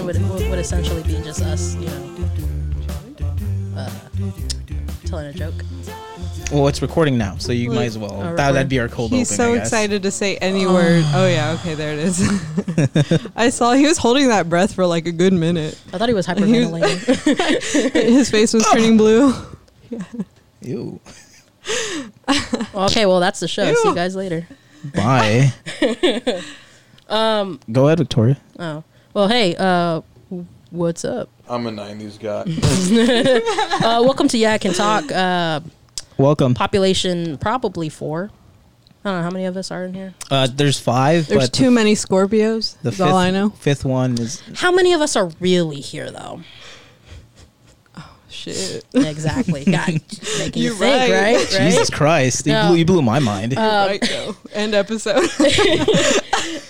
a would would would essentially be just us, you know, uh, telling a joke. Well, it's recording now, so you Well, might as well. that, recording. that'd be our cold He's open. so I guess. excited to say any word. Oh yeah, okay, there it is. I saw he was holding that breath for like a good minute. I thought he was He was- hyperventilating. His face was turning blue. Ew. Well, okay, well that's the show. See you guys later. Bye. Um. Go ahead, Victoria. Oh. Well, hey. Uh. What's up? I'm a '90s guy. Uh. Welcome to Yeah I Can Talk. Uh. Welcome. Population probably four. I don't know how many of us are in here. Uh, there's five, There's but too many Scorpios. the That's fifth, all I know. fifth one is How many of us are really here though? Shit. Exactly. God, making you You're think, right? right. right? Jesus Christ. You, blew, you blew my mind. right though. End episode.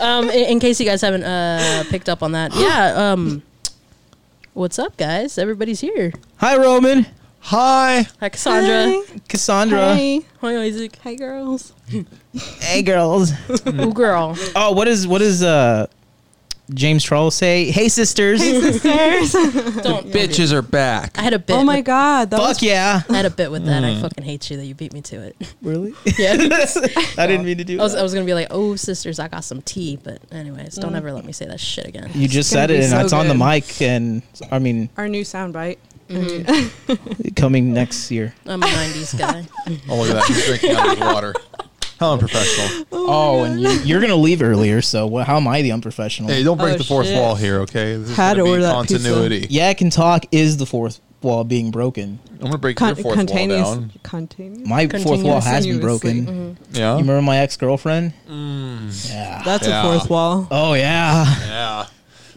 Um, in, in case you guys haven't uh picked up on that, yeah. Um, what's up, guys? Everybody's here. Hi, Roman. Hi. Hi, Kassandra. Kassandra. Hey. Hi, Isaac. Hi girls. Hey, girls. Ooh, girl. Oh, what is what is uh James Charles say? Hey, sisters. Sisters. Don't. Bitches are back. I had a bit. oh my with- god. That Fuck was yeah. I had a bit with that. I mm. fucking hate you that you beat me to it. Really? Yeah. I didn't mean to do I was, that. I was gonna be like, oh, sisters, I got some tea, but anyways, don't mm. ever let me say that shit again. You just said it, and so it's on the mic, and I mean, our new soundbite. Mm-hmm. coming next year. I'm a '90s guy. Oh, look at that. He's drinking out of his water. How unprofessional. Oh, and you, you're gonna leave earlier, so what, how am I the unprofessional? Hey, don't break Oh, the fourth shit. wall here, okay? This is Had to gonna be order that pizza. continuity. yeah, I can talk. Is the fourth wall being broken? I'm gonna break Con- your fourth wall contaneous. down. Contaneous. My fourth wall has been Continuously. broken. Yeah. You remember my ex girlfriend? Mm, Yeah. That's Yeah. a fourth wall. oh yeah. yeah.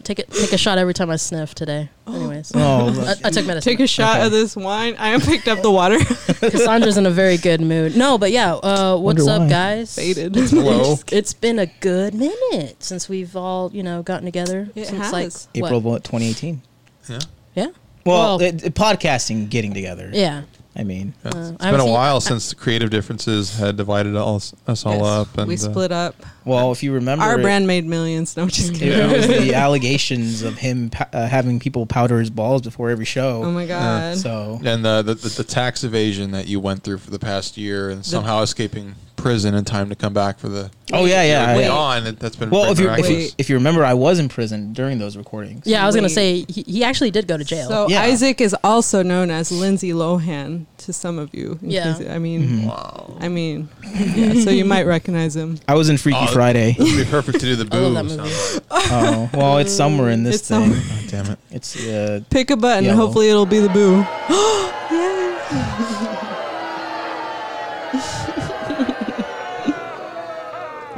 Take it. Take a shot every time I sniff today. Anyways, Oh, I, I took medicine. Take a shot Okay. of this wine. I am picked up the water. Kassandra's in a very good mood. No, but yeah. Uh, what's Wonder up, why. guys? Faded. Hello. It's, it's been a good minute since we've all you know gotten together. It since has. like April of what? what, 2018. Yeah. Yeah. Well, Well- it, it- podcasting getting together. Yeah. I mean, It's- Uh, it's I been haven't a seen- while since the creative differences had divided us, us all Yes. up. And we uh, split up. well, if you remember, Our it- brand made millions. No, I'm just It, kidding. it was the allegations of him pa- uh, having people powder his balls before every show. Oh my god. so and the, the the the tax evasion that you went through for the past year, and somehow escaping prison in time to come back for the Oh yeah, yeah. year I- beyond. That's been well, if you if, you if you remember, I was in prison during those recordings. Yeah, I was gonna say he, he actually did go to jail. So Yeah. Isaac is also known as Lindsay Lohan to some of you. Yeah. case- I mean, wow. I mean, yeah, so you might recognize him. I was in Freaky Oh, Friday. It would be perfect to do the I love boo. that movie. sound. oh, well, it's somewhere in this It's thing. somewhere. God damn it. It's uh, Pick a button. Yellow. Hopefully, it'll be the boo.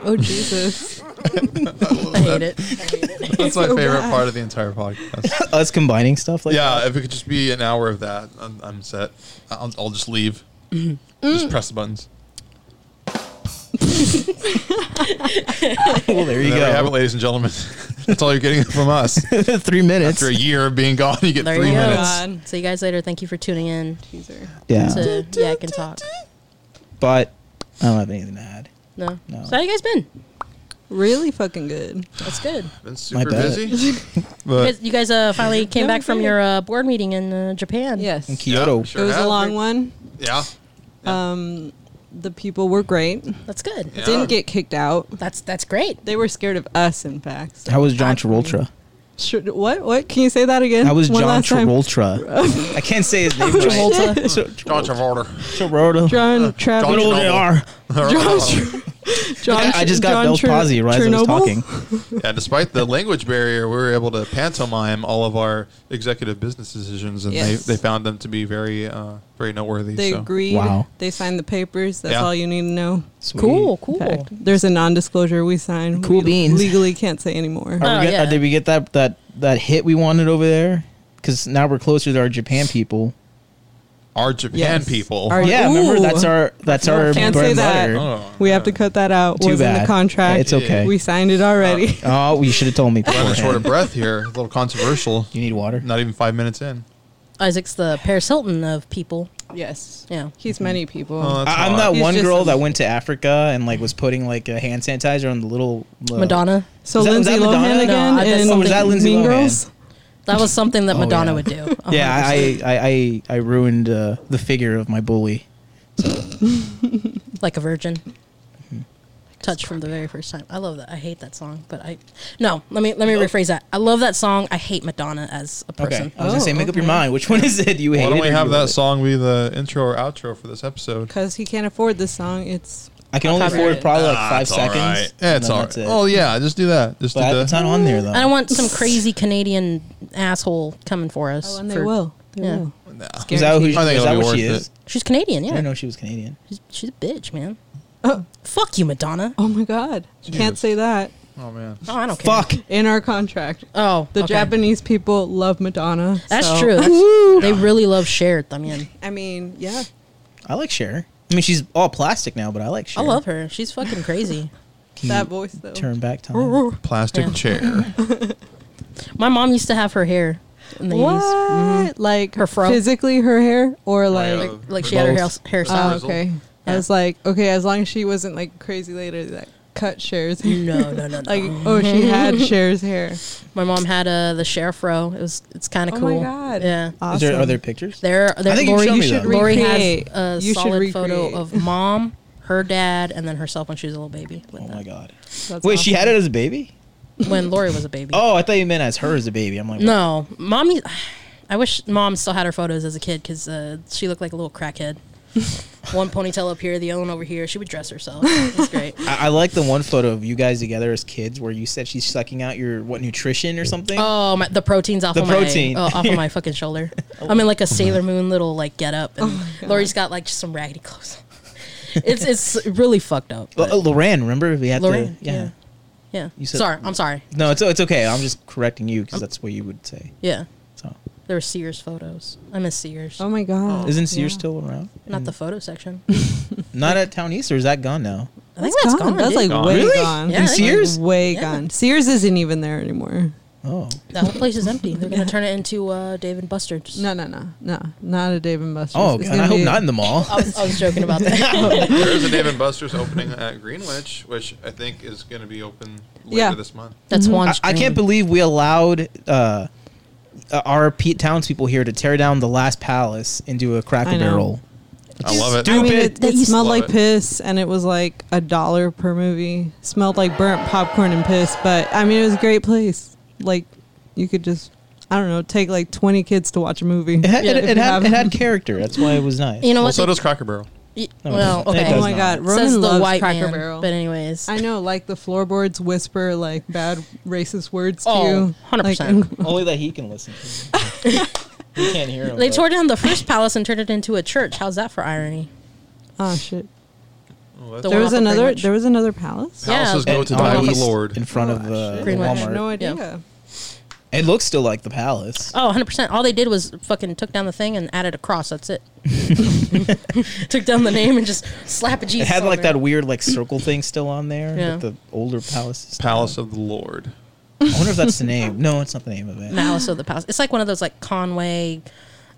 oh Jesus! I hate it. That's my so favorite bad. part of the entire podcast. us combining stuff like yeah, that. if it could just be an hour of that, I'm, I'm set. I'll, I'll just leave. Mm-hmm. Just press the buttons. well, there you And there we have it, go. ladies and gentlemen. That's all you're getting from us. Three minutes. After a year of being gone, you get There three you go. minutes. God. See you guys later. Thank you for tuning in Teaser. Yeah, to Yeah I Can Talk. but I don't have anything to add. No. No. So how you guys been? Really fucking good. That's good. Been super bad. busy. You But guys, you guys uh, finally came back from your uh, board meeting in uh, Japan. Yes. In Kyoto. Yeah, sure it was have. a long one. yeah. Um, the people were great. That's good. Yeah. Didn't get kicked out. That's that's great. They were scared of us, in fact. so How was John that's funny. Travolta? Sure, what? What? Can you say that again? How was One John last time. Travolta? I can't say his name right. Travolta. So- John Travolta. Travolta. John Travis. Good old Chernobyl. JR. John, I just got John Bell's Cher- palsy right as I was Chernobyl? talking. Yeah, despite the language barrier, we were able to pantomime all of our executive business decisions, and Yes. they, they found them to be very uh, very noteworthy. They so. agreed. Wow. They signed the papers. That's Yeah. all you need to know. Sweet. Cool, In cool. fact, there's a non-disclosure we signed. Cool we beans. Legally can't say anymore. Are we Oh, get- yeah. uh, did we get that that that hit we wanted over there? Because now we're closer to our Japan people. Our Japan Yes. people. Our- yeah, remember Ooh. that's our that's our Can't bread say and that. butter. Oh, We have to cut that out. Too was in bad. the contract. It's okay. We signed it already. Oh, you should have told me Running short of beforehand. breath here. A little controversial. You need water. Not even five minutes in. Isaac's the Paris Hilton of people. Yes. Yeah. He's many people. Oh, that's I- I'm hot. that He's one just girl that went to Africa and like was putting like a hand sanitizer on the little uh, Madonna. so Was that- was Lindsay that Madonna? Lohan No, again I- that's in Oh, was that Lindsay Mean Lohan? Girls. That was something that Oh, Madonna yeah. would do. Yeah, 100%. I I, I I ruined uh, the figure of my bully. like a virgin. Mm-hmm. Touch from the very first time. I love that. I hate that song, but I no. Let me let me rephrase that. I love that song. I hate Madonna as a person. Okay, I was gonna say, Oh, make up your mind. Which one is it? You hate Why don't we have that song be the intro or outro for this episode? Because he can't afford this song. It's I can only Copyright afford it. probably like Ah, five it's seconds. alright. Yeah, it's and then all that's it. Oh yeah, just do that. Just but do it's the. not on there though. I don't want some crazy Canadian asshole coming for us. oh, and they for- will. They yeah. will. Nah. Is that who? guaranteed. I think it'll that be what she worth is? it. She's Canadian, I yeah. didn't know she was Canadian. She's, she's a bitch, man. Oh, Fuck you, Madonna. oh my God! You can't Jesus. say that Oh man. Oh, I don't care. Fuck. in our contract. Oh, The okay. Japanese people love Madonna. That's so- true. That's, they really love Cher. I mean, I mean, yeah. I like Cher. I mean, she's all plastic now, but I like Cher. I love her. She's fucking crazy. That voice though. Turn back time. Plastic Yeah. chair. My mom used to have her hair in the What? 80s. Like Her fro? physically her hair or like? yeah. Uh, like, like she had her hair, Both. hairstyle. Oh, Grizzled. okay. I Yeah. was like, okay, as long as she wasn't like crazy later that cut shares. No, no, no, no. like, oh, she had shares hair. My mom had uh, the Cher fro. It was it's kind of cool. Oh my God. Yeah. Awesome. Is there other pictures? There, there. I think you Lori, showed me should that. Lori recreate. has a You should solid photo recreate. of mom, her dad, and then herself when she was a little baby. with Oh that. my god. That's Wait, she awesome. had it as a baby? When Lori was a baby. Oh, I thought you meant as her as a baby. I'm like, No, mommy. I wish mom still had her photos as a kid because uh, she looked like a little crackhead. one ponytail up here, the other one over here. She would dress herself. It was great. I, I like the one photo of you guys together as kids where you said she's sucking out your what nutrition or something. Oh, my, the protein's off The of protein. my oh, off of my fucking shoulder. I'm in like a Sailor Moon little like get up, and God. Lori's got like just some raggedy clothes. it's it's really fucked up. But- uh, Loran, remember we had Lorraine, to. Yeah. yeah. You said- sorry, I'm sorry. No, it's it's okay. I'm just correcting you because that's what you would say. Yeah, So, there were Sears photos. I miss Sears. Oh my god. isn't Sears Yeah. still around? Not the photo section. Not at Town East, or is that gone now? I think that's gone. That's dude. like Gone. way Really? gone. Yeah, In I think- Sears? Like, way Yeah. gone. Sears isn't even there anymore. Oh, that whole place is empty. They're gonna turn it into uh, Dave and Buster's. No, no, no, no, not a Dave and Buster's. oh, It's God, gonna I hope be- not in the mall. I was, I was joking about that. There's a Dave and Buster's opening at Greenwich, which I think is going to be open later Yeah. this month. That's Mhm. one. I, I can't believe we allowed uh, Uh, our Pete townspeople here to tear down the last palace into a Cracker Barrel. I love it. I mean, Stupid. it, it smelled love like it. piss, and it was like a dollar per movie. Smelled like burnt popcorn and piss, but I mean, it was a great place. Like, you could just, I don't know, take like twenty kids to watch a movie. It had, Yeah, it, it had, it had character. That's why it was nice. You know Well, what? so does Cracker Barrel. Y- No, it well, doesn't. It okay. Oh my not. god, Roman Says the loves white Cracker man. Barrel. But anyways, I know, like the floorboards whisper like bad racist words to Oh, you. 100%. Only that he can listen to. we can't hear him. they but- tore down the first palace and turned it into a church. How's that for irony? oh shit. Oh, that's The There one was off of another. Greenwich. There was another palace. Yeah. Palaces go And to on die the with the east, Lord. in front of the, shit. Greenwich. I had Walmart. no Yeah. idea. It looks still like the palace. Oh, 100%. All they did was fucking took down the thing and added a cross. That's it. took down the name and just slap a Jesus. It had on like there. that weird like circle thing still on there. Yeah. With the older palaces. Palace of the Lord. I wonder if that's the name. No, it's not the name of it. Malice of the Palace. It's like one of those like Conway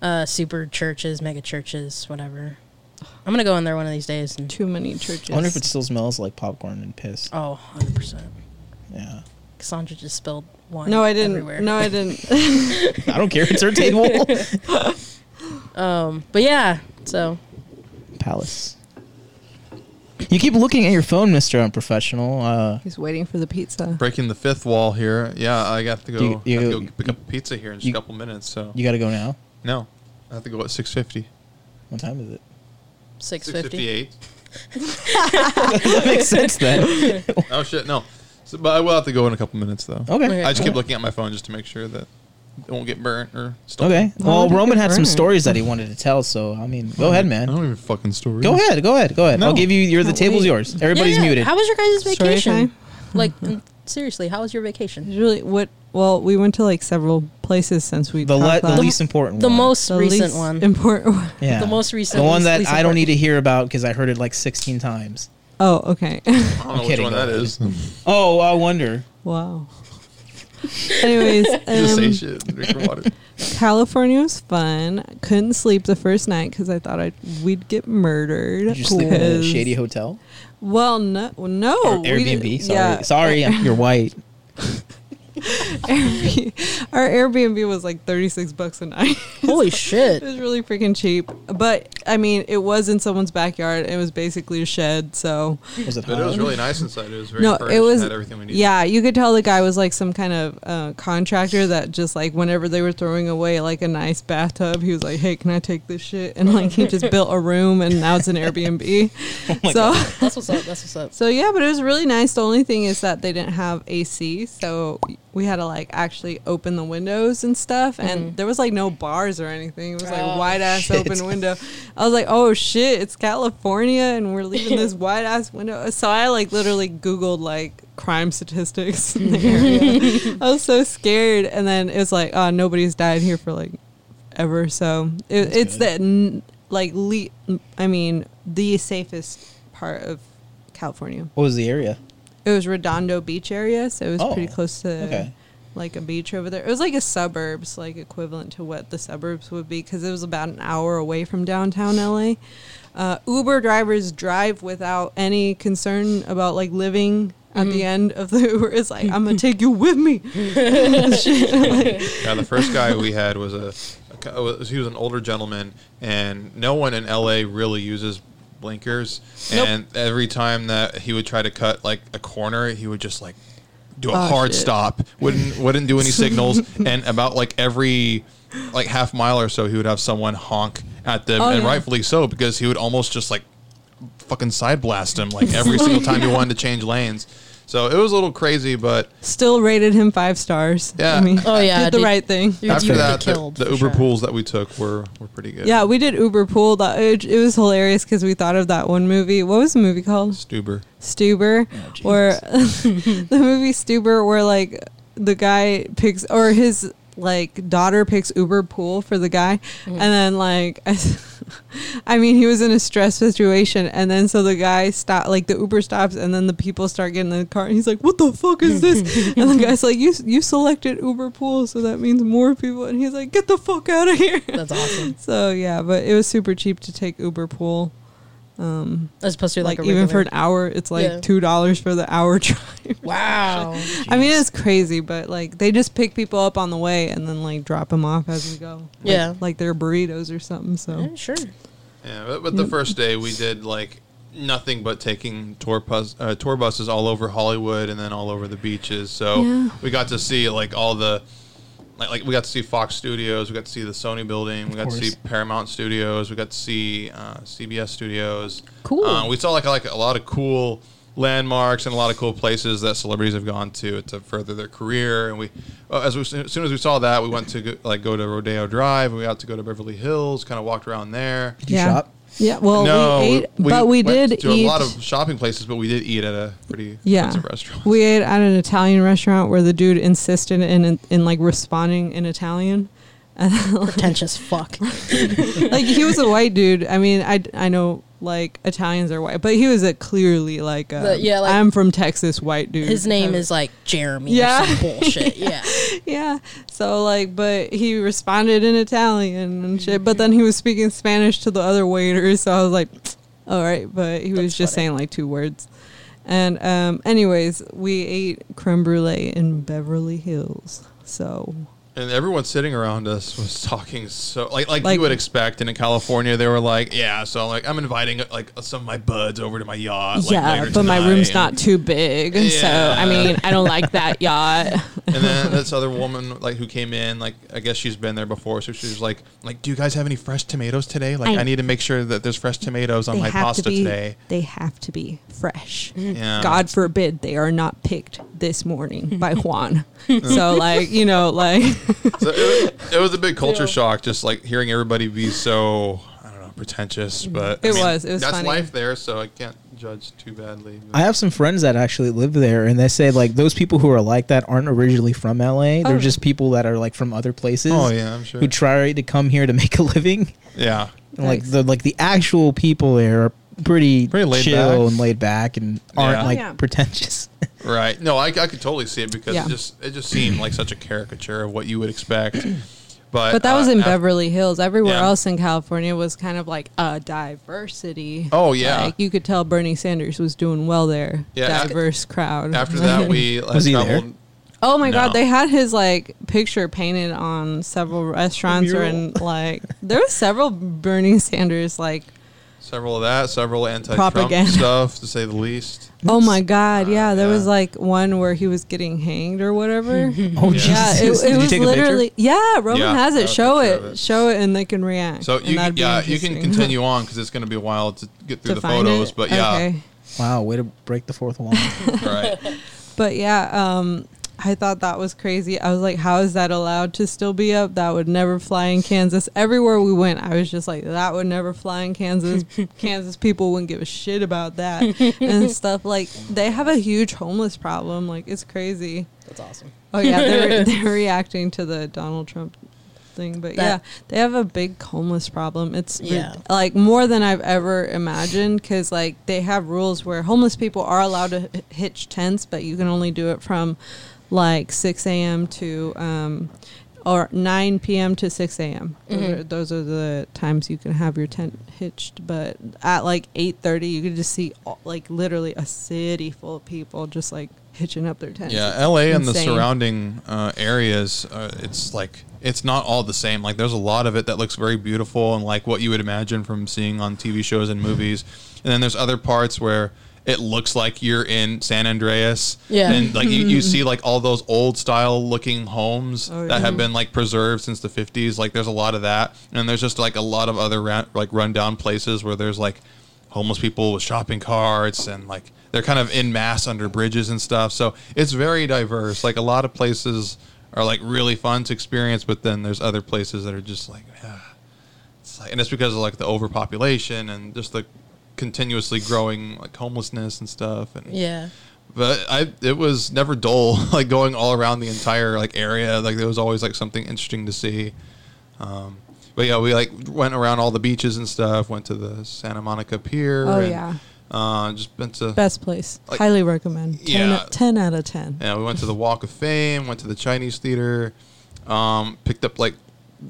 uh, super churches, mega churches, whatever. I'm gonna go in there one of these days and Too many churches. I wonder if it still smells like popcorn and piss. oh, 100 percent. Yeah. Kassandra just spilled wine. No, I didn't. Everywhere. No, I didn't. I don't care. It's her table. Um, but yeah. So palace. You keep looking at your phone, Mister Unprofessional. Uh, He's waiting for the pizza. Breaking the fifth wall here. Yeah, I got to go. You- you- have to go pick up pizza here in just you- a couple minutes. So you got to go now. no, I have to go at six fifty. What time is it? six Six fifty. fifty eight. that makes sense then. Oh shit, no. So, but I will have to go in a couple minutes though. Okay. Okay. I just keep looking at my phone just to make sure that it won't get burnt or stolen. Okay. Why Well, would it Roman get had some burned? stories that he wanted to tell, so I mean, go ahead, I man. don't even fucking story. Go ahead. Go ahead. Go ahead. I'll No. give you. Your the Can't table's wait. yours. Everybody's Yeah, yeah. muted. How was your guys' Story vacation? time? Like mm, seriously, how was your vacation? Really, what? Well, we went to like several places since we the le- talked the last. least important. The one. most The recent least one. Important one. Yeah. The most recent. The one least- that least I don't need to hear about because I heard it like 16 times. Oh, okay. I don't know which kidding, one go that ahead. is. Oh, I wonder. wow. Anyways, Just say um, shit. Drink your water. California was fun. Couldn't sleep the first night because I thought I'd, we'd get murdered. Did you sleep in a 'Cause- shady hotel? Well, no, no. Or we Airbnb? didn't- Sorry, yeah. sorry, I'm- you're white. Airbnb, our Airbnb was like 36 bucks a night. Holy shit. It was really freaking cheap. But I mean, it was in someone's backyard. It was basically a shed. So Was it But it was really nice inside. It was very no, it was everything we needed. yeah. You could tell the guy was like some kind of uh, contractor that just like whenever they were throwing away like a nice bathtub, he was like, "Hey, can I take this shit?" And like he just built a room, and now it's an Airbnb. my so. That's what's up. That's what's up. So yeah, but it was really nice. The only thing is that they didn't have AC, so we had to like actually open the windows and stuff. And mm-hmm. there was like no bars or anything. It was like Oh, wide ass open window. I was like, oh shit, it's California, and we're leaving this wide ass window. So I like literally Googled like crime statistics in the mm-hmm. area. I was so scared, and then it was like, oh, nobody's died here for like ever. So it, it's good. the n- like le- I mean the safest part of California. What was the area? It was Redondo Beach area, so it was Oh, pretty close to okay. like a beach over there. It was like a suburbs, like equivalent to what the suburbs would be, because it was about an hour away from downtown LA. Uh, Uber drivers drive without any concern about like living at the end of the Uber. It's like I'm gonna take you with me. Yeah, the first guy we had was a, a was- he was an older gentleman, and no one in LA really uses blinkers. Nope. And every time that he would try to cut like a corner, he would just like do a Oh, hard shit. stop. wouldn't wouldn't do any signals. And about like every like half mile or so, he would have someone honk at them, Oh, and yeah. rightfully so because he would almost just like fucking side blast him like every oh, single time he wanted to change lanes. So it was a little crazy, but Still rated him five stars. Yeah. I mean, Oh, yeah, did the dude. right thing. You- after you would that, get the, killed, the for Uber sure. pools that we took were were pretty good. Yeah, we did Uber pool. That it, it was hilarious because we thought of that one movie. What was the movie called? Stuber. Stuber, Oh, where the movie Stuber, where like the guy picks or his like daughter picks Uber pool for the guy, mm-hmm. and then like. I mean, he was in a stress situation, and then so the guy stop, like the Uber stops, and then the people start getting in the car, and he's like, "What the fuck is this?" and the guy's like, "You you selected Uber pool, so that means more people," and he's like, "Get the fuck out of here!" That's awesome. So yeah, but it was super cheap to take Uber pool. Um, As opposed to like, like, a even for an hour, it's like Yeah. two dollars for the hour drive. Wow. I mean, it's crazy, but like they just pick people up on the way and then like drop them off as we go. Like- Yeah. like they're burritos or something. So Yeah, sure. Yeah, but, but the first day we did like nothing but taking tour bus uh, tour buses all over Hollywood and then all over the beaches. So Yeah. we got to see like all the like like we got to see Fox Studios, we got to see the Sony building, we got to see Paramount Studios, we got to see uh, CBS Studios. Cool. Uh, we saw like like a lot of cool landmarks and a lot of cool places that celebrities have gone to to further their career. And we, uh, as, we, as soon as we saw that, we went to go, like go to Rodeo Drive. And we got to go to Beverly Hills, kind of walked around there. Did you yeah, shop? Yeah. Well, no, we ate, but we went did to eat. a lot of shopping places, but we did eat at a pretty yeah, expensive restaurant. we ate at an Italian restaurant where the dude insisted in in, in like responding in Italian. Pretentious fuck. like he was a white dude. I mean, I, I know like Italians are white, but he was a clearly like, a, The- yeah, like- I'm from Texas white dude. His name is like Jeremy Yeah. or some bullshit. Yeah. yeah. So like, but he responded in Italian and shit. But then he was speaking Spanish to the other waiters, so I was like, all right. But he was just funny. saying like two words. And um, anyways, we ate creme brulee in Beverly Hills. So And everyone sitting around us was talking so like like, Like- you would expect. And in California, they were like, "Yeah, so like I'm inviting like some of my buds over to my yacht." Like, yeah, later but my tonight." room's not too big, so I Yeah. mean, I don't like that yacht. And then this other woman, like who came in, like I guess she's been there before, so she was like, "Like, do you guys have any fresh tomatoes today? Like, I, I- need to make sure that there's fresh tomatoes on my pasta be. today." They have to be fresh. Mm-hmm. Yeah. God forbid they are not picked this morning by Juan. so like you know like So it, was, it was a big culture shock, just like hearing everybody be so I don't know pretentious, mm-hmm. but I It mean, was. It was that's funny. life there, so I can't judge too badly. I have some friends that actually live there, and they say like those people who are like that aren't originally from LA. They're Oh. just people that are like from other places. oh yeah, I'm sure. Who try to come here to make a living. yeah, And, like Nice. the like the actual people there are pretty, Pretty laid chill back. and laid back and aren't Yeah. like Yeah. pretentious. right. No, I, I could totally see it because Yeah. it just it just seemed like such a caricature of what you would expect. But But that was uh, in af- Beverly Hills. Everywhere Yeah. else in California was kind of like a diversity. Oh, yeah. like you could tell Bernie Sanders was doing well there. Yeah, a- diverse crowd. After that, we uh, Was he there? oh my No. god, they had his like picture painted on several restaurants, or mural. and like there was several Bernie Sanders like. Several of that, several anti-Trump Propaganda. stuff, to say the least. Oh my god, yeah, there yeah. was like one where he was getting hanged or whatever. Oh Yeah. Yeah, it, it was take a picture? literally. Yeah, Roman Yeah, has I it. a Show picture it. of it. Show it, and they can react. So and you, that'd be yeah, you can interesting. continue on because it's going to be a while to get through to the find photos. it? But yeah, Okay. Wow, way to break the fourth wall. right. But yeah, um, I thought that was crazy. I was like, how is that allowed to still be up? That would never fly in Kansas. Everywhere we went, I was just like, that would never fly in Kansas. Kansas people wouldn't give a shit about that and stuff. Like, they have a huge homeless problem. Like, it's crazy. That's awesome. Oh, yeah, they're, they're reacting to the Donald Trump thing. But yeah, they have a big homeless problem. It's rid- Yeah. like more than I've ever imagined because like they have rules where homeless people are allowed to h- hitch tents, but you can only do it from like 6 a.m. to um, or 9 p.m. to 6 a.m. Those, Mm-hmm. are, those are the times you can have your tent hitched. But at like 8:30, you can just see all, like literally a city full of people just like hitching up their tents. Yeah, It's LA and the surrounding uh, areas, uh, it's like it's not all the same. Like there's a lot of it that looks very beautiful and like what you would imagine from seeing on TV shows and movies. And then there's other parts where it looks like you're in San Andreas. Yeah. And like you, you see like all those old style looking homes Oh, that have been like preserved since the 50s. Like there's a lot of that. And there's just like a lot of other ra- like rundown places where there's like homeless people with shopping carts and like they're kind of in mass under bridges and stuff. So it's very diverse. Like a lot of places are like really fun to experience, but then there's other places that are just like, yeah. It's like, and it's because of like the overpopulation and just the continuously growing like homelessness and stuff. And Yeah. but I it was never dull. Like going all around the entire like area, like there was always like something interesting to see. Um, but yeah, we like went around all the beaches and stuff. Went to the Santa Monica Pier. Oh and, yeah, Uh, just been to best place. Like- Highly recommend. 10, Yeah. 10 out of ten. yeah, we went to the Walk of Fame. Went to the Chinese Theater. Um, picked up like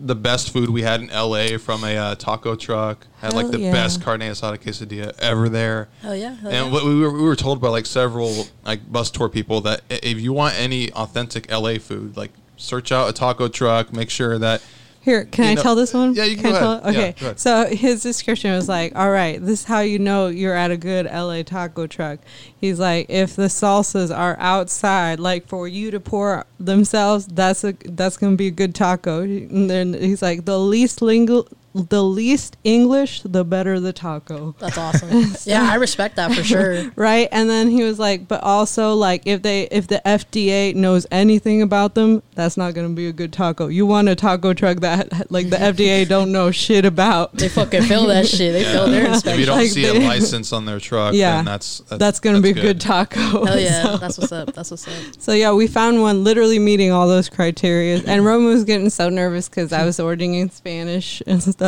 the best food we had in LA from a uh, taco truck. Had like the yeah. best carne asada quesadilla ever there. Hell yeah. Hell And yeah. we were, we were told by like several like bus tour people that if you want any authentic LA food, like search out a taco truck, make sure that Here, can You I know- tell this one? Yeah, you can I go tell ahead. it? Yeah, Okay. go. So his description was like, "All right, this is how you know you're at a good LA taco truck." He's like, "If the salsas are outside, like for you to pour themselves, that's a that's gonna be a good taco." And then he's like, "The least lingual, the least English, the better the taco." That's awesome. yeah, I respect that for sure. right and then he was like but also like if they if the fda knows anything about them that's not going to be a good taco you want a taco truck that like the fda don't know shit about They fucking feel that shit. They feel their if you don't Like see they- a license on their truck, Yeah. then that's that's, that's going to be a good taco Hell yeah. so, That's what's up. That's what's up. so yeah we found one literally meeting all those criteria and roman was getting so nervous because i was ordering in spanish and stuff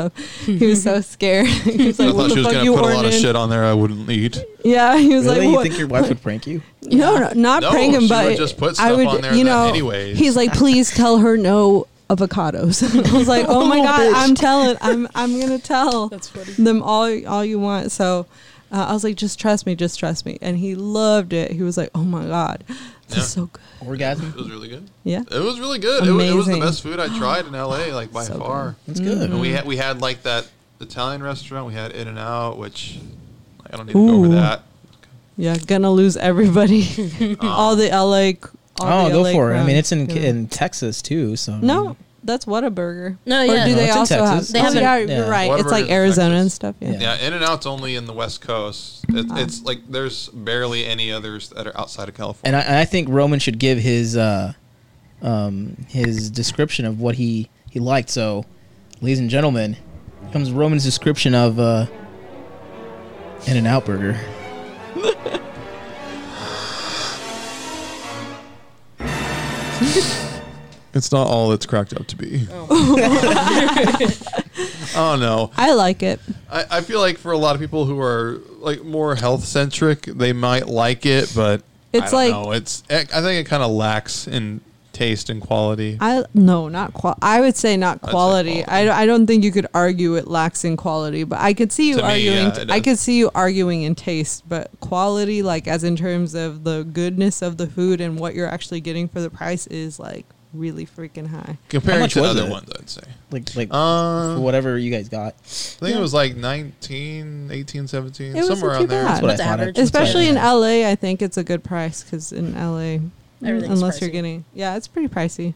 he was so scared he was I like what thought she was fuck gonna you put a lot of ordering shit on there I wouldn't eat. yeah he was really? like you what? think your wife would prank you? No, no, not No, prank him, she but would just put I stuff would, on there you that know, anyways. he's like, please tell her no avocados. I was like, oh my god. I'm telling, I'm, I'm gonna tell That's funny. them all, all you want. So uh, I was like, just trust me, just trust me, and he loved it. He was like, oh my god, this Yeah. is so good. Orgasm? It was really good. Yeah, It was really good. It, wa- it was the best food I tried in LA, like by So far. That's good. And we mm-hmm. had we had like that Italian restaurant. We had In and Out, which I don't need to go over that. yeah, gonna lose everybody. all um, the LA. All Oh, the go LA for it. I mean, it's in Yeah. in Texas too. So I No, mean, that's Whataburger. No, Or yeah. do No, they it's in also Texas. have? They oh, have yeah, you're yeah. right. It's Whataburger's like in Arizona and Texas. stuff. Yeah. Yeah. Yeah, In and Out's only in the West Coast. It. It's like there's barely any others that are outside of and California. I, and I think Roman should give his uh, um, his description of what he he liked. So, ladies and gentlemen, here comes Roman's description of uh, In and Out Burger. it's not all it's cracked up to be. Oh. oh, no. I like it. I, I feel like for a lot of people who are like more health centric, they might like it, but It's I like- don't know. It's I think it kind of lacks in taste and quality. I no, not qual. I would say not say quality. quality. I, I don't think you could argue it lacks in quality, but I could see you To me, arguing. yeah, it I could see you arguing in taste, but quality, like as in terms of the goodness of the food and what you're actually getting for the price, is like really freaking high. Compared to was other it? ones, I'd say. Like like for um, whatever you guys got. I think it was like 19, 18, 17, It somewhere around there. That's what That's I average. That's what I Especially in. LA, I think it's a good price because in LA, Everything's unless you're getting yeah, it's pretty pricey.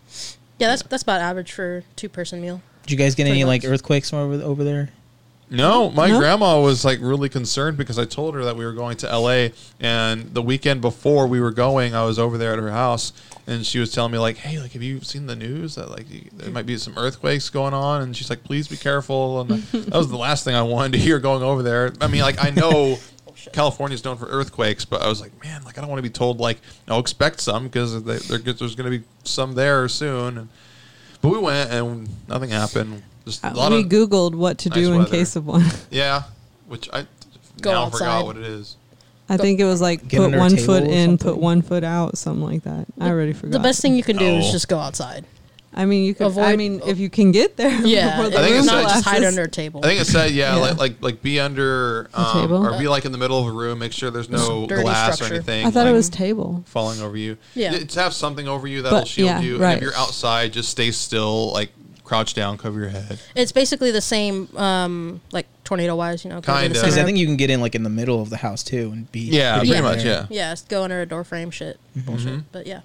Yeah, that's that's about average for two person meal. Did you guys get Pretty any like earthquakes from over over there? No, my No? grandma was like really concerned because I told her that we were going to LA and the weekend before we were going, I was over there at her house and she was telling me like, "Hey, like have you seen the news that like you- there might be some earthquakes going on?" And she's like, "Please be careful." And that was the last thing I wanted to hear going over there. I mean, like I know California's known for earthquakes, but I was like, "Man, like I don't want to be told like, no, expect some because there's going to be some there soon." And, but we went and nothing happened. Just a Uh, lot we of googled what to nice do in weather. case of one. yeah, which I Go now outside. forgot what it is. I think it was like Get put under a one table foot or in, put something? one foot out, something like that. I already forgot. The best thing you can do is Oh. just go outside. I mean, you could. I Avoid- mean, if you can get there. Yeah, before the I think room it's not just hide collapses. under a table. I think it said yeah, Yeah. like like like be under um, table? or be like in the middle of a room. Make sure there's no Dirty glass structure. or anything. I thought it like, was table. falling over you. Yeah. It- to have something over you that'll But, shield yeah, you. And right. if you're outside, just stay still, like crouch down, cover your head. It's basically the same, um, like tornado wise, you know. go to the Kinda. Because I of- think you can get in like in the middle of the house too and be Yeah, pretty pretty much. Yeah. yeah, just go under a door frame, shit, bullshit. Mhm. But yeah,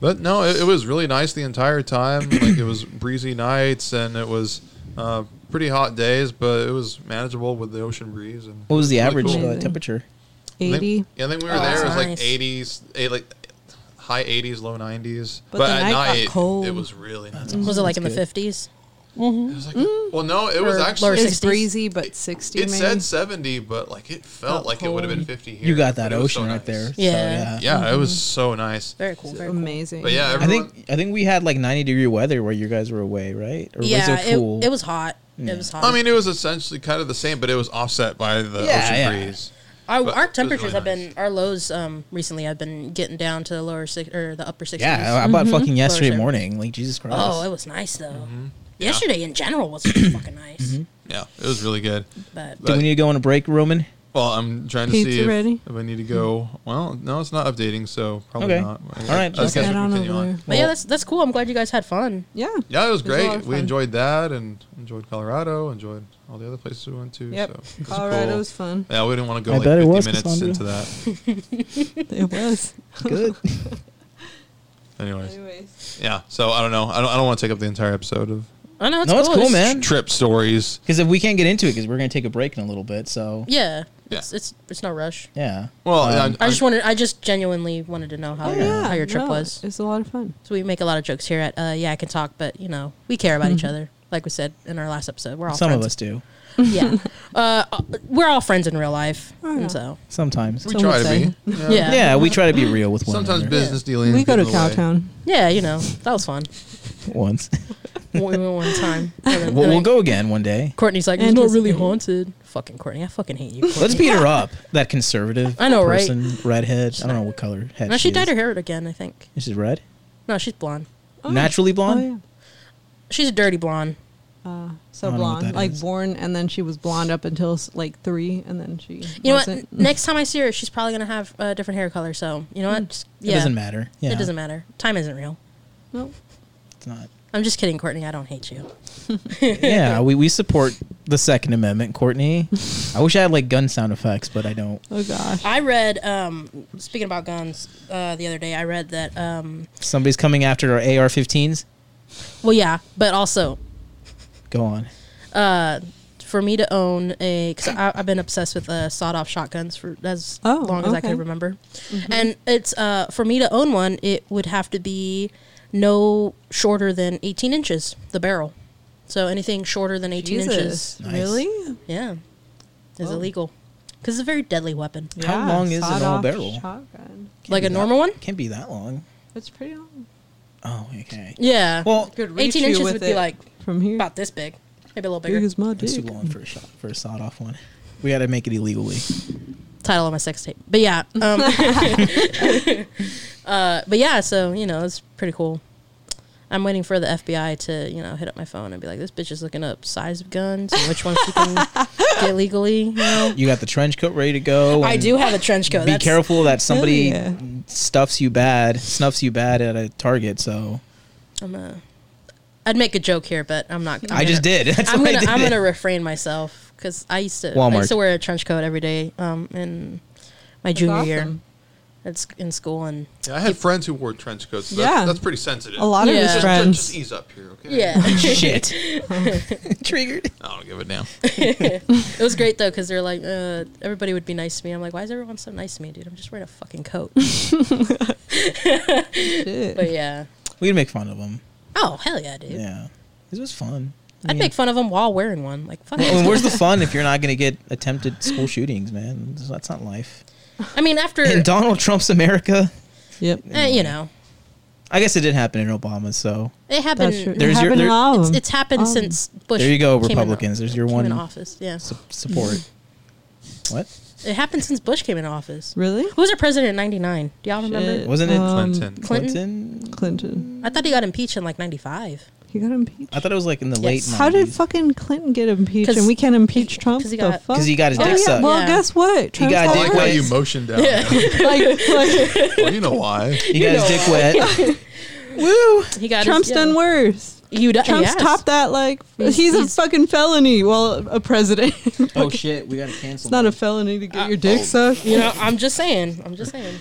But no, it, it was really nice the entire time. like it was breezy nights and it was uh, pretty hot days, but it was manageable with the ocean breeze. And What was the really average cool. uh, Amazing. temperature? I think- Eighty. yeah, I think we were Oh, there. It that's was like nice. 80s, eight, like high 80s, low 90s. But But, the at night got night, cold. it was really nice. was it mm-hmm. like That's in the good. fifties? Mm-hmm. It was like, well, no, it was actually. It's breezy, but sixty. It maybe. said 70, but like it felt Felt like it would have been 50 here. You got that but it was so ocean right nice. there. so, Yeah. yeah. Yeah, it mm-hmm. was so nice. Very cool. Very cool. amazing. But yeah, I think I think we had like 90 degree weather where you guys were away, right? Or Yeah, was it cool? it, it was hot. Yeah. It was hot. I mean, it was essentially kind of the same, but it was offset by the Yeah, ocean yeah. breeze. Our, but our temperatures really have nice. been our lows um recently have been getting down to the lower six or the upper sixties. yeah, I bought fucking yesterday Lower morning. Like Jesus Christ. Oh, it was nice though. Mm-hmm. Yeah. Yesterday in general was fucking nice. Yeah, it was really good. But Do we need to go on a break, Roman? Well, I'm trying to Pizza see if, ready? if I need to go. Well, no, it's not updating, so probably Okay. not. All right, I just guess head we on continue over on. there. but yeah, Well- that's that's cool. I'm glad you guys had fun. Yeah. Yeah, it was It was a great. of we fun. enjoyed that and enjoyed Colorado, enjoyed all the other places we went to. Yep. So it was Colorado cool. was fun. Yeah, we didn't want to go I like bet it 50 was, minutes Kassandra. into that. It was. Good. Anyways, Anyways. yeah. So I don't know. I don't, I don't want to take up the entire episode of I know it's No, it's cool. cool, man. trip stories. Because if we can't get into it, because we're gonna take a break in a little bit. So Yeah, Yeah. it's it's it's no rush. yeah. Well, Um, I just wanted, I just genuinely wanted to know how Oh, your, yeah. how your trip no, was. It's a lot of fun. So we make a lot of jokes here at uh, yeah I can talk, but you know we care about each other. Like we said in our last episode, we're all some friends. of us do. yeah, uh, we're all friends in real life, Oh, yeah. and so Sometimes. we Some try to say. be. yeah, yeah, we try to be real with one Sometimes another. business dealings. We go to in the way. Cowtown. yeah, you know that was fun. once. we went one time. And then- we'll, and we'll go again one day. Courtney's like, it's not really Anticipated. haunted. Fucking Courtney, I fucking hate you. Courtney. Let's beat her up. That conservative. I know, right? person, Redhead. I don't know what color head. No, she is. dyed her hair again. I think. She's red. No, she's blonde. Oh. Naturally blonde. Oh, yeah. She's a dirty blonde. Uh, so I don't know what blonde, like is. born, and then she was blonde up until like three, and then she. You know wasn't. what? Next time I see her, she's probably gonna have a different hair color. So you know what? Just, It doesn't matter. Yeah, It doesn't matter. Time isn't real. Nope. It's not. I'm just kidding, Courtney. I don't hate you. yeah, we, we support the Second Amendment, Courtney. I wish I had like gun sound effects, but I don't. Oh gosh. I read. Um, speaking about guns, uh, the other day I read that. Um, Somebody's coming after our AR-15s. well, yeah, but also Go on. uh, for me to own a, because I've been obsessed with uh, sawed-off shotguns for as Oh, long as I can remember, and it's uh, for me to own one, it would have to be no shorter than 18 inches the barrel. So anything shorter than 18 Jesus. inches, Nice. Really? yeah, is Whoa. illegal because it's a very deadly weapon. How long is a normal sawed-off barrel? Shotgun. Can't Like a that- normal one? Can't be that long. It's pretty long. Oh, okay. Yeah. Well, Could reach 18 inches would be like from here. about this big, maybe a little bigger. as my it's too long for a shot for a sawed-off one. We got to make it illegally. Title of my sex tape. But yeah. Um, uh, but yeah, so, you know, it's pretty cool. I'm waiting for the FBI to, you know, hit up my phone and be like, "This bitch is looking up size of guns and which ones she can get legally." You know, You got the trench coat ready to go. I do have a trench coat. Be That's- careful that somebody yeah. stuffs you bad, snuffs you bad at a Target. So I'm a. I'd make a joke here, but I'm not. I'm I just gonna- did. That's I'm gonna. I did I'm gonna refrain myself because I used to. I Walmart. used to wear a trench coat every day. Um, in my junior year, awesome. It's in school and Yeah, I had friends who wore trench coats. So Yeah. that's, that's pretty sensitive. A lot of Yeah. his Just- Just, friends. just ease up here, okay? yeah, Shit. Triggered. I don't give a damn. it was great though because they're like, uh, everybody would be nice to me. I'm like, why is everyone so nice to me, dude? I'm just wearing a fucking coat. Shit. but yeah. We'd make fun of them. Oh hell yeah, dude. Yeah, this was fun. I I'd mean- make fun of them while wearing one. Like fuck. I it. mean, where's the fun if you're not going to get attempted school shootings, man? That's not life. I mean, after In Donald Trump's America, Yep. eh, you know, I guess it did happen in Obama, So it happened. That's true. It There's your- happened there- all of It's, them. it's happened Um, since Bush. there you go, came in- Republicans. There's your came one in office. Yeah, su- support. what it happened since Bush came in office. really? Who was our president in '99? Do y'all remember? Shit. wasn't it? Um, Clinton. Clinton. Clinton. I thought he got impeached in like '95. He got impeached. I thought it was like in the late. Yes. How did 90s. fucking Clinton get impeached 'Cause and we can't impeach he- Trump? 'cause he the got- fuck? 'Cause he got his oh, dick yeah. sucked. Well, Yeah. guess what? Trump's got all dick like how wet. you motioned down. Yeah. like, like well, you know why. He got his dick wet. woo. He got Trump's his, yeah. done worse. You d- Trump's yes. topped that like He's- he's, he's- a fucking felony. Well, a president. it's oh shit, we got to cancel. It's not a felony to get uh, your dick oh. sucked. You know, I'm just saying. I'm just saying.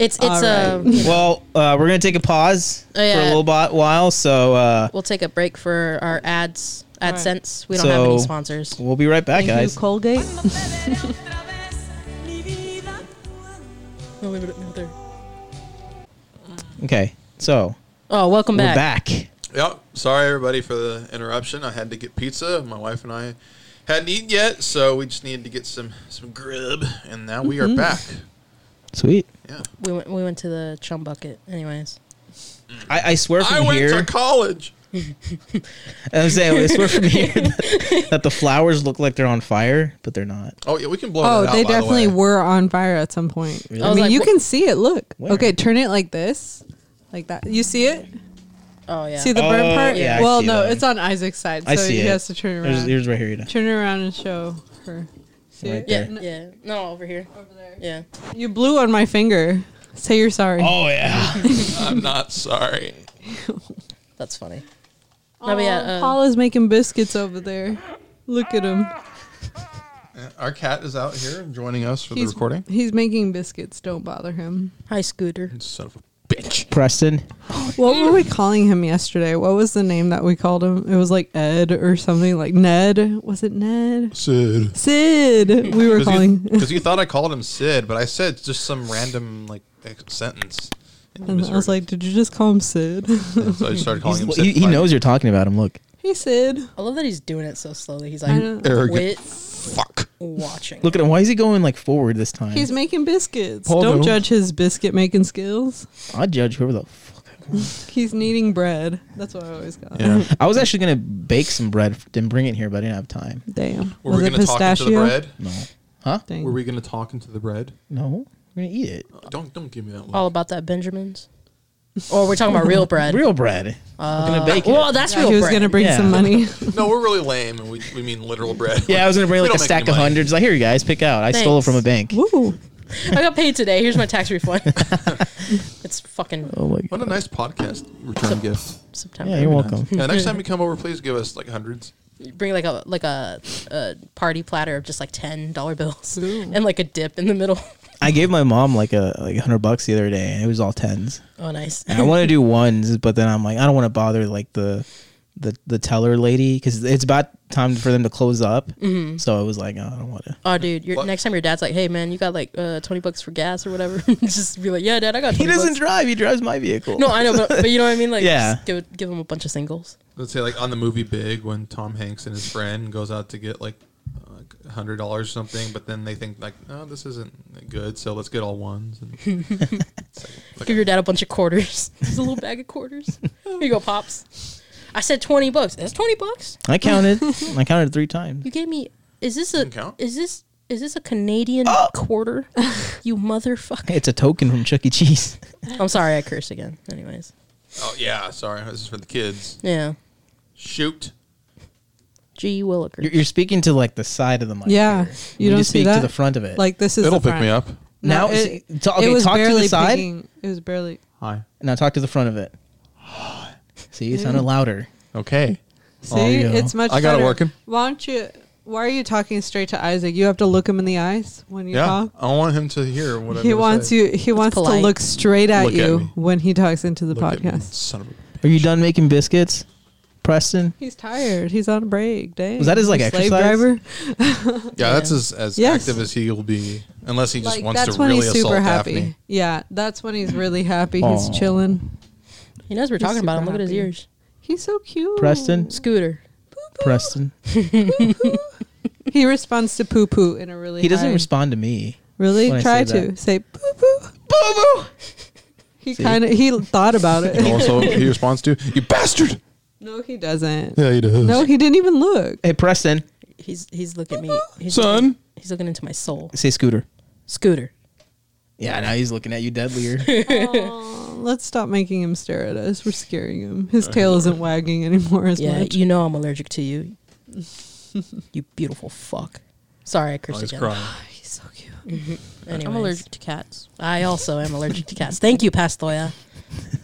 It's it's All uh, right. Well, uh, we're gonna take a pause Oh, yeah. for a little bit while, so uh, we'll take a break for our ads. Right. AdSense. We don't have any So- sponsors. we'll be right back, Thank guys. you, Colgate. Okay, so Oh, welcome we're back. back. Yep. Sorry, everybody, for the interruption. I had to get pizza. My wife and I hadn't eaten yet, so we just needed to get some some grub, and now we are back. Sweet. Yeah. We went we went to the chum bucket. Anyways, I, I swear from you. I went here. to college. I'm saying I swear from here that, that the flowers look like they're on fire, but they're not. Oh yeah, we can blow Oh, that out. they by the definitely way. were on fire at some point. Really? I, I was mean, like, you wh- can see it. Look. Where? Okay, turn it like this, like that. You see it? oh yeah. See the Oh, burn part? yeah, I well, see no, that. it's on Isaac's side, so I see he it. has to turn There's, around. here's right here. You know. Turn it around and show her. See Right yeah, there. yeah. No, over here. Over there. Yeah. You blew on my finger. Say you're sorry. Oh yeah. I'm not sorry. That's funny. No, but yeah, Aw, uh, Paula's making biscuits over there. Look at him. Our cat is out here joining us for He's the recording. He's making biscuits. Don't bother him. Hi, Scooter. Son of a bitch. Preston. What were we calling him yesterday? What was the name that we called him? It was like Ed or something like Ned. Was it Ned? Sid. Sid. We were calling. Because you thought I called him Sid, but I said just some random like sentence. And And I was like, did you just call him Sid? And so I started calling him Sid. he, he knows you're talking about him. Look. hey, Sid. I love that he's doing it so slowly. He's like, know. Arrogant. quit Fuck. watching. Look at him. Why is he going like forward this time? He's making biscuits. Hold Don't on. judge his biscuit making skills. I judge whoever the fuck. He's kneading bread. That's what I always got. Yeah. I was actually gonna bake some bread and bring it here, but I didn't have time. Damn. Were Was we it going to talk into the pistachio? bread? No. Huh? Dang. Were we going to talk into the bread? No. We're gonna eat it. Don't don't give me that look. All about that Benjamins. Or we're talking about real bread. Real bread. Uh, We're gonna bake it. Well, that's Yeah, real he was bread. gonna bring Yeah. some money. No, we're really lame, and we, we mean literal bread. Yeah, I was gonna bring We like a don't make stack any of money. hundreds. Like, here, you guys, pick out. I stole it Thanks. from a bank. Woo. I got paid today. Here's my tax refund. it's fucking Oh my What a nice podcast return gift. September. Yeah, you're welcome. Yeah, next time you come over, please give us like hundreds. Bring like a like a, a party platter of just like ten dollar bills Ooh. and like a dip in the middle. I gave my mom like a like a hundred bucks the other day, and it was all tens. Oh, nice. And I want to do ones, but then I'm like, I don't want to bother like the the the teller lady because it's about time for them to close up. Mm-hmm. So I was like, oh, I don't want to. Oh, dude, your, What? next time your dad's like, "Hey, man, you got like uh, twenty bucks for gas or whatever," just be like, "Yeah, dad, I got." 20 He doesn't bucks." drive. He drives my vehicle. No, I know, but, but you know what I mean. Like, Yeah. just give give him a bunch of singles. Let's say like on the movie Big, when Tom Hanks and his friend goes out to get like a hundred dollars or something, but then they think like, no, this isn't good, so let's get all ones. And it's like, Give your dad a bunch of quarters. Just a little bag of quarters. Here you go, pops. I said twenty bucks. That's twenty bucks. I counted. I counted three times. You gave me. Is this a? You can count. Is this? Is this a Canadian oh! quarter? You motherfucker. It's a token from Chuck E. Cheese. I'm sorry, I cursed again. Anyways, Oh yeah, sorry. This is for the kids. Yeah. Shoot. G. Willikers. You're, you're speaking to like the side of the mic. Yeah, here. you need don't to see speak that? to the front of it. Like this is It'll the pick me up. now, No, see- it, okay, it was talk to barely the side. picking- It was barely. Hi. Now talk to the front of it. See, you sounded louder. Okay. See, There you it's much. I got it working. Why don't you? Why are you talking straight to Isaac? You have to look him in the eyes when you Yeah. talk. I want him to hear what I'm He gonna wants say. you. He wants to look straight at Look you me. when he talks into the Look at me, podcast. Son of a. Are you done making biscuits, Preston? He's tired. He's on a break. Dang. Was that his, like, You slave exercise? driver? Yeah, that's as, as Yes. active as he'll be, unless he just Like wants that's to when really he's assault super happy. Daphne. Yeah, that's when he's really happy. He's Aw. chilling. He knows we're He's talking about him. super Look at his happy. ears. He's so cute. Preston? Scooter. Preston. He responds to poo poo in a really. He doesn't high- respond to me. Really I try say to that. say poo poo. Boo boo. He See? kind of he thought about And it. also, he responds to you bastard. No, he doesn't. Yeah, he does. No, he didn't even look. Hey, Preston. He's he's looking at me. He's Son. Looking, he's looking into my soul. Say Scooter. Scooter. Yeah, now he's looking at you deadlier. Aw, let's stop making him stare at us. We're scaring him. His tail isn't wagging anymore as Yeah, much. you know I'm allergic to you. you beautiful fuck. Sorry, I Oh, cursed he's again. crying. He's so cute. Mm-hmm. Anyways, I'm allergic to cats. I also am allergic to cats. Thank you, Pastoya.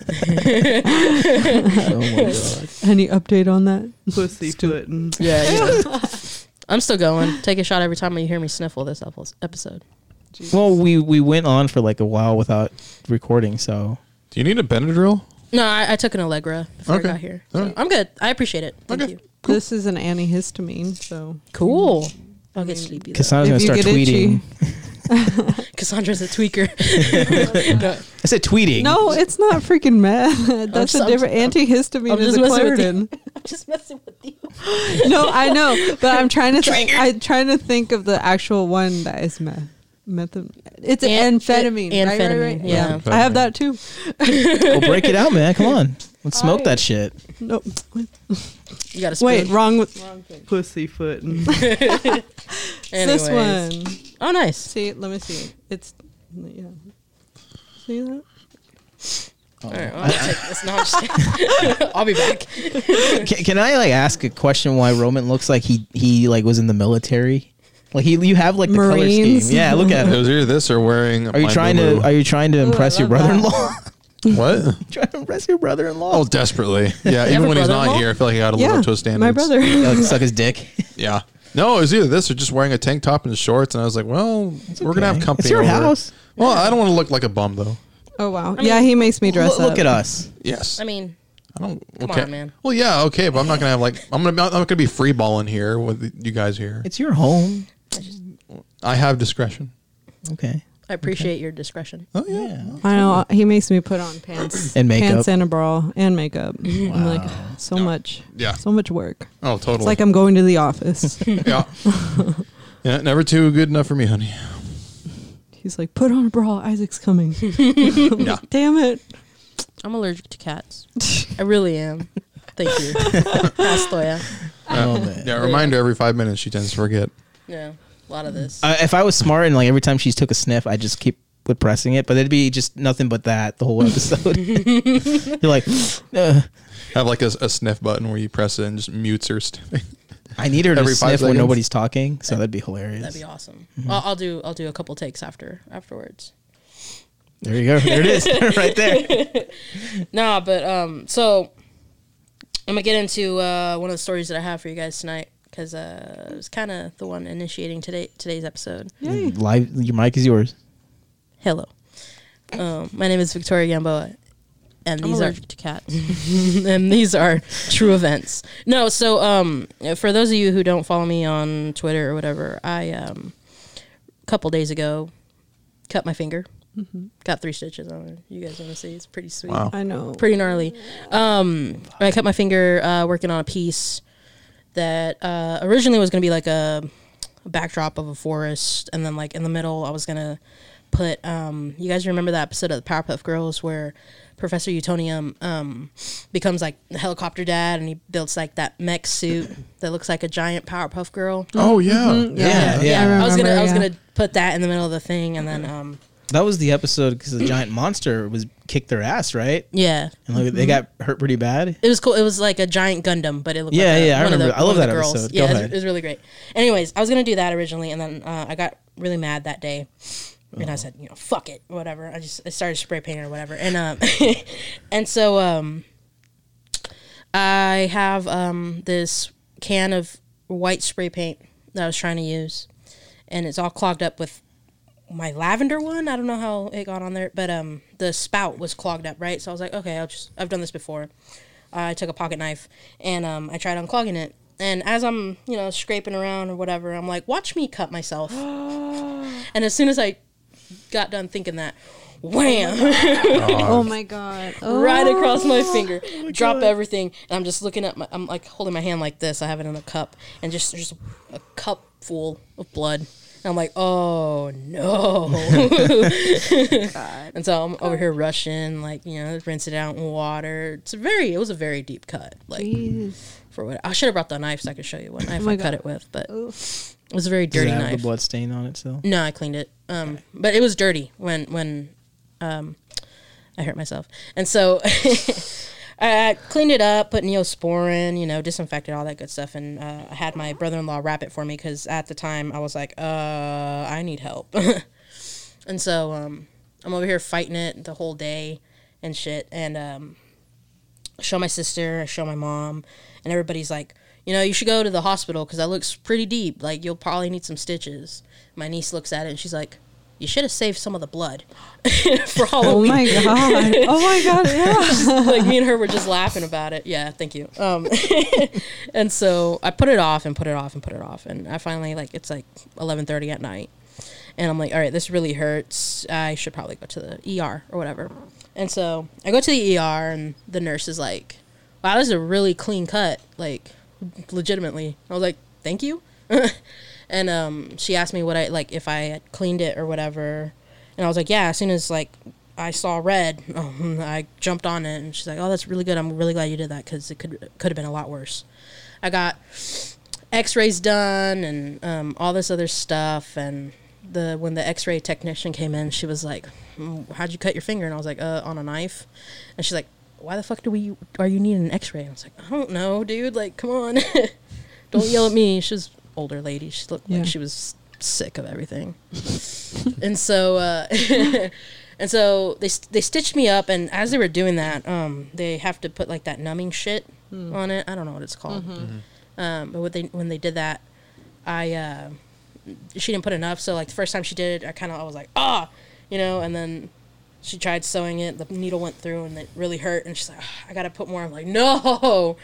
Oh my god. Any update on that? Pussyfoot. and- Yeah, yeah. I'm still going. Take a shot every time you hear me sniffle this epi- episode. Well, we we went on for like a while without recording, so Do you need a Benadryl? No, I, I took an Allegra before Okay. I got here. So Alright. I'm good. I appreciate it. Thank Okay. you. This is an antihistamine, so Cool. I'll I get sleepy. though. Kassandra's If gonna start get itchy. tweeting. Kassandra's a tweaker. No, I said tweeting. no, it's not freaking meth. That's just- a different I'm- antihistamine. I'm is just a messing with you. Claritin. I'm just messing with you. no, I know, but I'm trying to think. I'm trying to think of the actual one that is meth. Meth. It's An- amphetamine. right, right, amphetamine, right? yeah. I have that too. Well, break it out, man. Come on. Let's smoke I- that shit. No, You got to wait, wrong with wrong thing. Pussyfoot. and- It's this one. Oh, nice. See, let me see. It's yeah. See that? Oh. All right, well, I'll take this. No, I'm just kidding. I'll be back. Can, can I like ask a question? Why Roman looks like he he like was in the military? Like he, you have like the color scheme. Yeah, look at It it. was either this or wearing. Are you my trying to boo-boo. Are you trying to Ooh, impress your brother-in-law? what? trying to impress your brother-in-law? Oh, desperately. Yeah, even when he's not here, I feel like I got to live Yeah, up to his standards. my brother. Yeah, like suck his dick. Yeah. No, it was either this or just wearing a tank top and shorts, and I was like, well, we're gonna have company. It's your over. house. Well, I don't want to look like a bum though. Oh wow. I yeah, mean, he makes me dress Look, up. look at us. Yes. I mean, I don't. Come okay. on, man. Well, yeah, okay, but I'm not gonna have like I'm gonna I'm not gonna be free balling here with you guys here. It's your home. I have discretion. Okay. I appreciate your discretion. Oh yeah. Yeah. I know he makes me put on pants And makeup. pants and a bra and makeup. I'm like so much, Yeah. so much work. Oh, totally. It's like I'm going to the office. yeah. yeah. Never too good enough for me, honey. He's like, put on a bra. Isaac's coming. Yeah. Damn it. I'm allergic to cats. I really am. Thank you. Pastoya. Oh man. Yeah. Reminder every five minutes she tends to forget. Yeah, a lot of this. Uh, if I was smart and like every time she took a sniff, I just keep with pressing it, but it'd be just nothing but that the whole episode. You're like, uh, Have like a, a sniff button where you press it and just mutes her sniffing. I need her to Every five sniff when nobody's talking, so that'd be hilarious. That'd be awesome. Mm-hmm. I'll, I'll do. I'll do a couple takes after afterwards. There you go. There it is, right there. Nah, but um, so I'm gonna get into uh, one of the stories that I have for you guys tonight because uh, it was kind of the one initiating today today's episode. Yay. Live, your mic is yours. Hello, um, my name is Victoria Gamboa, and I'm these are to cats. and these are true events. No, so um, for those of you who don't follow me on Twitter or whatever, I um, a couple days ago cut my finger. Got three stitches on it. You guys want to see? It's pretty sweet. Wow. I know. Pretty gnarly. Um, I cut my finger uh, working on a piece that uh, originally was going to be like a, a backdrop of a forest, and then like in the middle, I was gonna put. Um, you guys remember that episode of the Powerpuff Girls where Professor Utonium um, becomes like the helicopter dad, and he builds like that mech suit that looks like a giant Powerpuff Girl. Oh yeah. Mhm, Yeah, yeah. I I was gonna remember, I was gonna put that in the middle of the thing, and then um, That was the episode because the giant monster was kicked their ass, right? Yeah. And like, they got hurt pretty bad. It was cool. It was like a giant Gundam, but it looked Yeah, like a, yeah, I remember. the- I love that girls. episode. Go Yeah, it was, it was really great. Anyways, I was gonna do that originally, and then uh, I got really mad that day, and Uh-huh. I said, you know, fuck it, whatever. I just I started spray painting or whatever, and um, and so um, I have um this can of white spray paint that I was trying to use, and it's all clogged up with my lavender one. I don't know how it got on there, but um, the spout was clogged up, right? So I was like, okay, I'll just I've done this before. I took a pocket knife and um, I tried unclogging it. And as I'm, you know, scraping around or whatever, I'm like, watch me cut myself. and as soon as I got done thinking that, wham, Oh my god. Oh. right across my finger, drop everything, and I'm just looking at my, I'm like holding my hand like this. I have it in a cup, and just just a cup full of blood. And I'm like, oh no. and so I'm over here rushing, like you know, rinse it out in water. It's a very, it was a very deep cut. Like Jeez. for what I should have brought the knife so I could show you what knife my I cut it with, but Ooh. it was a very Does dirty it have knife. the blood stain on it still? No, I cleaned it. Um, but it was dirty when when um, I hurt myself, and so I cleaned it up, put neosporin, you know, disinfected all that good stuff, and uh, I had my brother-in-law wrap it for me because at the time I was like, uh, I need help, and so um, I'm over here fighting it the whole day and shit, and um, show my sister, I show my mom, and everybody's like, you know, you should go to the hospital because that looks pretty deep. Like you'll probably need some stitches. My niece looks at it and she's like, you should have saved some of the blood for Halloween. Oh my god. Oh my god. Yeah. like me and her were just laughing about it. Yeah, thank you. Um, and so I put it off and put it off and put it off, and I finally like it's like eleven thirty at night, and I'm like, all right, this really hurts. I should probably go to the ER or whatever. And so I go to the ER, and the nurse is like, wow, this is a really clean cut, like legitimately. I was like, thank you. And um, she asked me what I like if I had cleaned it or whatever, and I was like, yeah. As soon as like I saw red, um, I jumped on it, and she's like, oh, that's really good. I'm really glad you did that because it could could have been a lot worse. I got X-rays done and um, all this other stuff, and the when the X-ray technician came in, she was like, "Mm, how'd you cut your finger? And I was like, uh, on a knife, and she's like. Why the fuck do we are you needing an X-ray? And I was like, I don't know, dude. Like, come on, don't yell at me. She's older lady. She looked Yeah. like she was sick of everything. and so, uh, and so they they stitched me up, and as they were doing that, um, they have to put like that numbing shit on it. I don't know what it's called. Um, but what they when they did that, I uh, she didn't put enough. So like the first time she did it, I kind of I was like ah, you know, and then she tried sewing it. The needle went through, and it really hurt. And she's like, "Ah, I gotta put more. I'm like, no.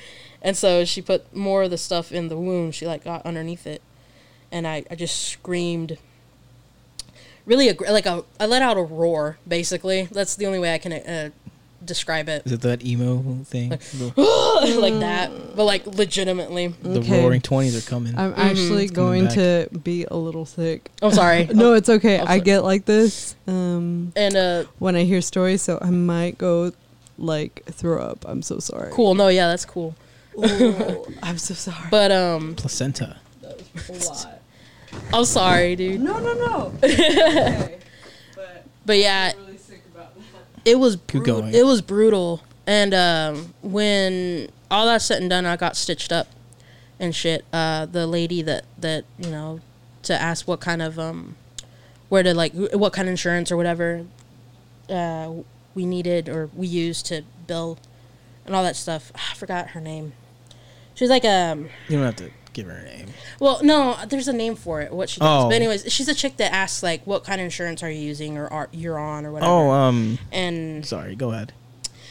And so she put more of the stuff in the wound. She like got underneath it, and I, I just screamed. Really, aggr- like a I let out a roar. Basically, that's the only way I can uh, describe it, Is it that emo thing? The, like that. But like legitimately, the Okay. roaring twenties are coming. I'm actually It's coming going to be a little sick. I'm sorry. No, it's okay. I'm I sorry. get like this um, and uh, when I hear stories, so I might go like throw up. I'm so sorry. cool. No, yeah, that's cool. Ooh, I'm so sorry. But um, Placenta. I'm sorry, dude. No, no, no. okay. But But yeah, really sick about that. It was bru- going. it was brutal. And um, when all that's said and done i got stitched up and shit. Uh, the lady that that you know to ask what kind of um where to like what kind of insurance or whatever uh, we needed or we used to bill and all that stuff. I forgot her name. She's like um You don't have to give her a name. well, no, there's a name for it. What she does, Oh. but anyways, she's a chick that asks like, "What kind of insurance are you using or are you're on or whatever?" Oh, um, and sorry. Go ahead.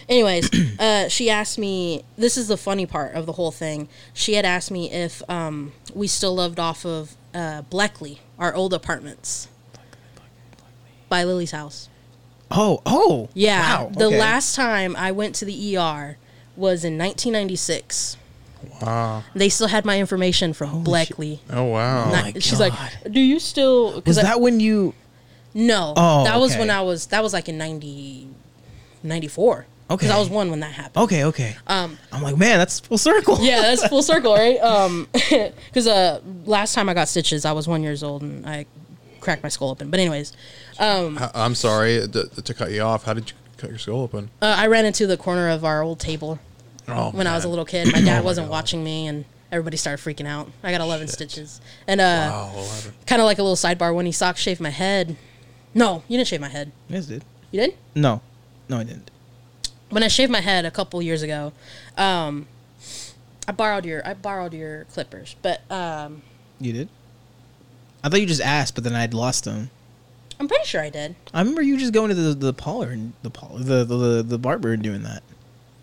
anyways, uh, she asked me. This is the funny part of the whole thing. She had asked me if um, we still lived off of uh, Bleckley, our old apartments, by Lily's house. Oh, oh. Yeah, Wow. the okay. last time I went to the ER was in 1996. Wow. They still had my information from Bleckley. Oh wow. Oh Not- my she's God. like, "Do you still?" 'cause Was I- that when you? No. Oh, that was okay. when I was. That was like in 90, 94. Okay. Because I was one when that happened. Okay, okay. Um. I'm like, man, that's full circle. Yeah, that's full circle, right? Um. Because uh, last time I got stitches, I was one years old, and I cracked my skull open. But anyways, um, I- I'm sorry to, to cut you off. How did you cut your skull open? uh, I ran into the corner of our old table Oh, when I was a little kid. My dad my wasn't God. watching me, and everybody started freaking out. I got 11 stitches, and uh, Wow, kind of like a little sidebar. When he sock shaved my head, no, you didn't shave my head. Yes, did. You did? No, no, I didn't. when I shaved my head a couple years ago, um, I borrowed your I borrowed your clippers, but um, You did. I thought you just asked, but then I'd lost them. I'm pretty sure I did. I remember you just going to the the parlor and the parlor, the, the the the barber and doing that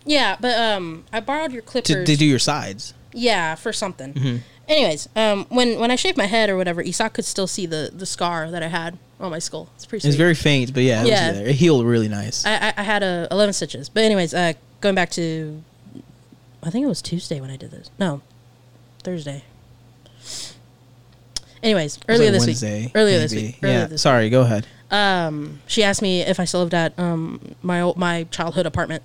Yeah, but um, I borrowed your to, clippers. to do your sides. yeah, for something. Mm-hmm. Anyways, um, when when I shaved my head or whatever, Isaac could still see the the scar that I had on my skull. It's pretty. It was very faint, but yeah, it Yeah. was there. It healed really nice. I, I, I had a 11 stitches. But anyways, uh, going back to, I think it was Tuesday when I did this. No, Thursday. Anyways, earlier like this Wednesday, week. Earlier this week. Earlier yeah. this Sorry. Go ahead. um, she asked me if I still lived at um, my old, my childhood apartment,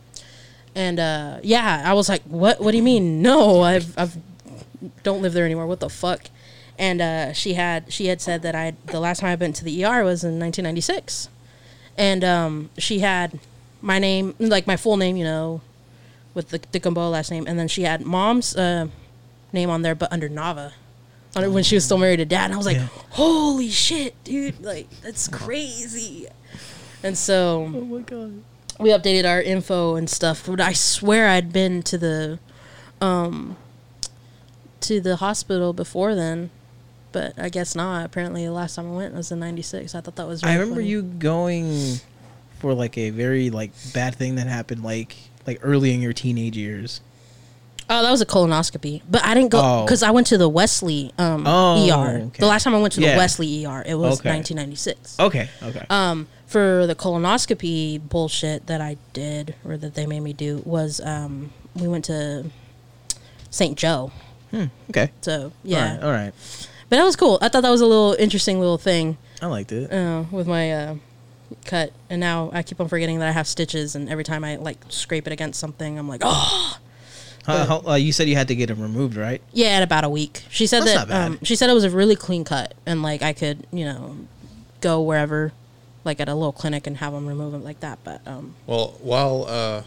and uh, yeah, I was like, "What? What do you mean? No, I've I've don't live there anymore. What the fuck?" And uh, she had she had said that I the last time I've been to the ER was in 1996, and um, she had my name like my full name, you know, with the the Gamboa last name, and then she had mom's uh, name on there, but under Nava. On when she was still married to dad, and I was like, Yeah. "Holy shit, dude! Like that's crazy." And so oh my god. We updated our info and stuff. But I swear I'd been to the, um, to the hospital before then, but I guess not. Apparently, the last time I went was in '96. I thought that was. I remember funny. you going for like a very like bad thing that happened like like early in your teenage years. Oh, that was a colonoscopy, but I didn't go Oh. because I went to the Wesley um, Oh, ER. okay. The last time I went to the Wesley ER, it was Okay. 1996. Okay. Okay. Um, for the colonoscopy bullshit that I did or that they made me do was um, we went to St. Joe. okay. So yeah, All right. All right. but that was cool. I thought that was a little interesting little thing I liked it. uh, with my uh, cut, and now I keep on forgetting that I have stitches, and every time I like scrape it against something, I'm like, oh, How, how, uh, you said you had to get them removed, right? yeah, in about a week. She said That's that not bad. um, she said it was a really clean cut, and like I could, you know, go wherever, like at a little clinic and have them remove them like that. But um, Well, while uh,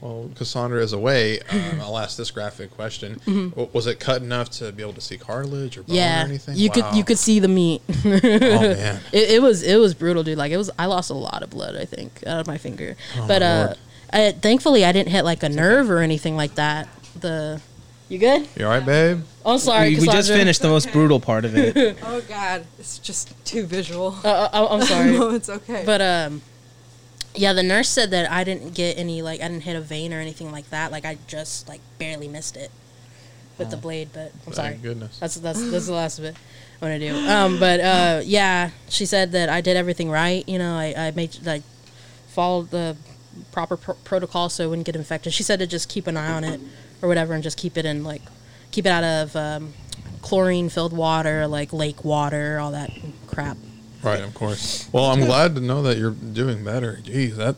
while Kassandra is away, um, I'll ask this graphic question: W- Was it cut enough to be able to see cartilage or bone Mm-hmm. yeah, or anything? you could you could see the meat. Oh man. It, it was it was brutal, dude. Like it was. I lost a lot of blood. I think out of my finger, but Oh, my uh, Lord. I, thankfully I didn't hit like a nerve or anything like that. The you good? You all right, babe? Oh, sorry. we, we just finished the most brutal part of it. Oh God, it's just too visual. Uh, uh, I'm sorry, no, it's okay. but um, yeah, the nurse said that I didn't get any like I didn't hit a vein or anything like that. Like I just like barely missed it with the blade. But I'm sorry. Goodness. That's that's that's the last of it. I'm gonna do. Um, but uh, yeah, she said that I did everything right. You know, I I made like followed the proper pro- protocol so it wouldn't get infected. She said to just keep an eye on it or whatever, and just keep it in like keep it out of um, chlorine filled water, like lake water, all that crap. Right, of course. Well, I'm glad to know that you're doing better. Geez, that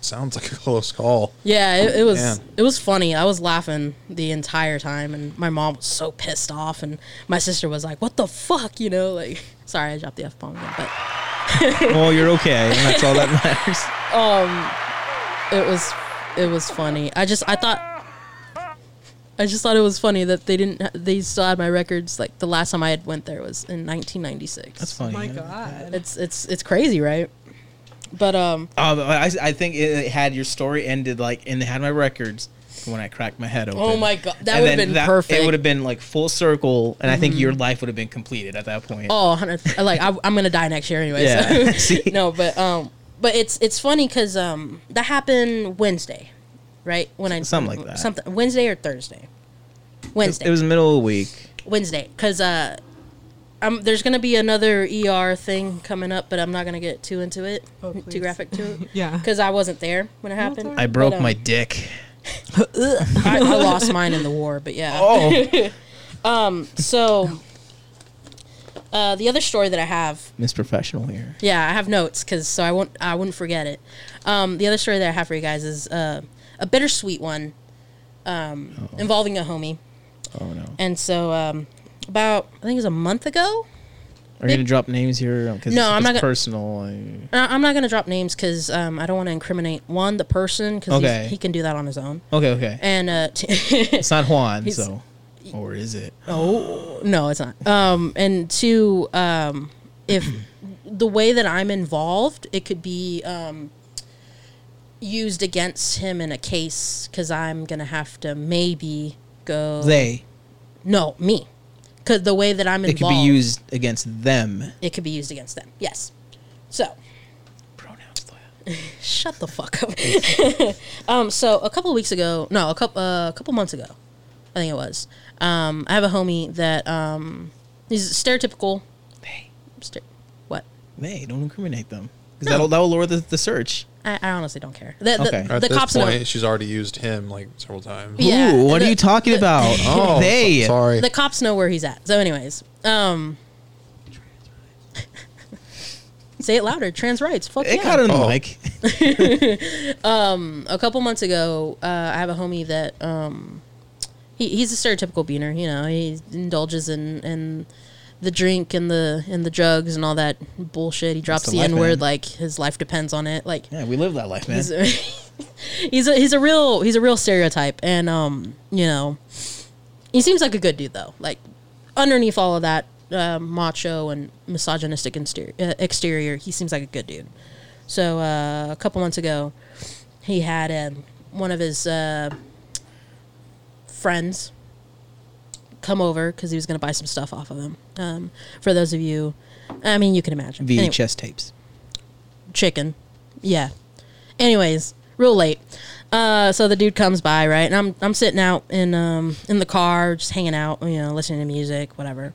sounds like a close call. Yeah, it, it was Man. it was funny. I was laughing the entire time, and my mom was so pissed off, and my sister was like, "What the fuck?" You know, like sorry, I dropped the f bomb again, but well, you're okay, and that's all that matters. It was it was funny. I just I thought I just thought it was funny that they didn't they still had my records. Like the last time I had went there was in 1996. That's oh funny. my God. It's it's it's crazy, right? But um, Um, I, I think it had your story ended like, and it had my records when I cracked my head open. oh my god, that would have been that- perfect. It would have been like full circle, and I think your life would have been completed at that point. Oh, like I, I'm gonna die next year anyway. Yeah. So. See? no, but um, but it's it's funny because um, that happened Wednesday, right? When I Something like that. Something Wednesday or Thursday. Wednesday. It was middle of the week. Wednesday, because uh, um, there's gonna be another ER thing coming up, but I'm not gonna get too into it, Oh, too graphic to it, Yeah. because I wasn't there when it happened. alright. I broke But, um, my dick. I, I lost mine in the war, but yeah. Oh, um. So, uh, the other story that I have Miss Professional here. Yeah, I have notes because so I won't I wouldn't forget it. Um, the other story that I have for you guys is uh, a bittersweet one um, involving a homie. Oh no. And so um, about I think it was a month ago, Are you gonna drop names here? Because No, I'm not gonna- personal. I- Uh, I'm not gonna drop names because um, I don't want to incriminate one the person because Okay. he can do that on his own. Okay, okay. And uh, t- It's not Juan, He's- so or is it? Oh no, it's not. Um, and two, um, if the way that I'm involved, it could be um, used against him in a case because I'm gonna have to maybe go. They. No, me. Because the way that I'm involved, It could be used against them. It could be used against them. Yes. So Pronouns. Shut the fuck up. um, so a couple of weeks ago, no, a couple uh, a couple months ago, I think it was. Um, I have a homie that um, he's stereotypical. They. Ster- what? They. Don't incriminate them. Because No. that'll that'll lower the, the search. I, I honestly don't care. The, the, Okay. At the this cops point, know. she's already used him like several times. Yeah, Ooh, what the- are you talking the- about? Oh, they. so- sorry. The cops know where he's at. So, anyways, um, Trans rights. say it louder. Trans rights. Fuck It yeah. got it on the Oh. mic. a couple months ago, uh, I have a homie that um, he, he's a stereotypical beaner. You know, he indulges in, in the drink and the and the drugs and all that bullshit. He drops the the N word like his life depends on it. Like Yeah, we live that life, man. he's a, he's a he's a real he's a real stereotype, and um, you know, he seems like a good dude though. Like underneath all of that uh, macho and misogynistic exterior, uh, exterior, he seems like a good dude. So uh, a couple months ago, he had um, one of his uh, friends come over because he was going to buy some stuff off of him. Um, for those of you, I mean, you can imagine. Anyway VHS tapes. chicken. Yeah. Anyways, real late. Uh, so the dude comes by, right? And I'm I'm sitting out in um in the car, just hanging out, you know, listening to music, whatever.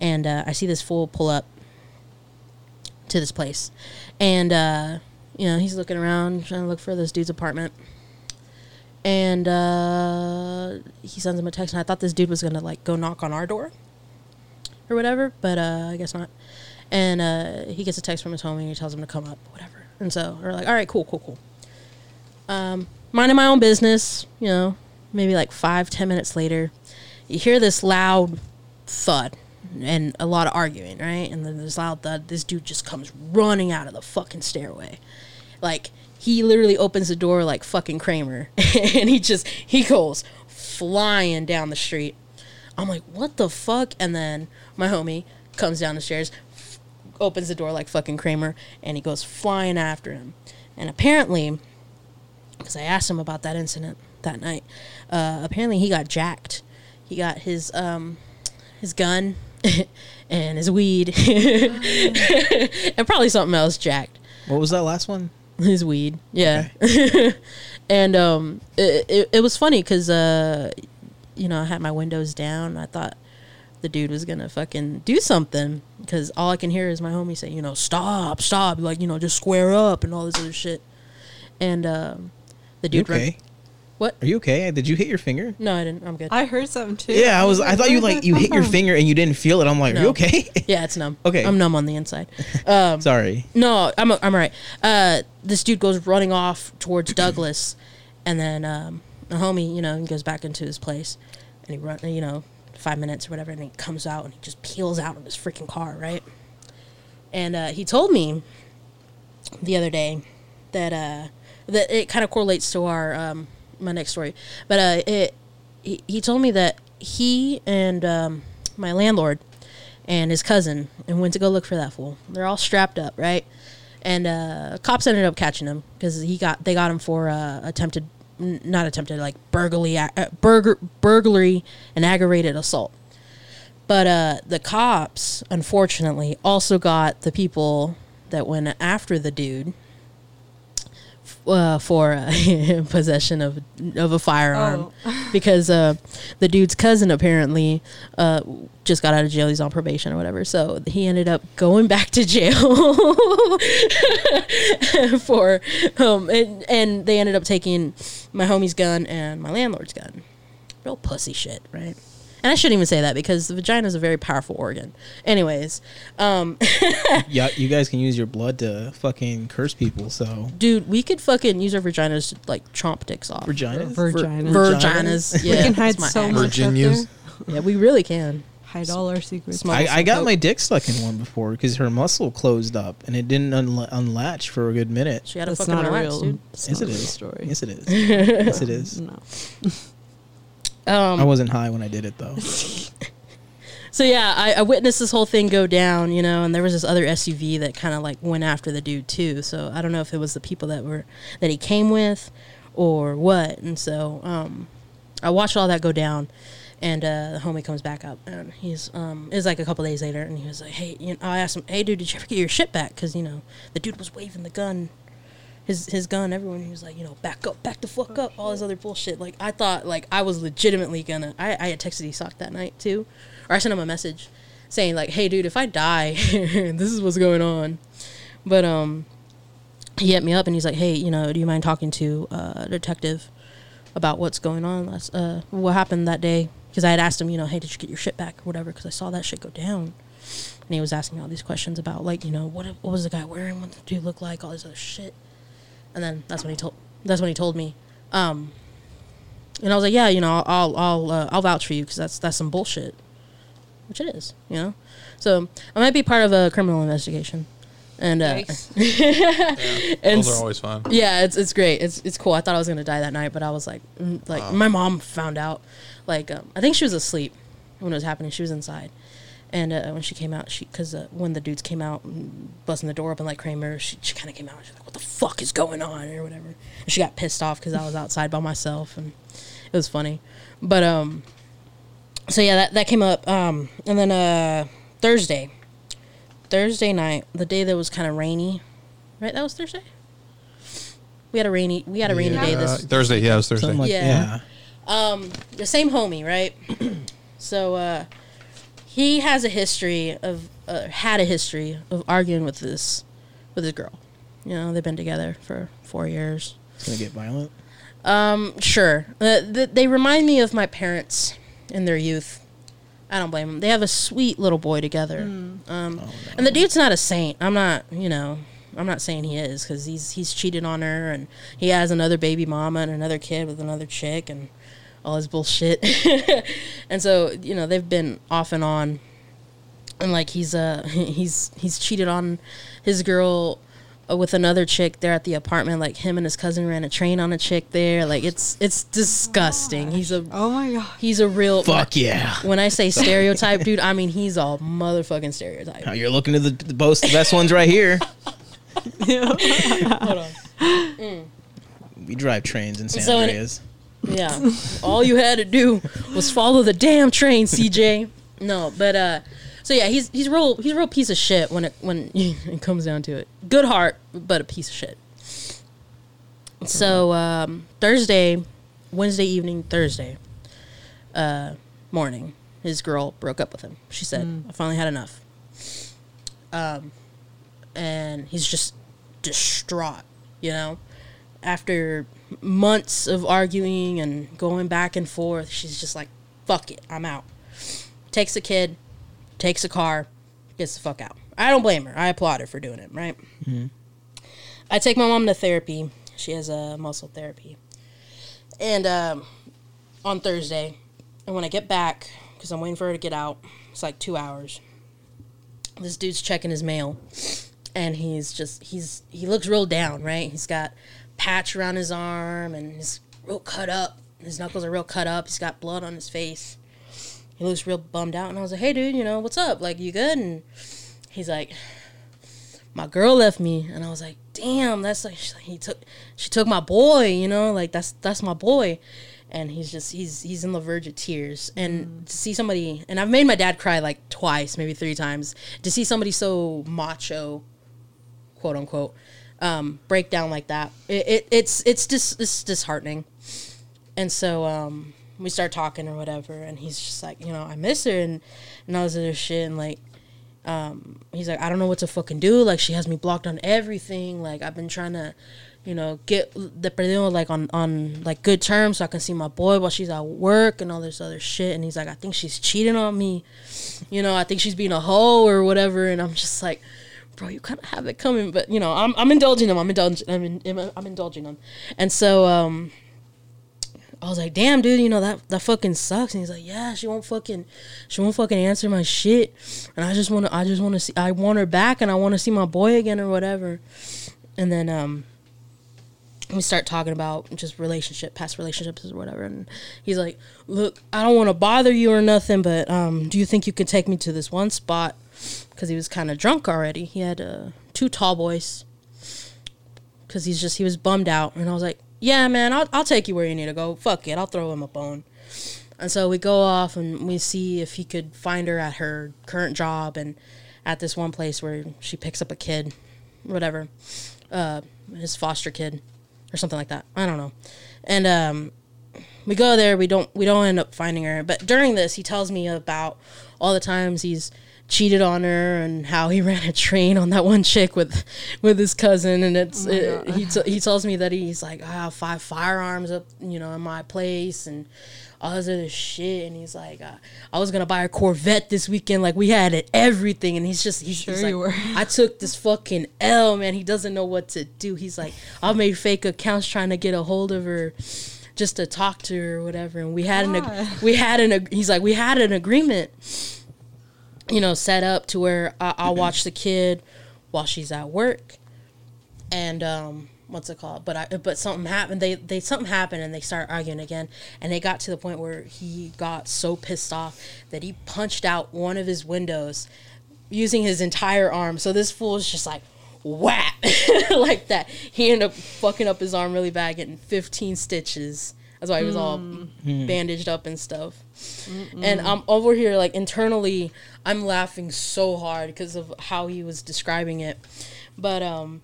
And uh, I see this fool pull up to this place, and uh, you know he's looking around trying to look for this dude's apartment. And uh, he sends him a text, and I thought this dude was gonna like go knock on our door, or whatever, but uh, I guess not and uh, he gets a text from his homie and he tells him to come up, whatever. And so we're like, all right, cool, cool, cool. Um, minding my own business, you know, maybe like five, ten minutes later, you hear this loud thud and a lot of arguing, right? And then this loud thud, this dude just comes running out of the fucking stairway. Like, he literally opens the door like fucking Kramer and he just, he goes flying down the street. I'm like, what the fuck? And then my homie comes down the stairs, f- opens the door like fucking Kramer, and he goes flying after him. And apparently, because I asked him about that incident that night, uh, apparently he got jacked. He got his um, his gun and his weed and probably something else jacked What was that last one? His weed. Yeah. And um it, it, it was funny because uh you know i had my windows down. I thought the dude was gonna fucking do something because all i can hear is my homie say you know stop stop like you know just square up and all this other shit. And um the dude run- okay? What Are you okay? Did you hit your finger? no i didn't i'm good I heard something too. Yeah, I was. I thought you like you hit your finger and you didn't feel it. I'm like, are you No. okay? yeah it's numb Okay. i'm numb on the inside um Sorry. No, I'm I'm all right. Uh, this dude goes running off towards Douglas, and then um, a homie, you know, he goes back into his place, and he run, you know, five minutes or whatever, and he comes out and he just peels out of his freaking car, right? And uh, he told me the other day that uh, that it kind of correlates to our um, my next story, but uh, it he, he told me that he and um, my landlord and his cousin and went to go look for that fool. They're all strapped up, right? And uh, cops ended up catching him because he got they got him for uh, attempted, not attempted, like burglary, uh, burger, burglary and aggravated assault. But uh, the cops, unfortunately, also got the people that went after the dude uh, for uh, possession of of a firearm because uh, the dude's cousin apparently uh, just got out of jail. He's on probation or whatever, so he ended up going back to jail for um, and, and they ended up taking my homie's gun and my landlord's gun. Real pussy shit, right? And I shouldn't even say that because the vagina is a very powerful organ. Anyways, um, Yeah, you guys can use your blood to fucking curse people. So dude, we could fucking use our vaginas to like chomp dicks off. vagina. Virgina. Virginas. Yeah, we can hide so ex. much Virginias. there. Yeah, we really can. Hide all our secrets. I, I got my dick stuck in one before because her muscle closed up and it didn't unla- unlatch for a good minute. She had to That's fucking not a real. dude. that's Yes, not it a real is. Story. Yes, it is. yes, it is. No. Um, I wasn't high when I did it though. So yeah, I, I witnessed this whole thing go down, you know, and there was this other SUV that kind of like went after the dude too. So I don't know if it was the people that were that he came with or what. And so um, I watched all that go down, and uh, the homie comes back up, and he's um, it was like a couple days later, and he was like, "Hey," you know, I asked him, "Hey, dude, did you ever get your shit back?" Because you know the dude was waving the gun. His, his gun everyone he was like you know back up back the fuck up all this other bullshit like I thought like I was legitimately gonna I, I had texted Isaac that night too or I sent him a message saying like, "Hey, dude, if I die, this is what's going on." But um, he hit me up and he's like, "Hey, you know, do you mind talking to uh, a detective about what's going on? Uh, what happened that day?" Because I had asked him, you know, "Hey, did you get your shit back or whatever?" Because I saw that shit go down, and he was asking me all these questions about like, you know, what what was the guy wearing? What did dude look like? All this other shit. And then that's when he told that's when he told me. Um, and I was like, "Yeah, you know, I'll I'll uh, I'll vouch for you because that's that's some bullshit." which it is, you know. So I might be part of a criminal investigation, and uh, and Those are always fun. yeah, it's it's great. It's it's cool. I thought I was gonna die that night, but I was like, mm, like my mom found out. Like um, I think she was asleep when it was happening. She was inside, and uh, when she came out, she because uh, when the dudes came out, and busting the door open like Kramer, she, she kind of came out. and She's like, "What the fuck is going on?" or whatever. And she got pissed off because I was outside by myself, and it was funny. But um, so yeah, that that came up. Um, and then uh, Thursday, Thursday night, the day that was kind of rainy, right? That was Thursday. We had a rainy. We had a rainy day Yeah, this Thursday. Yeah, it was Thursday. Something like Yeah. yeah. the same homie, right? so uh, he has a history of uh, had a history of arguing with this with his girl. You know, they've been together for four years. It's gonna get violent. Um, sure. Uh, th- they remind me of my parents in their youth. I don't blame them. They have a sweet little boy together. Um, and the dude's not a saint. I'm not, you know, I'm not saying he is because he's he's cheated on her and he has another baby mama and another kid with another chick and all his bullshit. and so you know they've been off and on, and like he's uh he's he's cheated on his girl uh, with another chick there at the apartment. Like him and his cousin ran a train on a chick there. Like it's it's disgusting. He's a Oh my god. he's a real Fuck yeah. When I say stereotype, dude, I mean he's a motherfucking stereotype. Now you're looking at the, the most the best ones right here. Hold on. We drive trains in San So in- Andreas. Yeah. All you had to do was follow the damn train, CJ. No, but uh so yeah, he's he's real he's a real piece of shit when it when it comes down to it. Good heart, but a piece of shit. So um Thursday, Wednesday evening, Thursday, uh morning, his girl broke up with him. She said, I finally had enough. Um and he's just distraught, you know? After months of arguing and going back and forth, she's just like, fuck it, I'm out. Takes a kid, takes a car, gets the fuck out. I don't blame her. I applaud her for doing it, right? I take my mom to therapy. She has a muscle therapy. And um, on Thursday, and when I get back, because I'm waiting for her to get out, it's like two hours. This dude's checking his mail and he's just he's he looks real down, right? He's got patch around his arm and he's real cut up. His knuckles are real cut up. He's got blood on his face. He looks real bummed out, and I was like, "Hey, dude, you know what's up? Like, you good?" And he's like, "My girl left me," and I was like, "Damn, that's like he took she took my boy, you know, like that's that's my boy." And he's just he's he's in the verge of tears, and mm. to see somebody, and I've made my dad cry like twice, maybe three times, to see somebody so macho quote unquote um, break down like that. It, it it's it's just it's disheartening. And so um, we start talking or whatever and he's just like you know i miss her and and all this other shit and like um, he's like i don't know what to fucking do. Like she has me blocked on everything. Like i've been trying to you know get the perdido like on on like good terms so i can see my boy while she's at work and all this other shit. And he's like i think she's cheating on me. You know i think she's being a hoe or whatever. And i'm just like bro, you kind of have it coming, but you know, I'm, I'm indulging them. I'm indulging. I'm, in, I'm indulging them, and so um, I was like, damn, dude, you know that that fucking sucks. And he's like, yeah, she won't fucking, she won't fucking answer my shit. And I just want to, I just want to see, I want her back, and I want to see my boy again or whatever. And then um, we start talking about just relationship, past relationships or whatever. And he's like, look, I don't want to bother you or nothing, but um, do you think you could take me to this one spot? Because he was kind of drunk already. He had uh, two tall boys. Because he's just, he was bummed out. And I was like, yeah, man, I'll, I'll take you where you need to go. Fuck it, I'll throw him a bone. And so we go off and we see if he could find her at her current job and at this one place where she picks up a kid, whatever, uh, his foster kid or something like that. I don't know. And um, we go there. We don't we don't end up finding her. But during this, he tells me about all the times he's cheated on her and how he ran a train on that one chick with with his cousin and it's it, he t- he tells me that he's like I have five firearms up you know in my place and all this other shit and he's like uh, I was gonna buy a Corvette this weekend like we had it everything and he's just he's, Sure he's like. I took this fucking L man he doesn't know what to do he's like I made fake accounts trying to get a hold of her just to talk to her or whatever and we had an ag- we had an ag- he's like we had an agreement you know, set up to where I, I'll watch the kid while she's at work, and um, what's it called? But I, but something happened. They they something happened and they start arguing again, and they got to the point where he got so pissed off that he punched out one of his windows using his entire arm. So this fool is just like whap like that. He ended up fucking up his arm really bad, getting 15 stitches. That's why he was all bandaged up and stuff. And I'm over here like internally, I'm laughing so hard because of how he was describing it. But um,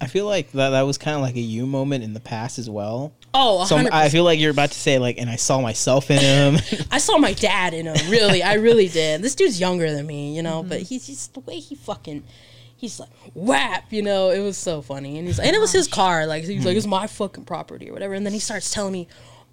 I feel like that that was kind of like a you moment in the past as well. oh, So I'm- 100%. I feel like you're about to say like, and I saw myself in him. I saw my dad in him. Really, I really did. This dude's younger than me, you know, but mm-hmm. he's just the way he fucking. He's like whap, you know. It was so funny, and he's like, and it was his car. Like he's like it's my fucking property or whatever. And then he starts telling me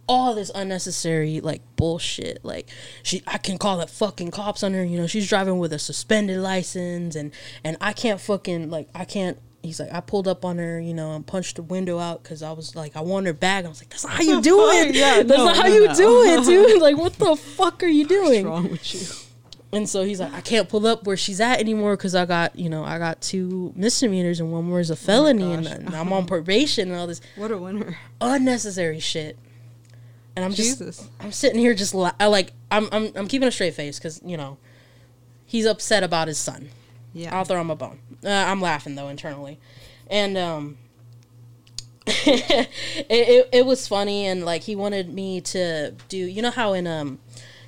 all this unnecessary like bullshit. Like she, I can call the fucking cops on her. You know, she's driving with a suspended license, and and I can't fucking like I can't. He's like, I pulled up on her, you know, and punched the window out because I was like, I want her back. I was like, that's not how you do it. Yeah, that's no, not how no, you no. do it, dude. Like, what the fuck are you doing? What's wrong with you? And so he's like, I can't pull up where she's at anymore because I got, you know, I got two misdemeanors and one more is a oh felony and, and I'm on probation and all this What a winner. unnecessary shit. And I'm just, Jesus. I'm sitting here just la- I like, I'm, I'm, I'm keeping a straight face because you know, he's upset about his son. Yeah. I'll throw him a bone. Uh, I'm laughing though internally, and um, it, it it was funny and like he wanted me to do. You know how in um,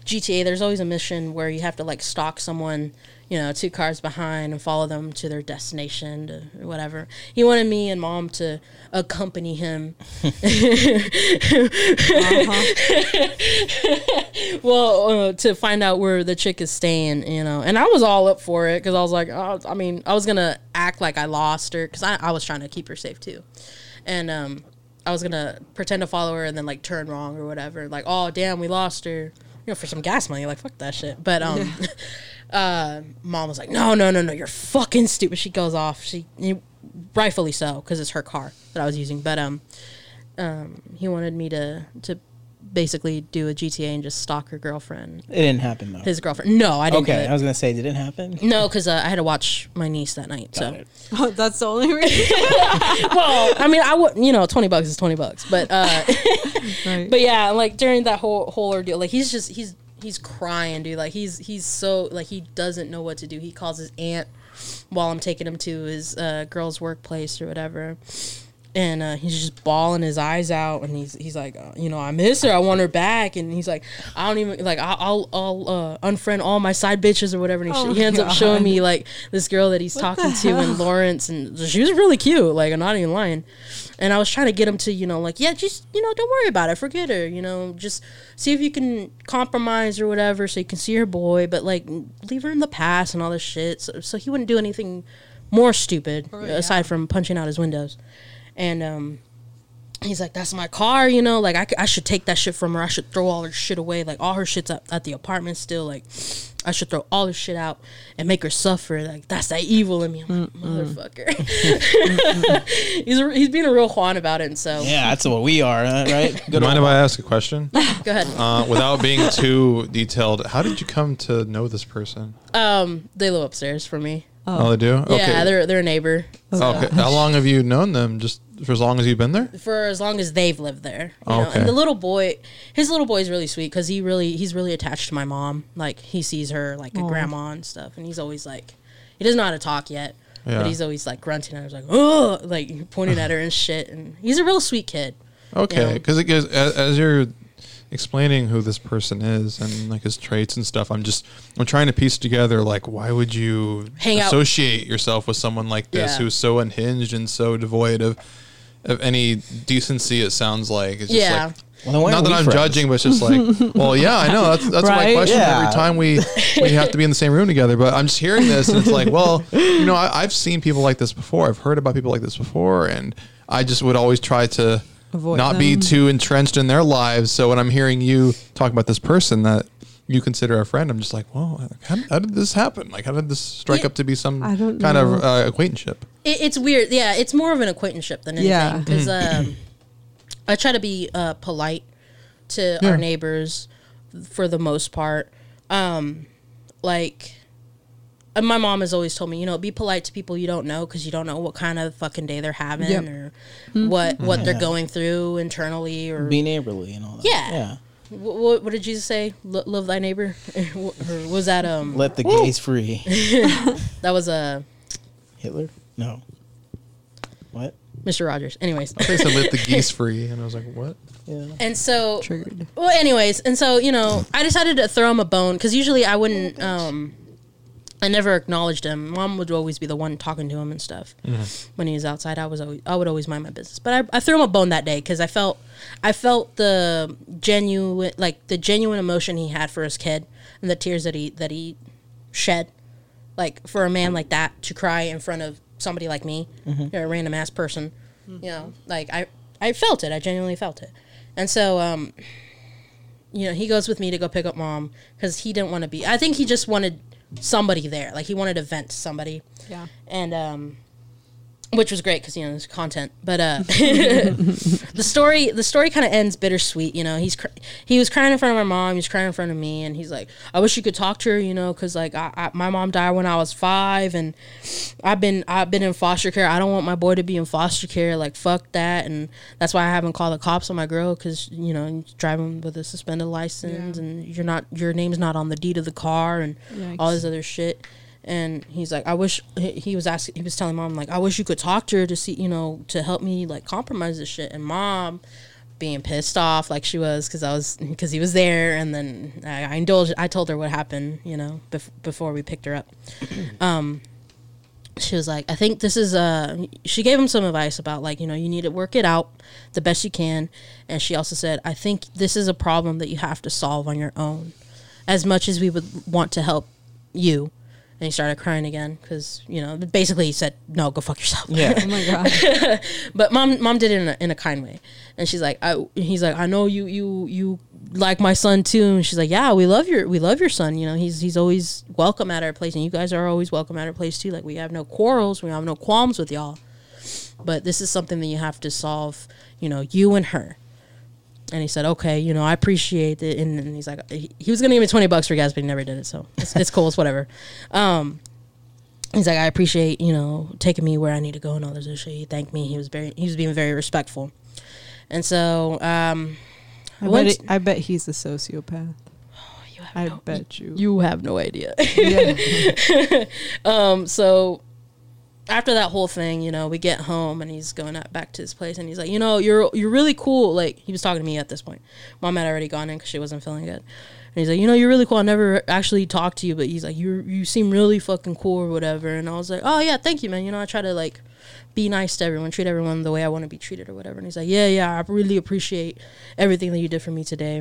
GTA there's always a mission where you have to like stalk someone, you know, two cars behind and follow them to their destination to whatever. He wanted me and mom to accompany him. well, uh, to find out where the chick is staying, you know, and I was all up for it because I was like, oh, I mean, I was gonna act like I lost her because I, I was trying to keep her safe too, and um, I was gonna pretend to follow her and then like turn wrong or whatever, like, oh damn, we lost her, you know, for some gas money, like fuck that shit. But um, uh, mom was like, no, no, no, no, you're fucking stupid. She goes off. She rightfully so because it's her car that I was using, but um, um, he wanted me to to basically do a GTA and just stalk her girlfriend, it didn't happen though. his girlfriend. No, I didn't okay, do I was gonna say, did it happen? No, because uh, I had to watch my niece that night. Got so, it. Oh, that's the only reason. well, I mean, I would, you know, twenty bucks is twenty bucks, but uh, right. but yeah, like during that whole whole ordeal, like he's just he's he's crying, dude. Like he's he's so like he doesn't know what to do. He calls his aunt while I'm taking him to his uh, girl's workplace or whatever. And uh, he's just bawling his eyes out, and he's he's like, uh, you know, I miss her, I want her back, and he's like, I don't even like, I'll I'll, I'll uh, unfriend all my side bitches or whatever. And he, Oh sh- he my ends up showing me like this girl that he's talking to in Lawrence, and she was really cute. Like I'm not even lying. And I was trying to get him to, you know, like, yeah, just you know, don't worry about it, forget her, you know, just see if you can compromise or whatever, so you can see her boy, but like leave her in the past and all this shit, so, so he wouldn't do anything more stupid Oh, aside yeah. from punching out his windows. And um, he's like, that's my car, you know, like I, I should take that shit from her. I should throw all her shit away. Like all her shit's at, at the apartment still. Like I should throw all her shit out and make her suffer. Like that's that evil in me. I'm like, motherfucker. he's a, he's being a real Juan about it, and so Yeah, that's what we are, uh, right? Do you Good mind if I ask a question? go ahead. Uh, without being too detailed, how did you come to know this person? Um, they live upstairs from me. Oh. oh, they do. Okay. Yeah, they're they're a neighbor. okay. How long have you known them? Just for as long as you've been there? for as long as they've lived there. You know? Okay. And the little boy, his little boy is really sweet because he really he's really attached to my mom. Like he sees her like a Aw. grandma and stuff, and he's always like, he doesn't know how to talk yet, Yeah. but he's always like grunting. I was like, oh, like pointing at her and shit. And he's a real sweet kid. Okay, Yeah. because as, as you're explaining who this person is and like his traits and stuff, I'm just I'm trying to piece together like why would you Hang out- associate yourself with someone like this Yeah. who's so unhinged and so devoid of of any decency? It sounds like it's just Yeah. like. Well, Not that I'm friends? judging, but it's just like, well, yeah, I know. That's that's what I Right? question Yeah. every time we we have to be in the same room together. But I'm just hearing this, and it's like, well, you know, I, I've seen people like this before. I've heard about people like this before, and I just would always try to Avoid not be too entrenched in their lives. So when I'm hearing you talk about this person that you consider a friend, I'm just like, well, how, how did this happen? Like, how did this strike Yeah. up to be some I don't kind know. of uh, acquaintanceship? It, it's weird. Yeah, it's more of an acquaintanceship than anything. Yeah. Because um, I try to be uh, polite to Yeah. our neighbors for the most part. Um, like, and my mom has always told me, you know, be polite to people you don't know because you don't know what kind of fucking day they're having Yep. or what what they're going through internally or Be neighborly and all that. Yeah. Yeah. what, what, what did Jesus say? Lo- love thy neighbor, or was that um Let the gays free. that was uh, Hitler? No. What? Mr. Rogers. Anyways, They said let the geese free, and I was like, what? Yeah. and so Triggered. Well, anyways, and so you know, I decided to throw him a bone because usually I wouldn't. Um, I never acknowledged him. Mom would always be the one talking to him and stuff mm-hmm. when he was outside. I was always I would always mind my business, but I, I threw him a bone that day because I felt I felt the genuine like the genuine emotion he had for his kid and the tears that he that he shed. Like for a man like that to cry in front of somebody like me, mm-hmm. you know, a random ass person, mm-hmm. you know, like I I felt it. I genuinely felt it, and so um, you know, he goes with me to go pick up mom because he didn't want to be. I think he just wanted somebody there. Like he wanted to vent to somebody, Yeah. and um, which was great because you know there's content. But uh, the story the story kind of ends bittersweet. You know, he's cr- he was crying in front of my mom. He was crying in front of me, and he's like, "I wish you could talk to her." You know, because like I, I, my mom died when I was five, and I've been I've been in foster care. I don't want my boy to be in foster care. Like fuck that, and that's why I haven't called the cops on my girl because you know he's driving with a suspended license, Yeah. and you're not your name's not on the deed of the car, and all this other shit. And he's like, I wish he, was asking. He was telling mom like, I wish you could talk to her to see, you know, to help me like compromise this shit. And mom, being pissed off like she was because I was because he was there, and then I, I indulged. I told her what happened, you know, bef- before we picked her up. Um, she was like, I think this is uh she gave him some advice about like, you know, you need to work it out the best you can. And she also said, I think this is a problem that you have to solve on your own. As much as we would want to help you. And he started crying again because, you know, basically he said, no, go fuck yourself. Yeah. Oh my god. But mom, mom did it in a, in a kind way, and she's like, I, he's like, I know you, you, you like my son too, and she's like, yeah, we love your, we love your son. You know, he's he's always welcome at our place, and you guys are always welcome at our place too. Like we have no quarrels, we have no qualms with y'all, but this is something that you have to solve. You know, you and her. And he said, okay, you know, I appreciate it. And, and he's like, he, he was going to give me 20 bucks for gas, but he never did it. So it's, it's cool. It's whatever. Um, he's like, I appreciate, you know, taking me where I need to go and all this shit. He thanked me. He was very, he was being very respectful. And so, um, I bet, it, I bet he's a sociopath. you have I no, bet you. you have no idea. yeah. um, so after that whole thing, you know, we get home and he's going back to his place and he's like, you know, you're you're really cool. Like he was talking to me at this point. Mom had already gone in because she wasn't feeling good. And he's like, you know, you're really cool. I never actually talked to you, but he's like, you you seem really fucking cool or whatever. And I was like, oh yeah, thank you, man. You know, I try to like be nice to everyone, treat everyone the way I want to be treated or whatever. And he's like, yeah, yeah, I really appreciate everything that you did for me today.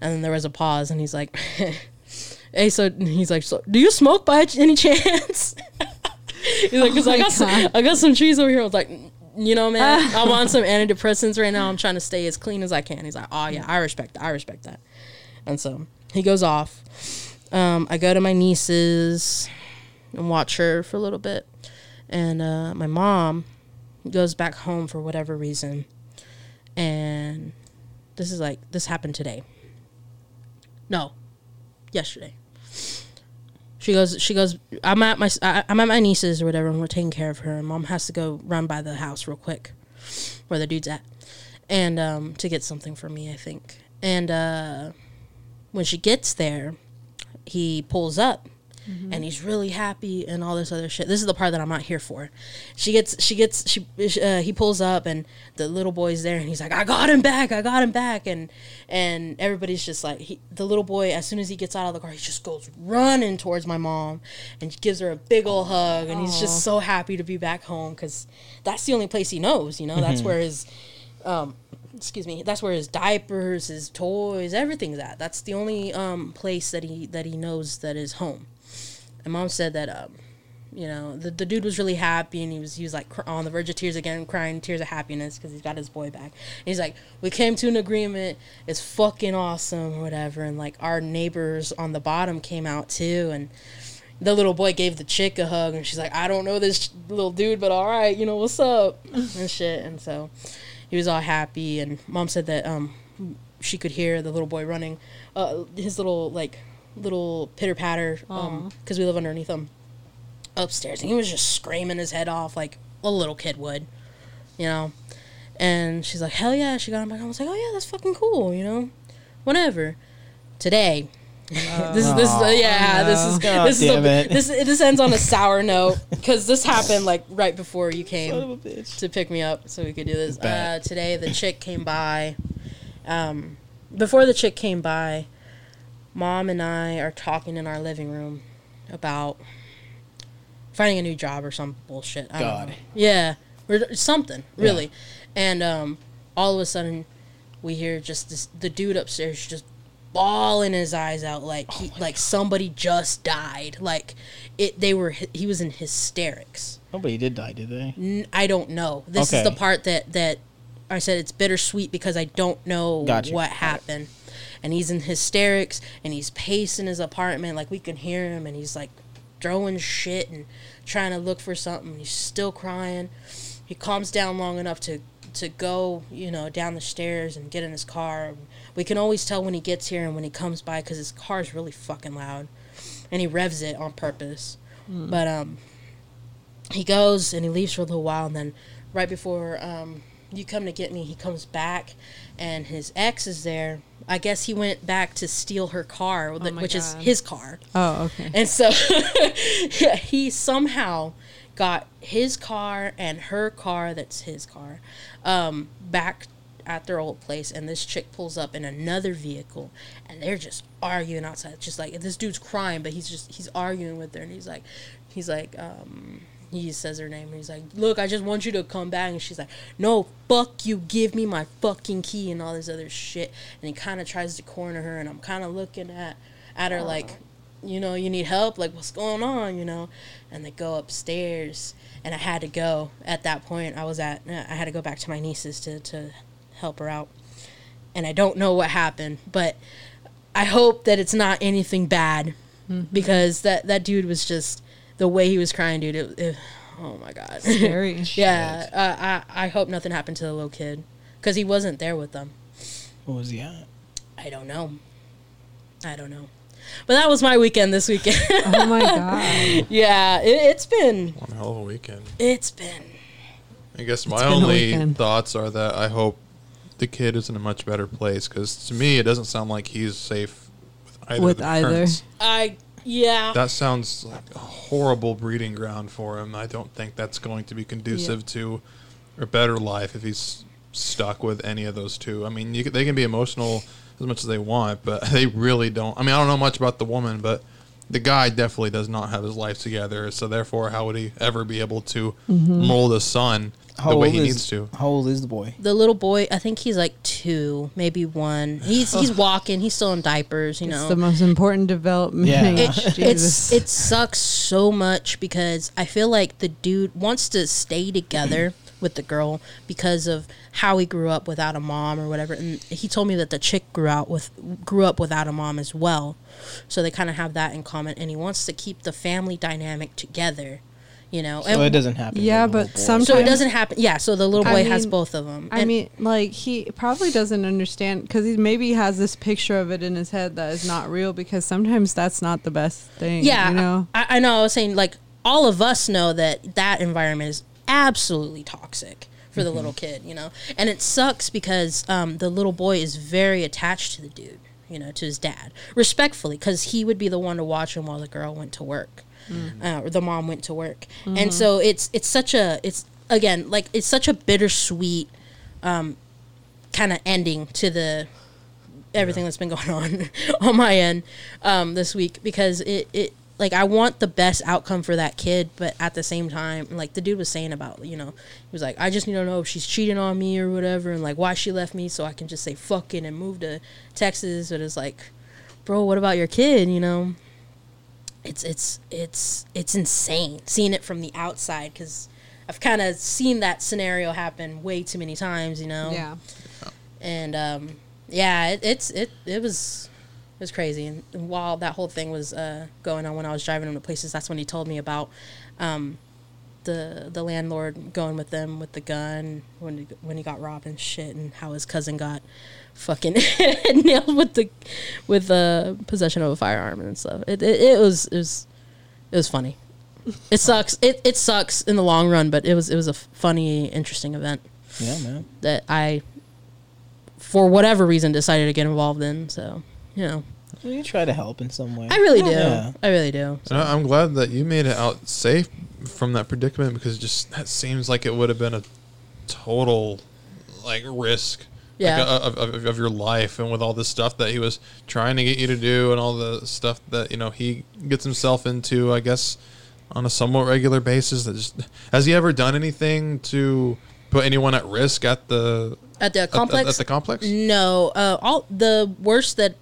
And then there was a pause, and he's like, hey, so he's like, so do you smoke by any chance? he's like, cause Oh I got some, I got some trees over here. I was like, you know, man, I'm on some antidepressants right now. I'm trying to stay as clean as I can. He's like, oh yeah, I respect, that. I respect that. And so he goes off. um, I go to my niece's and watch her for a little bit, and uh, my mom goes back home for whatever reason, and this is like this happened today. No, yesterday. She goes. She goes. I'm at my. I- I'm at my niece's or whatever, and we're taking care of her. And mom has to go run by the house real quick, where the dude's at, and um, to get something for me, I think. And uh, when she gets there, he pulls up and he's really happy and all this other shit. This is the part that I'm not here for. She gets, she gets, she, uh, he pulls up and the little boy's there and he's like, I got him back, I got him back, and and everybody's just like, he, the little boy, as soon as he gets out of the car, he just goes running towards my mom and gives her a big old hug, and he's just so happy to be back home because that's the only place he knows, you know, that's where his um, excuse me that's where his diapers his toys everything's at. That's the only um, place that he that he knows that is home and mom said that um, you know the, the dude was really happy and he was he was like cr- on the verge of tears again crying tears of happiness because he's got his boy back. And he's like we came to an agreement. It's fucking awesome or whatever. And like our neighbors on the bottom came out too. And the little boy gave the chick a hug and she's like i don't know this little dude but all right you know what's up? And shit. And so he was all happy. And mom said that um she could hear the little boy running uh his little like little pitter patter um because we live underneath him upstairs and he was just screaming his head off like a little kid would you know and she's like hell yeah she got him back i was like oh yeah that's fucking cool you know whatever today this is this is yeah this is God this is damn a, it. this this ends on a sour note because this happened like right before you came Son of a bitch. to pick me up so we could do this. Uh, today the chick came by. Um, before the chick came by, mom and I are talking in our living room about finding a new job or some bullshit. I God. Yeah, or something really, and um, all of a sudden we hear just this the dude upstairs just bawling his eyes out like Oh he, like somebody just died like it they were he was in hysterics Nobody did die, did they? N- I don't know. This is the part that that I said it's bittersweet because I don't know Gotcha. what happened. And he's in hysterics and he's pacing his apartment like we can hear him and he's like throwing shit and trying to look for something. He's still crying. He calms down long enough to to go, you know, down the stairs and get in his car. We can always tell when he gets here and when he comes by because his car is really fucking loud, and he revs it on purpose. But um, he goes and he leaves for a little while and then right before um, you come to get me he comes back and his ex is there i guess he went back to steal her car th- my which is his car. Oh, okay. and so yeah, he somehow got his car and her car that's his car um, back at their old place and this chick pulls up in another vehicle and they're just arguing outside. Just like this dude's crying but he's just he's arguing with her and he's like he's like um he says her name and he's like look i just want you to come back and she's like no fuck you give me my fucking key and all this other shit and he kind of tries to corner her and i'm kind of looking at at her like you know, you need help, like what's going on, you know? And they go upstairs and I had to go at that point. I was at I had to go back to my niece's to to help her out. And I don't know what happened, but I hope that it's not anything bad mm-hmm. because that that dude was just the way he was crying, dude. It, it, oh my god. Scary. yeah, uh, I I hope nothing happened to the little kid cuz he wasn't there with them. What was he at? I don't know. I don't know. But that was my weekend this weekend. Oh my god. yeah, it, it's been One hell of a weekend. it's been I guess my only thoughts are that I hope the kid is in a much better place because to me it doesn't sound like he's safe with either. With of the either. parents. I yeah. That sounds like a horrible breeding ground for him. I don't think that's going to be conducive to a better life if he's stuck with any of those two. I mean, you, they can be emotional as much as they want, but they really don't. I mean, I don't know much about the woman, but the guy definitely does not have his life together. So therefore, how would he ever be able to mm-hmm. mold a son the way he is, needs to? How old is the boy? the little boy, I think he's like 2, maybe 1. He's he's walking, he's still in diapers, you It's know. the most important development. Yeah. it, it's it sucks so much because I feel like the dude wants to stay together with the girl because of how he grew up without a mom or whatever. And he told me that the chick grew out with grew up without a mom as well. So they kind of have that in common and he wants to keep the family dynamic together, you know. So and, it doesn't happen. Yeah, but sometimes so it doesn't happen. Yeah, so the little I boy has both of them. I mean, like he probably doesn't understand because he maybe has this picture of it in his head that is not real. Because sometimes that's not the best thing. yeah, you know. I, I know. I was saying like all of us know that that environment is absolutely toxic for the little kid, you know, and it sucks because um, the little boy is very attached to the dude, you know, to his dad, respectfully, because he would be the one to watch him while the girl went to work, uh, or the mom went to work, and so it's it's such a it's again like it's such a bittersweet um, kind of ending to the everything that's been going on on my end um, this week because it, it like I want the best outcome for that kid, but at the same time, like the dude was saying about, you know, he was like, I just need to know if she's cheating on me or whatever, and like why she left me, so I can just say fucking and move to Texas. But it's like, bro, what about your kid? You know, it's it's it's it's insane seeing it from the outside because I've kind of seen that scenario happen way too many times. You know, Yeah. and um, yeah, it, it's it it was it was crazy. And while that whole thing was uh, going on, when I was driving him to places, that's when he told me about um, the the landlord going with them with the gun when he, when he got robbed and shit, and how his cousin got fucking nailed with the with the possession of a firearm and stuff. It it, it was it was it was funny. It sucks. It it sucks in the long run, but it was it was a funny, interesting event yeah, man. that I, for whatever reason, decided to get involved in. So, you know, Well, you try to help in some way. I really do. Yeah. I really do. And I- I'm glad that you made it out safe from that predicament because just that seems like it would have been a total like risk Yeah. like, of, of, of your life and with all this stuff that he was trying to get you to do and all the stuff that you know he gets himself into I guess on a somewhat regular basis that just has he ever done anything to put anyone at risk at the At the at- complex, at, at the complex no. Uh, all the worst that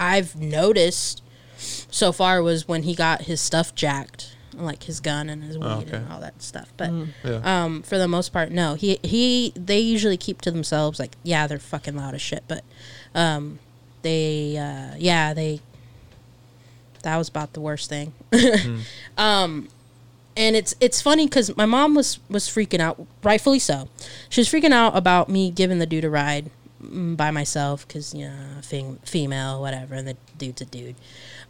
I've noticed so far was when he got his stuff jacked, like his gun and his weed Oh, okay. and all that stuff. But yeah um, for the most part, no. He he they usually keep to themselves. Like, yeah, they're fucking loud as shit, but um, they uh, yeah they. That was about the worst thing. Um, and it's it's funny because my mom was was freaking out, rightfully so. She was freaking out about me giving the dude a ride mm, by myself because you know fem- female whatever, and the dude's a dude.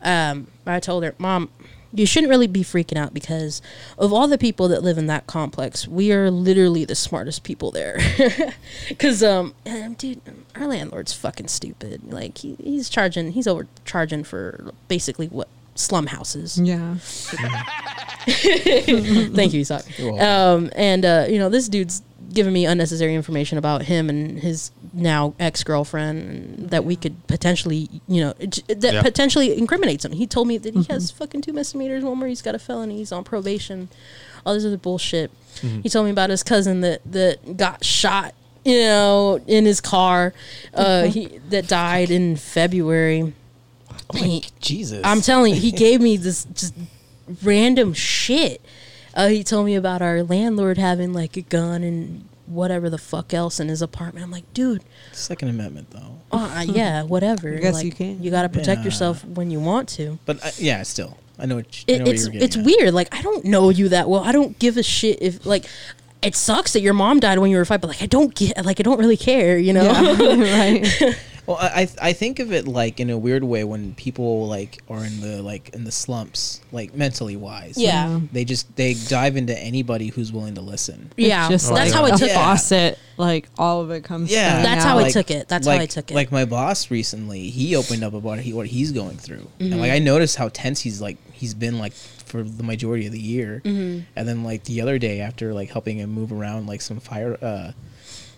Um, I told her, Mom, you shouldn't really be freaking out because of all the people that live in that complex, we are literally the smartest people there. Because um, um, dude, our landlord's fucking stupid. Like he, he's charging, he's overcharging for basically what slum houses. Yeah. Thank you, Isaac. Um, and uh, you know, this dude's giving me unnecessary information about him and his now ex girlfriend that we could potentially, you know, that Yeah. potentially incriminates him. He told me that he mm-hmm. has fucking two misdemeanors, one where he's got a felony, he's on probation, all this other bullshit. Mm-hmm. He told me about his cousin that that got shot, you know, in his car, uh, mm-hmm. he that died in February. He- Jesus. I'm telling you, he gave me this just random shit. Uh, he told me about our landlord having like a gun and whatever the fuck else in his apartment. I'm like, dude, Second Amendment, though. uh, yeah, whatever. I guess Like, you can. You got to protect Yeah. yourself when you want to. But I, yeah, still, I know what, you- I It, know what it's you were it's at. weird. Like I don't know you that well. I don't give a shit if like. It sucks that your mom died when you were five, but like I don't get, like I don't really care, you know. Yeah. right. Well, I I- I think of it like in a weird way when people like are in the like in the slumps, like mentally wise. Yeah. They just they dive into anybody who's willing to listen. yeah, It's just that's like how I a took it. Yeah. faucet. Like all of it comes. Yeah. spilling That's out. how I took it. That's how I took it. Like my boss recently, he opened up about he, what he's going through, and Mm-hmm. like I noticed how tense he's like he's been like for the majority of the year, Mm-hmm. and then like the other day after like helping him move around like some fire uh,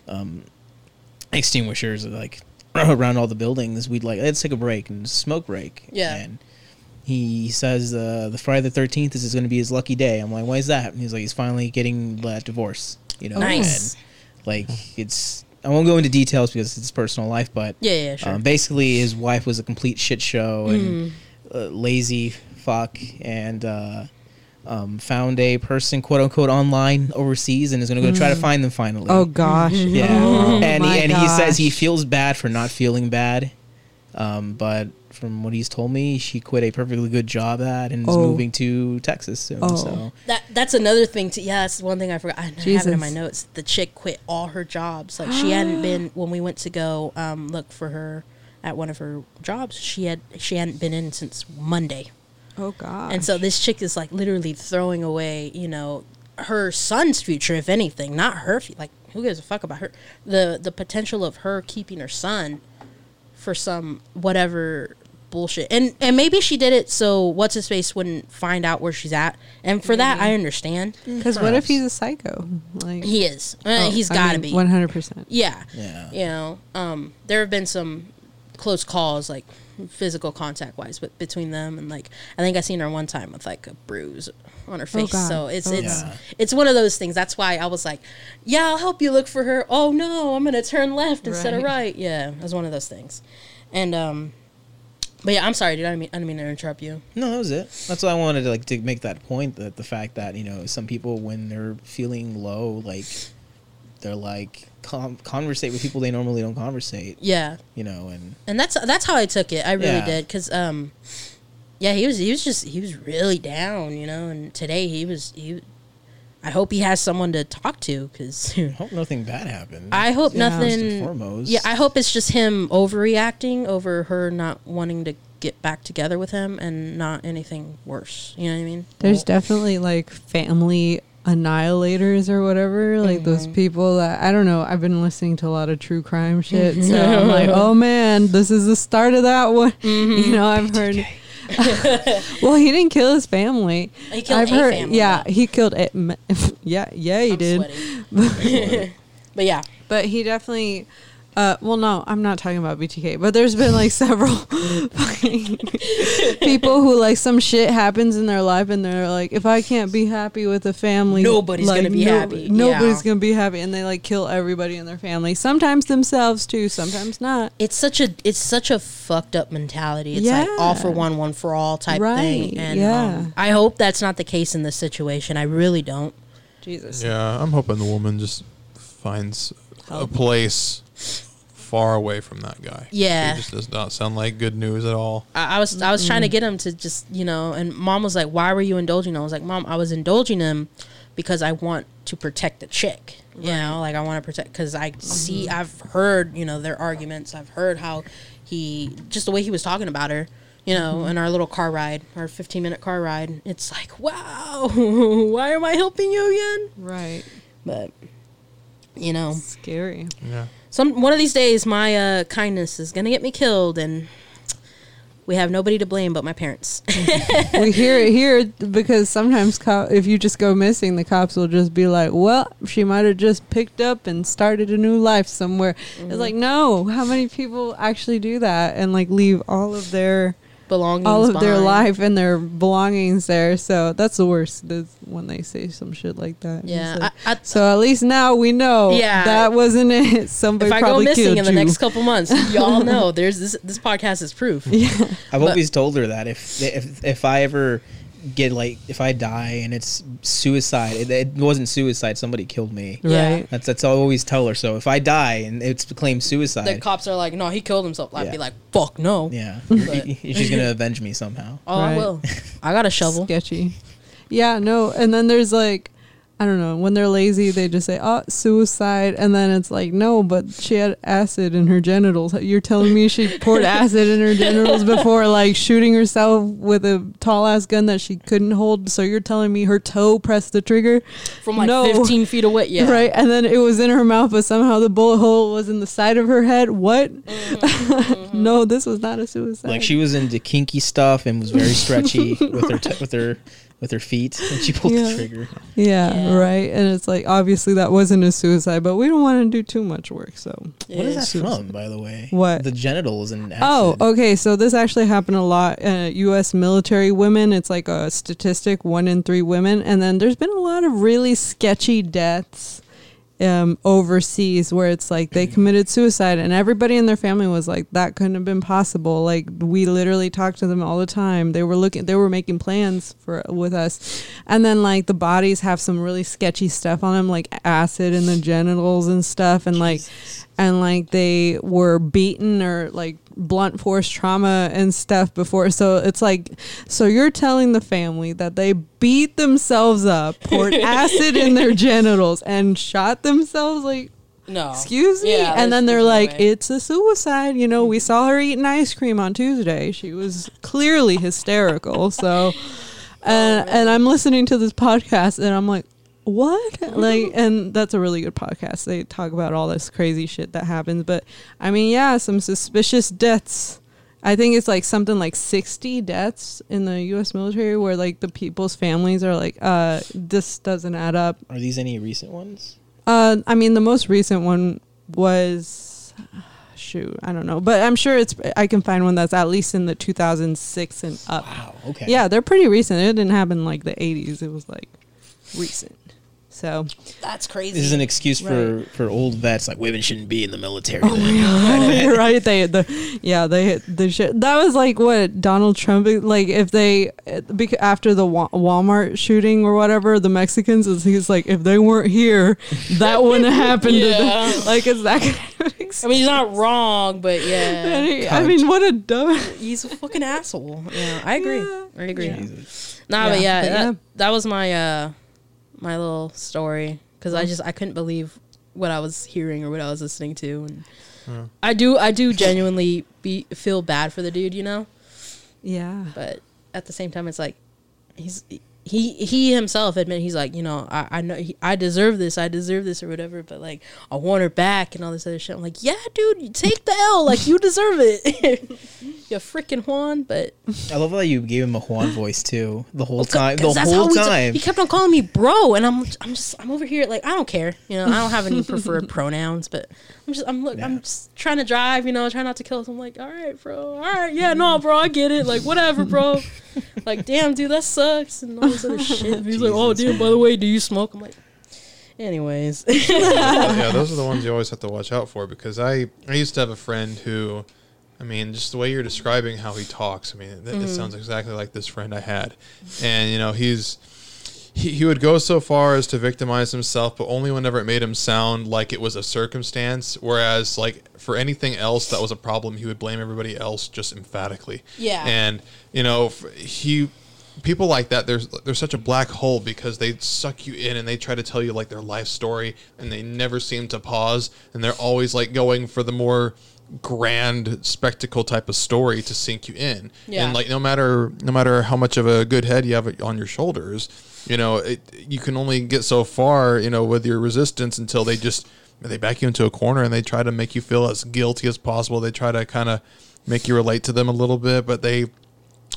um, extinguishers like around all the buildings, we'd like let's take a break and smoke break. Yeah. and he says uh, the Friday the Thirteenth is going to be his lucky day. I'm like, why is that? And he's like, he's finally getting that divorce. You know, Nice. and, like it's. I won't go into details because it's personal life, but yeah, yeah, sure. um, basically, his wife was a complete shit show and Mm. uh, lazy fuck, and uh, um, found a person, quote unquote, online overseas, and is going to go try to find them finally. Oh gosh. yeah. Oh, and he, and he says he feels bad for not feeling bad, um, but from what he's told me, she quit a perfectly good job at and is Oh. moving to Texas soon. Oh. So That that's another thing too. Yeah, that's one thing I forgot. I have it in my notes. The chick quit all her jobs. Like she hadn't been when we went to go um, look for her at one of her jobs. She had she hadn't been in since Monday. Oh god. And so this chick is like literally throwing away, you know, her son's future, if anything, not her. Like, who gives a fuck about her? The the potential of her keeping her son for some whatever bullshit, and and maybe she did it so what's his face wouldn't find out where she's at, and for that I understand. Because what if he's a psycho? Like He is. Uh, Oh, he's I got to mean, be. One hundred percent. Yeah. Yeah. You know, um, there have been some close calls, like physical contact wise, but between them and like I think I seen her one time with like a bruise on her face. God. so it's Oh, it's God. it's one of those things. That's why I was like, yeah, I'll help you look for her. Oh no, I'm gonna turn left instead of Right. right. Yeah, it was one of those things. And um, but yeah, I'm sorry, dude. I didn't mean I didn't mean to interrupt you. No, that was it. That's why I wanted to like to make that point that the fact that you know some people when they're feeling low, like they're like com- conversate with people they normally don't conversate. Yeah, You know, and and that's that's how I took it. I really Yeah. did because um, yeah, he was he was just he was really down, you know. And today he was he. I hope he has someone to talk to because I hope nothing bad happens. I hope Yeah. Nothing. foremost. Yeah, I hope it's just him overreacting over her not wanting to get back together with him and not anything worse. You know what I mean? There's Well- definitely like family annihilators or whatever, like those Mm-hmm. people that I don't know. I've been listening to a lot of true crime shit, so I'm like, oh man, this is the start of that one. Mm-hmm. You know, I've heard. well, he didn't kill his family. He killed I've heard, family, yeah, he killed it. Yeah, yeah, he I'm did. but yeah, But he definitely. Uh, well, no, I'm not talking about BTK, but there's been like several fucking people who like some shit happens in their life and they're like, if I can't be happy with a family, Nobody's like, gonna be happy. Nobody's Yeah. gonna be happy, and they like kill everybody in their family. Sometimes themselves too, sometimes not. it's such a it's such a fucked up mentality. It's like all for one, one for all type Right, thing. And yeah. um, I hope that's not the case in this situation. I really don't. Jesus. Yeah, I'm hoping the woman just finds a place far away from that guy. Yeah. It just does not sound like good news at all. I, I was I was trying to get him to just you know, and mom was like, "Why were you indulging?" him? I was like, "Mom, I was indulging him because I want to protect the chick. You know, like I want to protect because I mm-hmm. see I've heard you know their arguments. I've heard how he just the way he was talking about her. You know, mm-hmm. in our little car ride, our 15 minute car ride, it's like, wow, why am I helping you again? Right. But, you know, Scary. Yeah. Some one of these days my uh, kindness is gonna get me killed and we have nobody to blame but my parents we hear it here because sometimes co- if you just go missing, the cops will just be like, "Well, she might have just picked up and started a new life somewhere." It's like, no, how many people actually do that and like leave all of their belongings all of their life and their belongings there? So that's the worst. That's when they say some shit like that. yeah like- I, I, so at least now we know. Yeah. that wasn't it. Somebody if i go probably missing killed in the you. next couple months y'all know there's this this podcast is proof yeah. I've But- always told her that if if if I ever get like if I die and it's suicide, it, it wasn't suicide. Somebody killed me. Yeah. Right. That's that's all I always tell her. So if I die and it's claimed suicide, the cops are like no he killed himself i'd Yeah. be like fuck no yeah, But- she's gonna avenge me somehow. oh i will i got a shovel sketchy. Yeah, no, and then there's like I don't know, when they're lazy they just say, "Oh, suicide." And then it's like, "No, but she had acid in her genitals." You're telling me she poured acid in her genitals before like shooting herself with a tall ass gun that she couldn't hold. So you're telling me her toe pressed the trigger? from like No. 15 feet away yeah Right? And then it was in her mouth, but somehow the bullet hole was in the side of her head. What? Mm-hmm. Mm-hmm. no, this was not a suicide. Like she was into kinky stuff and was very stretchy with her t- with her with her feet, and she pulled Yeah. the trigger. Yeah, Yeah. right. And it's like obviously that wasn't a suicide, but we don't want to do too much work. So What is that Suicide. from, by the way? What? the genitals and acid. Oh, okay. So this actually happened a lot. Uh, U.S. military women. It's like a statistic: one in three women. And then there's been a lot of really sketchy deaths um, overseas where it's like they committed suicide and everybody in their family was like that couldn't have been possible. Like we literally talked to them all the time. They were looking they were making plans for with us. And then like the bodies have some really sketchy stuff on them like acid in the genitals and stuff. And like and like they were beaten or like blunt force trauma and stuff before. So it's like so you're telling the family that they beat themselves up poured acid in their genitals and shot themselves like No. excuse me? Yeah, and then they're like way. it's a suicide. You know we saw her eating ice cream on tuesday. She was clearly hysterical. So oh, and and i'm listening to this podcast and i'm like what like and that's a really good podcast they talk about all this crazy shit that happens but i mean yeah some suspicious deaths i think it's like something like 60 deaths in the us military where like the people's families are like uh this doesn't add up Are these any recent ones? uh, I mean, the most recent one was, shoot, I don't know, but I'm sure it's. I can find one that's at least in the 2006 and up. Wow. Okay. Yeah, they're pretty recent. It didn't happen like the 80s. It was like recent. So That's crazy. This is an excuse for for old vets like women shouldn't be in the military. Oh you're right. They the yeah they the shit that was like what Donald Trump like if they bec- after the Walmart shooting or whatever the Mexicans is he's like if they weren't here that wouldn't have happened to Yeah. them. Like it's that kind of I mean, he's not wrong, but yeah, he- I mean, what a dumb. he's a fucking asshole. Yeah, I agree. Yeah. I agree. Yeah. Jesus. Nah, but Yeah, yeah, but that, yeah. that was my uh my little story because I mm. just I couldn't believe what I was hearing or what I was listening to, and mm. I do I do genuinely be feel bad for the dude, you know, Yeah. but at the same time, it's like he's he he himself admit he's like you know I I know he, I deserve this I deserve this or whatever, but like I want her back and all this other shit. I'm like, yeah, dude, take the L, like you deserve it. you freaking Juan, but I love how you gave him a Juan voice too. The whole time. the whole how he t- time. he kept on calling me bro, and I'm I'm just I'm over here like I don't care, you know. I don't have any preferred pronouns, but I'm just I'm look Yeah. I'm just trying to drive, you know, trying not to kill. So I'm like, all right, bro, all right, yeah, no, bro, I get it, like whatever, bro. like, damn, dude, that sucks, and all this other shit. He's like, oh, dude, damn, by the way, do you smoke? I'm like, anyways, yeah, those are the ones you always have to watch out for because I I used to have a friend who, I mean, just the way you're describing how he talks, I mean, it, it mm-hmm. sounds exactly like this friend I had, and you know he's. He, he would go so far as to victimize himself, but only whenever it made him sound like it was a circumstance. Whereas, like for anything else that was a problem, he would blame everybody else just emphatically. Yeah. And you know, he people like that there's there's such a black hole because they suck you in and they try to tell you like their life story and they never seem to pause and they're always like going for the more grand spectacle type of story to sink you in Yeah. and like no matter no matter how much of a good head you have on your shoulders you know it, you can only get so far you know with your resistance until they just they back you into a corner and they try to make you feel as guilty as possible they try to kind of make you relate to them a little bit but they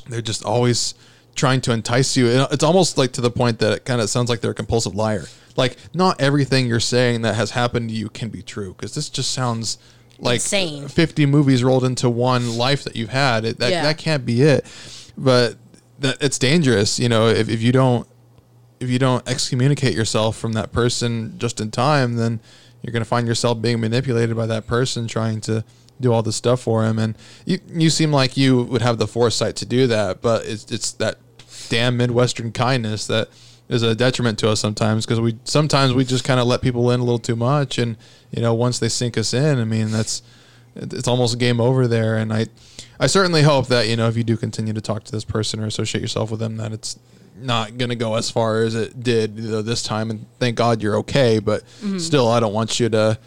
they're just always trying to entice you. And It's almost like to the point that it kind of sounds like they're a compulsive liar. Like not everything you're saying that has happened to you can be true because this just sounds like Insane. 50 movies rolled into one life that you've had. It, that Yeah. that can't be it. But that it's dangerous, you know, if, if you don't if you don't excommunicate yourself from that person just in time, then you're going to find yourself being manipulated by that person trying to do all this stuff for him. And you you seem like you would have the foresight to do that, but it's it's that damn Midwestern kindness that is a detriment to us sometimes because we sometimes we just kind of let people in a little too much, and you know once they sink us in, I mean that's it's almost game over there. And I I certainly hope that you know if you do continue to talk to this person or associate yourself with them, that it's not going to go as far as it did you know, this time. And thank God you're okay, but mm-hmm. still, I don't want you to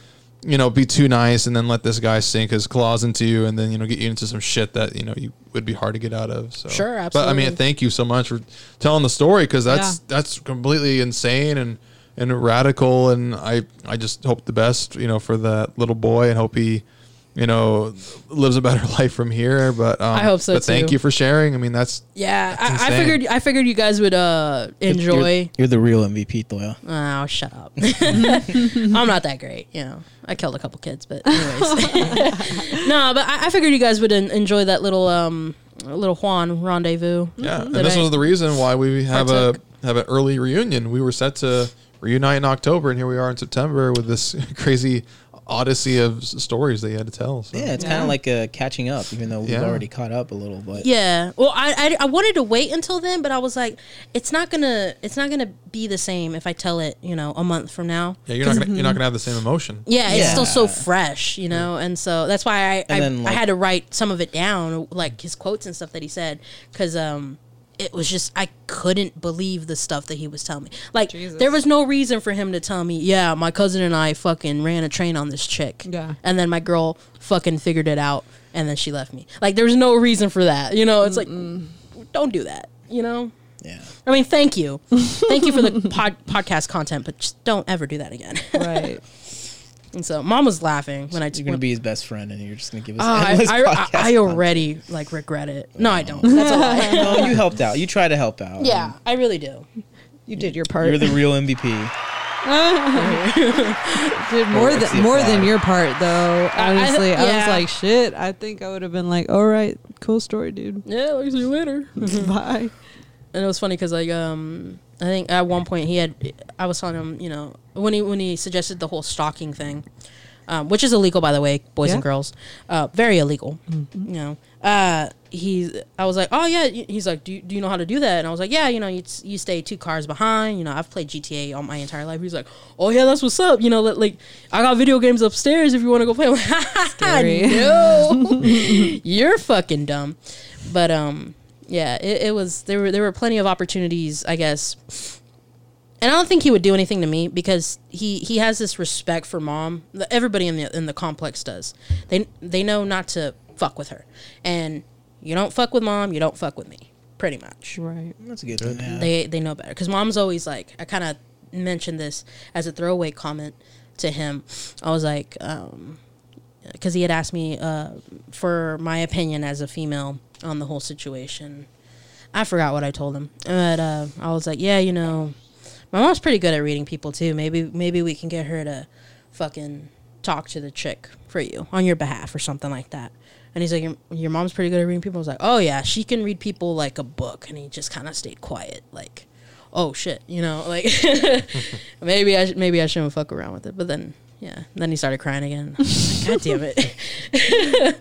you know, be too nice and then let this guy sink his claws into you and then, you know, get you into some shit that, you know, you would be hard to get out of. So Sure, But I mean, thank you so much for telling the story because that's that's completely insane and and radical and I I just hope the best, you know, for that little boy and hope he you know, lives a better life from here. But um, I hope so, But thank you for sharing. I mean, that's yeah, That's I, I figured I figured you guys would uh enjoy. You're, you're the real MVP, Toya. Oh, shut up. I'm not that great, you know. I killed a couple kids, but anyways. no, but I, I figured you guys would en- enjoy that little um little Juan rendezvous. Yeah, and this I- was the reason why we have partook. a have an early reunion. We were set to reunite in October, and here we are in September with this crazy odyssey of s- stories that you had to tell. So. Yeah, it's kind Yeah. of like uh, catching up, even though we've Yeah. already caught up a little. But Yeah. Well, I, I I wanted to wait until then, but I was like, it's not gonna it's not gonna be the same if I tell it, you know, a month from now. Yeah, you're not gonna, you're not gonna have the same emotion. Yeah, it's still so Yeah. fresh, you know, and so that's why I I, And then, I had to write some of it down, like his quotes and stuff that he said, because um, it was just I couldn't believe the stuff that he was telling me. Like Jesus. there was no reason for him to tell me, yeah, my cousin and I fucking ran a train on this chick, Yeah. and then my girl fucking figured it out, and then she left me. Like there was no reason for that, you know. It's like don't do that, you know. yeah, I mean, thank you, thank you for the pod, podcast content, but just don't ever do that again. Right. And so, mom was laughing when I you're gonna be his best friend, and you're just gonna give us. Oh, I, I, I, podcast I already like regret it. No, I don't. That's a lie. No, you helped out. You try to help out. yeah, I really do. You did your part. you're the real MVP. did more Let's than more I- than your part though. I- I- Honestly, I, was like, shit. I think I would have been like, all right, cool story, dude. Yeah, I'll see you later. Bye. and it was funny because like um, I think at one point he had I was telling him you know when he when he suggested the whole stalking thing, um, which is illegal by the way, boys and girls, uh, very illegal. You know, uh, he I was like, oh yeah, he's like, do you, do you know how to do that? And I was like, yeah, you know, you you stay two cars behind. You know, I've played GTA all my entire life. He's like, oh yeah, that's what's up. You know, like I got video games upstairs if you want to go play. I'm like, "Ha, ha, ha, Scary. no, you're fucking dumb. But um, yeah, it, it was there were there were plenty of opportunities, I guess. And I don't think he would do anything to me because he, he has this respect for mom. The- Everybody in the in the complex does. They they know not to fuck with her, and you don't fuck with mom, you don't fuck with me. Pretty much, Right. That's a good thing. Yeah. they they know better because mom's always like I kind of mentioned this as a throwaway comment to him. I was like, because he had asked me uh, for my opinion as a female on the whole situation. I forgot what I told him, but uh, I was like, yeah, you know, my mom's pretty good at reading people too. Maybe maybe we can get her to fucking talk to the chick for you on your behalf or something like that. And he's like, your, your mom's pretty good at reading people. I was like, oh yeah, she can read people like a book. And he just kind of stayed quiet, like, oh shit, you know, like maybe I maybe I shouldn't fuck around with it. But then yeah, then he started crying again. God damn it,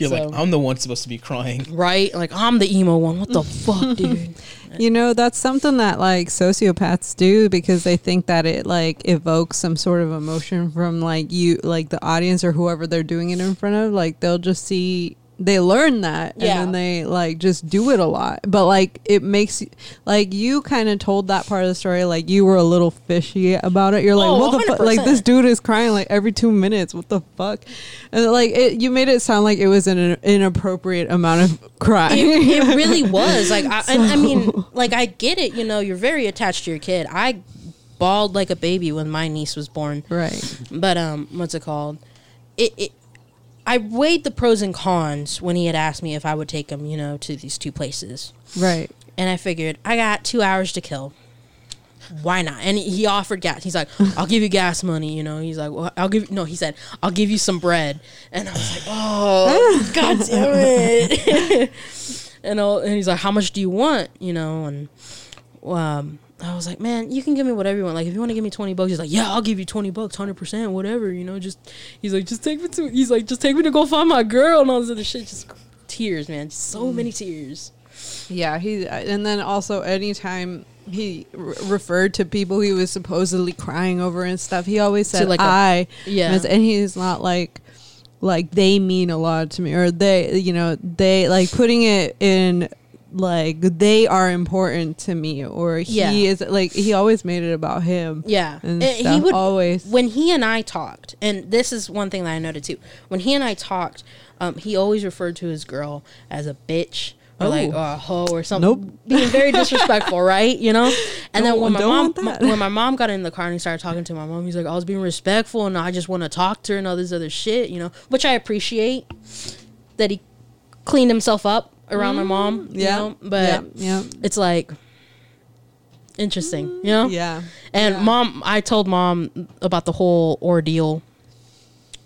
You're So- like, I'm the one supposed to be crying. right? Like I'm the emo one. What the fuck, dude? You know, that's something that like sociopaths do because they think that it like evokes some sort of emotion from like you, like the audience or whoever they're doing it in front of. Like they'll just see, they learn that Yeah. and then they like just do it a lot. But like it makes like you kind of told that part of the story, like you were a little fishy about it. You're like, Oh, what the fuck? Like this dude is crying like every two minutes. What the fuck? And like it, you made it sound like it was an inappropriate amount of crying. it, it really was like I, and I mean like I get it you know you're very attached to your kid I bawled like a baby when my niece was born right. but um what's it called it, it I weighed the pros and cons when he had asked me if I would take him you know to these two places. Right. and I figured I got two hours to kill. Why not? And he offered gas. He's like I'll give you gas money you know? He's like well, I'll give You, no he said I'll give you some bread. And I was like oh god damn it. And and he's like, "How much do you want?" You know, and um, I was like, "Man, you can give me whatever you want. Like, if you want to give me twenty bucks, he's like, "Yeah, I'll give you twenty bucks, hundred percent, whatever." You know, just he's like, "Just take me to," he's like, "Just take me to go find my girl," and all this other shit. Just tears, man, just so mm. many tears. Yeah, he uh, and then also anytime he re- referred to people he was supposedly crying over and stuff, he always said like a- I. Yeah. and, and he's not like like they mean a lot to me or they you know they like putting it in like they are important to me or he Yeah. is like he always made it about him. Yeah, and And stuff, he would always. when he and I talked, and this is one thing that I noted too. When he and I talked, um, he always referred to his girl as a bitch or like Oh. or a hoe or something. Nope. being very disrespectful, right? You know. And then when my mom, that. when my mom got in the car and he started talking to my mom, he's like, "I was being respectful, and I just want to talk to her and all this other shit," you know, which I appreciate that he cleaned himself up around my mom. You yeah, know? but yeah, it's like interesting, you know. yeah, And Yeah. mom, I told mom about the whole ordeal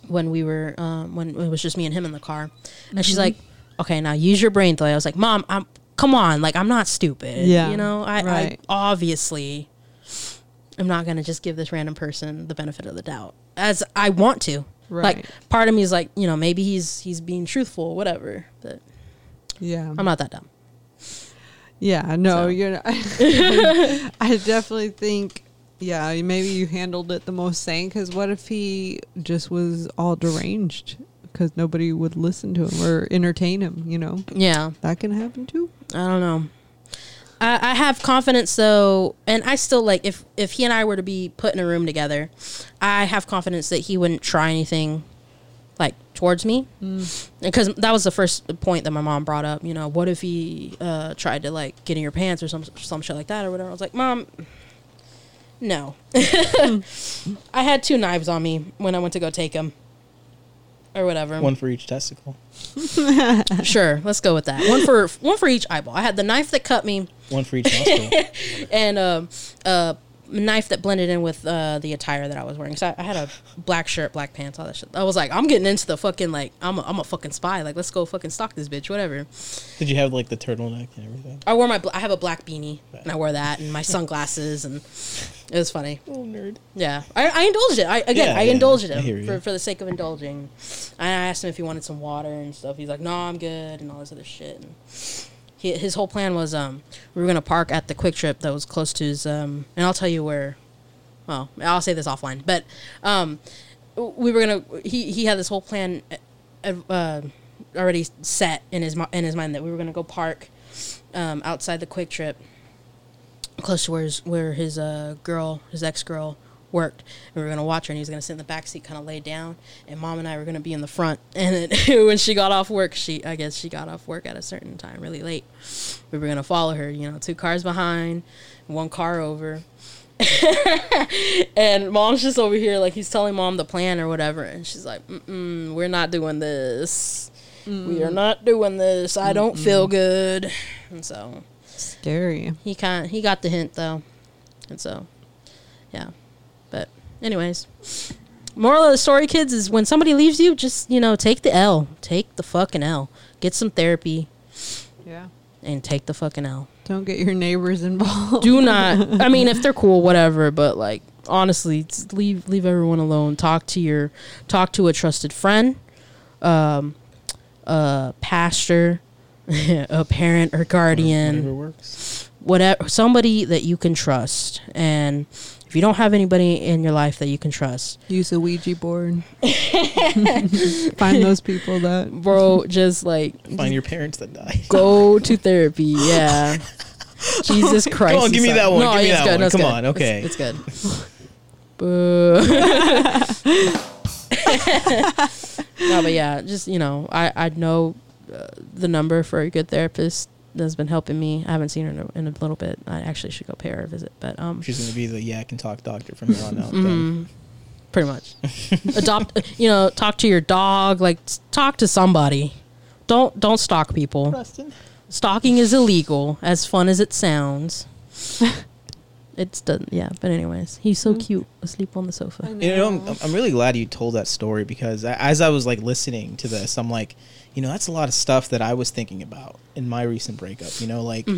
when we were um, when it was just me and him in the car, and Mm-hmm. she's like, "Okay, now use your brain." Though I was like, "Mom, I'm come on, like I'm not stupid. Yeah, you know, I, right. I obviously." I'm not gonna just give this random person the benefit of the doubt as I want to. Right. Like part of me is like, you know, maybe he's he's being truthful, whatever. But Yeah. I'm not that dumb. Yeah, no, So. you're. I, I definitely think, yeah, maybe you handled it the most sane. Because what if he just was all deranged? Because nobody would listen to him or entertain him. You know, Yeah. that can happen too. I don't know. I, I have confidence though, and I still like if if he and I were to be put in a room together, I have confidence that he wouldn't try anything towards me, because that was the first point that my mom brought up. You know, what if he uh, tried to like get in your pants or some some shit like that or whatever? I was like, mom, no. I had two knives on me when I went to go take him, or whatever. One for each testicle. Sure, let's go with that. One for one for each eyeball. I had the knife that cut me One for each nostril. and um, a knife that blended in with uh, the attire that I was wearing. So I, I had a black shirt, black pants, all that shit. I was like, I'm getting into the fucking like, I'm a, I'm a fucking spy. Like, let's go fucking stalk this bitch, whatever. Did you have like the turtleneck and everything? I wore my, I have a black beanie, and I wore that, and my sunglasses, and it was funny. Oh nerd. Yeah, I, I indulged it. I again, Yeah, I yeah, indulged I him you. for, for the sake of indulging. I asked him if he wanted some water and stuff. He's like, "No, I'm good," and all this other shit. And he, his whole plan was, um, we were gonna park at the QuikTrip that was close to his, um, and I'll tell you where. Well, I'll say this offline, but um, we were gonna. He he had this whole plan, uh, uh, already set in his in his mind that we were gonna go park, um, outside the QuikTrip close to where his, where his uh, girl, his ex girl, worked. And we were gonna watch her, and he was gonna sit in the back seat, kind of lay down, and mom and I were gonna be in the front. And then when she got off work, she I guess she got off work at a certain time, really late. We were gonna follow her, you know, two cars behind, one car over. and mom's just over here, like he's telling mom the plan or whatever, and she's like, Mm-mm, "We're not doing this. We are mm. not doing this. I don't feel good." And so Scary. he kind he got the hint though, and so yeah. But anyways, moral of the story, kids, is when somebody leaves you, just you know take the L, take the fucking L, get some therapy, Yeah. and take the fucking L. Don't get your neighbors involved. Do not. I mean, if they're cool, whatever. But like honestly, leave leave everyone alone. Talk to your talk to a trusted friend, um, a pastor, a parent or guardian Whatever works. whatever somebody that you can trust and if you don't have anybody in your life that you can trust Use a Ouija board. Find those people that. bro just like Find your parents that die. go to therapy yeah jesus christ Come on, give me that one, no, give me it's that good, one. no, it's Come good. on, okay. it's, it's good Boo. no but yeah just you know i i know uh, the number for a good therapist that's been helping me i haven't seen her in a, in a little bit i actually should go pay her a visit but um She's gonna be the yak and talk doctor from here on out. then. Mhm. Pretty much. Adopt, you know, talk to your dog. Like, talk to somebody. Don't don't stalk people. Preston. Stalking is illegal. As fun as it sounds, it's done. Yeah, but anyways, he's so cute asleep on the sofa. You know, I'm, I'm really glad you told that story because as I was like listening to this, I'm like, you know, that's a lot of stuff that I was thinking about in my recent breakup. You know, like,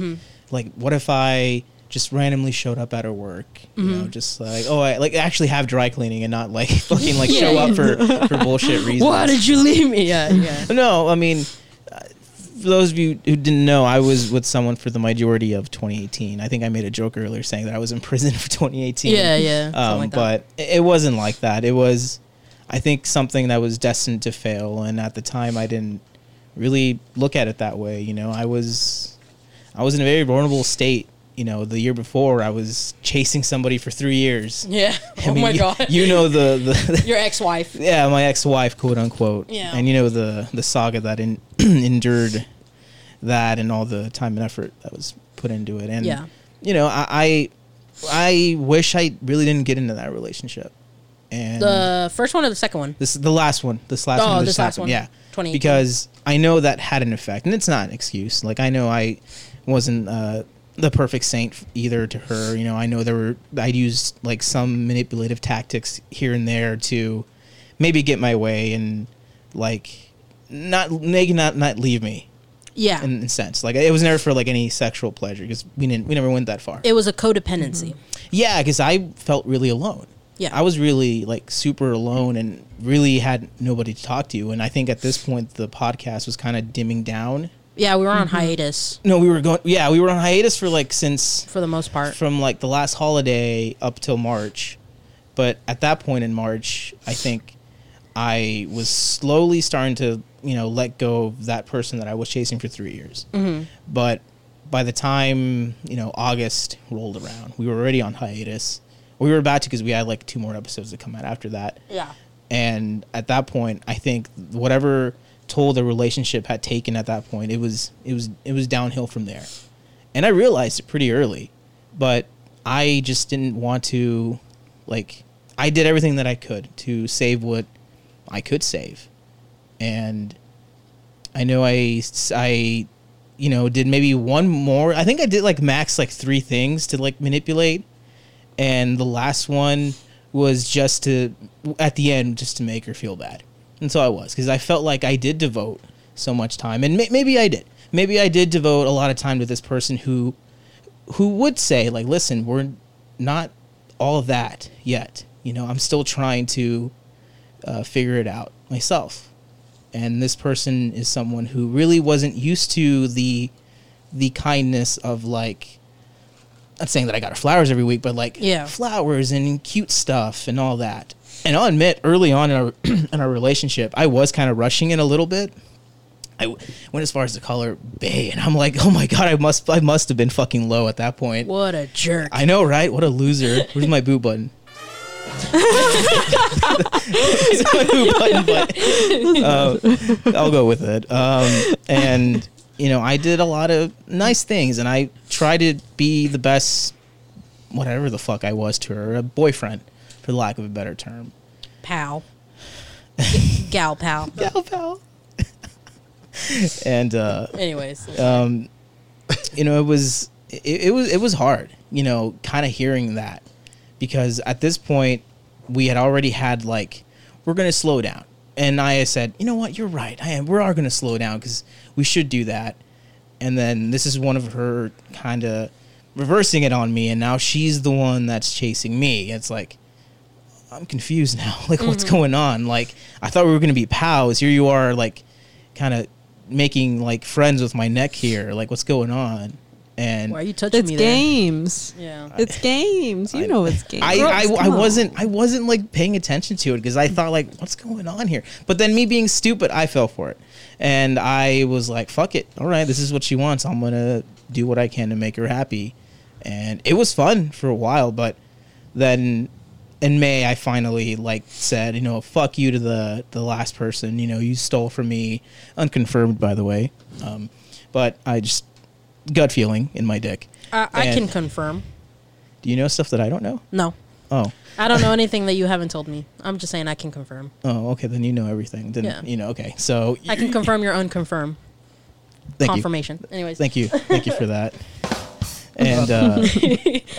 like what if I just randomly showed up at her work? You know, just like, oh, I like actually have dry cleaning and not like fucking like Yeah, show yeah. up for for bullshit reasons. Why did you leave me? Yeah, yeah. No, I mean, for those of you who didn't know, I was with someone for the majority of 2018. I think I made a joke earlier saying that I was in prison for 2018. Yeah, yeah. Um, like but it wasn't like that. It was, I think, something that was destined to fail. And at the time, I didn't really look at it that way. You know, I was, I was in a very vulnerable state. You know, the year before, I was chasing somebody for three years. yeah. I oh mean, my you- god. You know the the Your ex-wife. yeah, my ex-wife, quote unquote. Yeah. And you know the the saga that in, endured that and all the time and effort that was put into it. And Yeah. you know, I I, I wish I really didn't get into that relationship. And The first one or the second one? this the last one, this last Oh, one, this last happened. one. Yeah. 2018. Because I know that had an effect, and it's not an excuse. Like I know I wasn't uh, the perfect saint either to her. You know, I know there were I'd used like some manipulative tactics here and there to maybe get my way and like not make not not leave me Yeah. in, in a sense. Like it was never for like any sexual pleasure because we didn't we never went that far. it was a codependency. Mm-hmm. Yeah, because I felt really alone. Yeah. I was really like super alone and really had nobody to talk to. And I think at this point the podcast was kind of dimming down. Yeah, we were Mm-hmm. on hiatus No, we were going. Yeah, we were on hiatus for like since for the most part. from like the last holiday up till March. But at that point in March, I think I was slowly starting to, you know, let go of that person that I was chasing for three years. Mm-hmm. But by the time, you know, August rolled around, we were already on hiatus. We were about to because we had like two more episodes to come out after that. Yeah. And at that point, I think whatever toll the relationship had taken at that point, it was it was it was downhill from there. And I realized it pretty early, but I just didn't want to like I did everything that I could to save what I could save. And I know I I you know did maybe one more. I think I did like max like 3 things to like manipulate and the last one was just to at the end just to make her feel bad. And so i was because i felt like i did devote so much time. And may- maybe i did. Maybe i did devote a lot of time to this person who who would say like listen we're not all that yet. You know i'm still trying to uh, figure it out myself. And this person is someone who really wasn't used to the the kindness of like not saying that I got her flowers every week, but like Yeah. flowers and cute stuff and all that. And I'll admit, early on in our in our relationship, I was kind of rushing it a little bit. I went as far as to call her Bay, and I'm like, oh my god, I must I must have been fucking low at that point. What a jerk. I know, right? What a loser. Where's my boot button? My boot button? But uh, I'll go with it. Um, and you know, I did a lot of nice things, and I tried to be the best, whatever the fuck I was to her, a boyfriend, for the lack of a better term. pal. G- Gal pal. Gal pal. and uh, Anyways. um, you know, it was it, it was it was hard, you know, kind of hearing that because at this point we had already had like we're gonna slow down, and I said, you know what, you're right, I am. We are gonna slow down because we should do that, and then this is one of her kind of reversing it on me, and now she's the one that's chasing me. It's like. I'm confused now. Like, what's mm-hmm. going on? Like, I thought we were gonna be pals. Here you are, like, kind of making like friends with my neck here. Like, what's going on? And Why are you touching It's me there? games. Yeah. It's games. You I- know it's games. I, I, Come I wasn't I wasn't like paying attention to it because I thought like what's going on here. But then me being stupid, I fell for it, and I was like, fuck it. All right, this is what she wants. I'm gonna do what I can to make her happy, and it was fun for a while. But then in May, I finally like said, you know, fuck you to the the last person. You know, you stole from me, unconfirmed by the way. Um, but I just gut feeling in my dick. I, I can confirm. Do you know stuff that I don't know? No. Oh. I don't know anything that you haven't told me. I'm just saying I can confirm. Oh, okay. Then you know everything. Then Yeah. you know. Okay, so I can confirm your unconfirm thank you, confirmation. Anyways. thank you, thank you for that. And uh,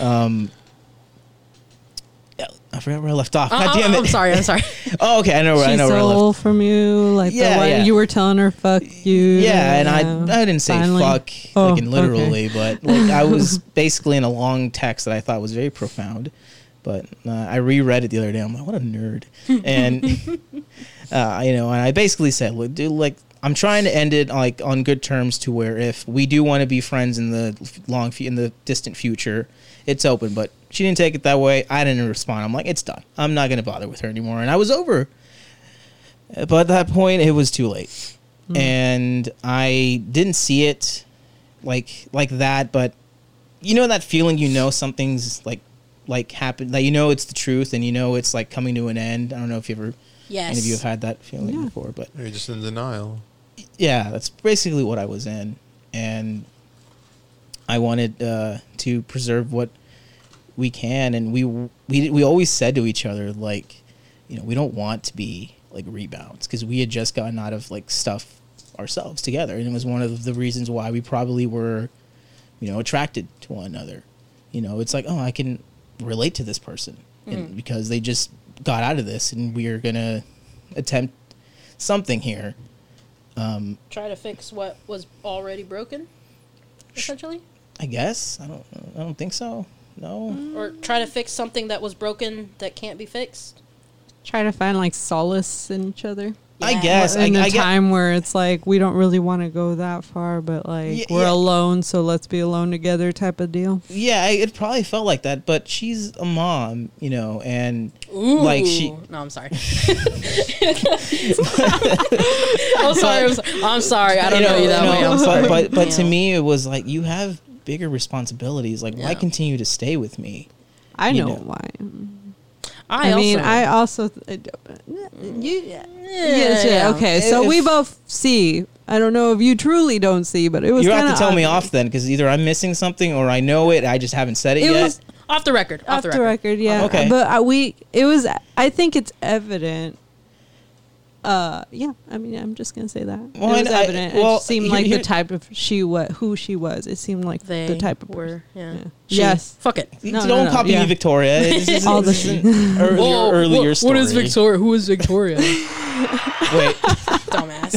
um, I forgot where I left off. Uh, God damn it! I'm sorry. I'm sorry. Oh, okay. I know. Where, I know where I left. stole from you, like Yeah, the one yeah. you were telling her, "Fuck you." Yeah, and yeah. I I didn't say Finally. fuck Oh, like in okay. literally, but like I was basically in a long text that I thought was very profound. But uh, I reread it the other day. I'm like, what a nerd. And uh, you know, and I basically said, look, dude, like I'm trying to end it like on good terms to where if we do want to be friends in the f- long fu- in the distant future, it's open. But she didn't take it that way. I didn't respond. I'm like, it's done. I'm not gonna bother with her anymore, and I was over. But at that point, it was too late, and I didn't see it like like that. But you know that feeling, you know something's like like happened, that you know it's the truth, and you know it's like coming to an end. I don't know if you ever Yes. any of you have had that feeling Yeah. before, but You're just in denial. yeah, that's basically what I was in, and I wanted uh, to preserve what we can, and we we we always said to each other like, you know, we don't want to be like rebounds because we had just gotten out of like stuff ourselves together, and it was one of the reasons why we probably were, you know, attracted to one another. You know, it's like, oh, I can relate to this person, and because they just got out of this, and we are gonna attempt something here. Um, Try to fix what was already broken. Essentially. I guess I don't. I don't think so. No. or try to fix something that was broken that can't be fixed. Try to find like solace in each other. I guess. I, in a I get- time where it's like we don't really want to go that far, but like Yeah, we're yeah. alone, so let's be alone together, type of deal. Yeah, I- it probably felt like that, but she's a mom, you know, and like she. No, I'm sorry. I'm sorry. I'm sorry. I'm sorry. I don't know, you that way. I'm but, sorry. But but to me, it was like you have bigger responsibilities. Like, why continue to stay with me? I You know, know. why. I, I, mean, also, I also th- uh, uh, you mm, yeah, yeah, yeah. okay. So we both see. I don't know if you truly don't see, but it was. You have to tell me off then, because either I'm missing something or I know it. I just haven't said it, It yet. was off the record. Off, off the the record. record, yeah. Okay. But uh, we, it was. I think it's evident. Uh, yeah. I mean, I'm just gonna say that Well, it was I- I- evident. well, it seemed like the type of she what who she was. It seemed like They the type of were. person. Yeah. Yeah. Yes. Fuck it. No, Don't no, no, copy yeah. me, Victoria. This is, All the this earlier, Whoa, earlier what- story. What is Victoria? Who is Victoria? Wait, Dumbass.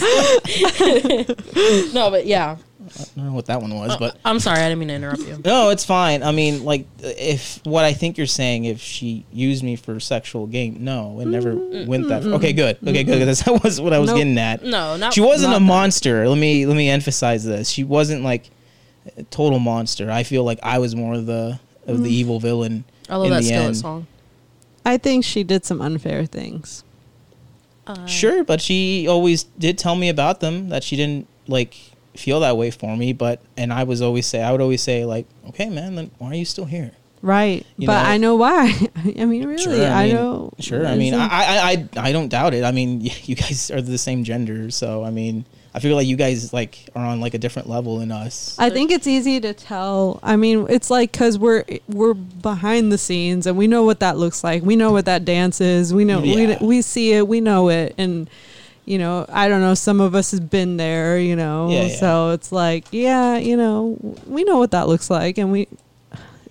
no, but yeah. I don't know what that one was, but I'm sorry. I didn't mean to interrupt you. no, it's fine. I mean, like, if what I think you're saying, if she used me for sexual gain, no, it never went that. Far. Okay, good. Okay, good. That's that was what I was Nope. getting at. No, not. she wasn't not a that. monster. Let me let me emphasize this. She wasn't like a total monster. I feel like I was more of the of the evil villain. I love in that the skillet end. song. I think she did some unfair things. Uh, Sure, but she always did tell me about them that she didn't like feel that way for me. But and I was always say I would always say like, okay, man, then why are you still here? Right. You but know- I know why. I mean, really, Sure, I, mean, know. Sure, I mean, I I I don't doubt it. I mean, you guys are the same gender, so I mean, I feel like you guys like are on like a different level than us. I think it's easy to tell. I mean, it's like because we're we're behind the scenes and we know what that looks like. We know what that dance is. We know Yeah. we we see it. We know it, and you know, I don't know. Some of us has been there. You know, Yeah, yeah. so it's like, yeah, you know, we know what that looks like, and we.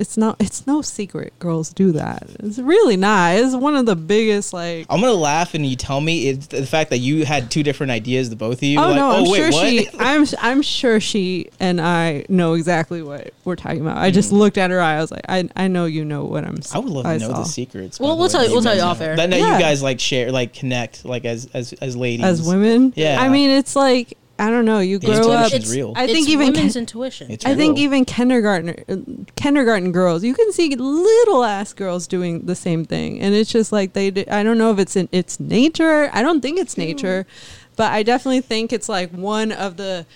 It's not. It's no secret. Girls do that. It's really not. It's one of the biggest like. I'm gonna laugh and you tell me it's the fact that you had two different ideas, the both of you. Oh like, no, I'm wait, sure what? she. I'm I'm sure she and I know exactly what we're talking about. I just looked at her eye. I was like, I I know you know what I'm. s- Mm. I would love I to know saw. the secrets. Well, the we'll tell you- we'll tell you know. off air. That, that Yeah. you guys like share, like connect, like as as as ladies, as women. Yeah. I mean, it's like I don't know. You The grow up. intuition's real. I think it's even women's kin- intuition. It's I think even kindergarten uh, kindergarten girls, you can see little ass girls doing the same thing, and it's just like they. Do, I don't know if it's in it's nature. I don't think it's nature, but I definitely think it's like one of the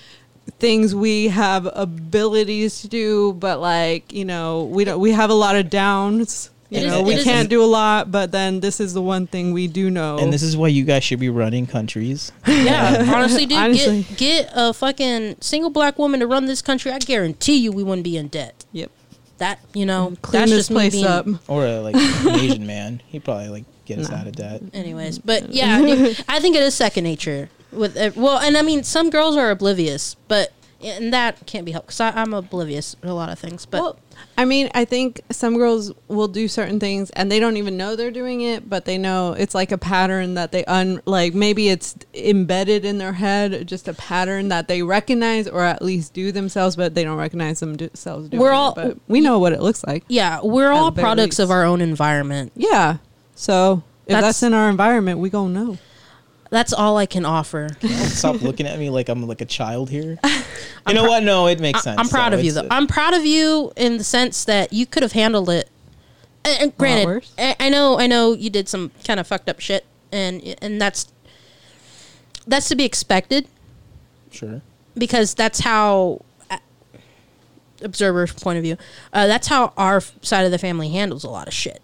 things we have abilities to do, but like you know we don't. We have a lot of downs. You It is- know, it we can't do a lot, but then this is the one thing we do know. and this is why you guys should be running countries. Yeah, honestly, dude, Honestly. get get a fucking single black woman to run this country. I guarantee you, we wouldn't be in debt. yep. That you know, Clean that's this just me place being- up. or a, like an Asian man. He'd probably like get us Nah. out of debt. Anyways, but yeah, dude, I think it is second nature. With uh, well, and I mean, some girls are oblivious, but and that can't be helped because I'm oblivious to a lot of things. But well, I mean, I think some girls will do certain things and they don't even know they're doing it, but they know it's like a pattern that they un like maybe it's embedded in their head, just a pattern that they recognize or at least do themselves, but they don't recognize themselves doing We're it. all- But we know what it looks like. yeah, we're all products of our own environment. Yeah. So if That's- that's, in our environment, we gonna know. That's all I can offer. Stop looking at me like I'm like a child here. You know what? No, it makes I, sense. I'm proud though. of you, It's though. I'm proud of you in the sense that you could have handled it. And, and granted. I, I know, I know you did some kind of fucked up shit, and and that's that's to be expected sure. because that's how uh, observer's point of view. Uh, that's how our f- side of the family handles a lot of shit.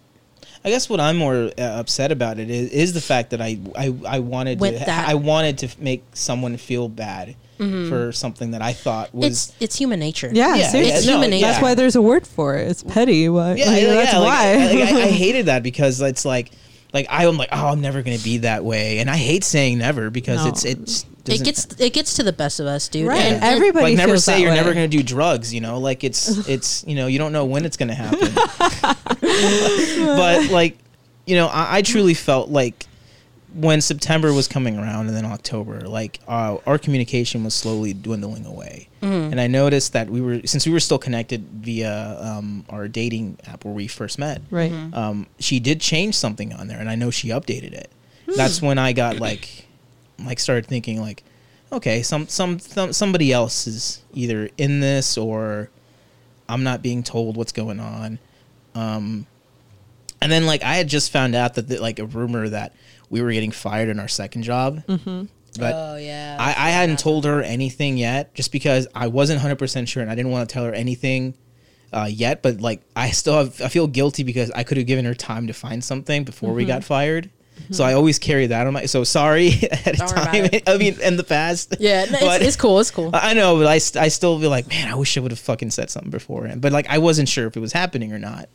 I guess what I'm more uh, upset about it is, is the fact that I I, I wanted With to that- I wanted to make someone feel bad for something that I thought was It's it's human nature. Yeah, Yeah, seriously. it's no, human nature. That's why there's a word for it. It's petty. What? yeah, like, yeah, that's yeah, like, why. I, like, I, I hated that because it's like like I'm like oh I'm never gonna be that way and I hate saying never because No. it's it's It gets it gets to the best of us, dude. Right. And, and- Everybody like never feels say that you're way. never gonna do drugs you know like it's it's you know you don't know when it's gonna happen but like you know I, I truly felt like when September was coming around and then October, like uh, our communication was slowly dwindling away. Mm-hmm. And I noticed that we were since we were still connected via um, our dating app where we first met. Right. Um, she did change something on there, and I know she updated it. Hmm. That's when I got like, like started thinking like, okay, some some, some somebody else is either in this or I'm not being told what's going on. Um, and then like I had just found out that the, like a rumor that we were getting fired in our second job. Mm-hmm. But oh yeah. I, I hadn't told her anything yet, just because I wasn't hundred percent sure, and I didn't want to tell her anything uh, yet. But like, I still have, I feel guilty because I could have given her time to find something before we got fired. So I always carry that on my. So sorry at a Don't worry time. about it. I mean, in the past. yeah, no, but- it's, it's cool. It's cool. I know, but I, st- I still feel like, man, I wish I would have fucking said something beforehand. But like, I wasn't sure if it was happening or not.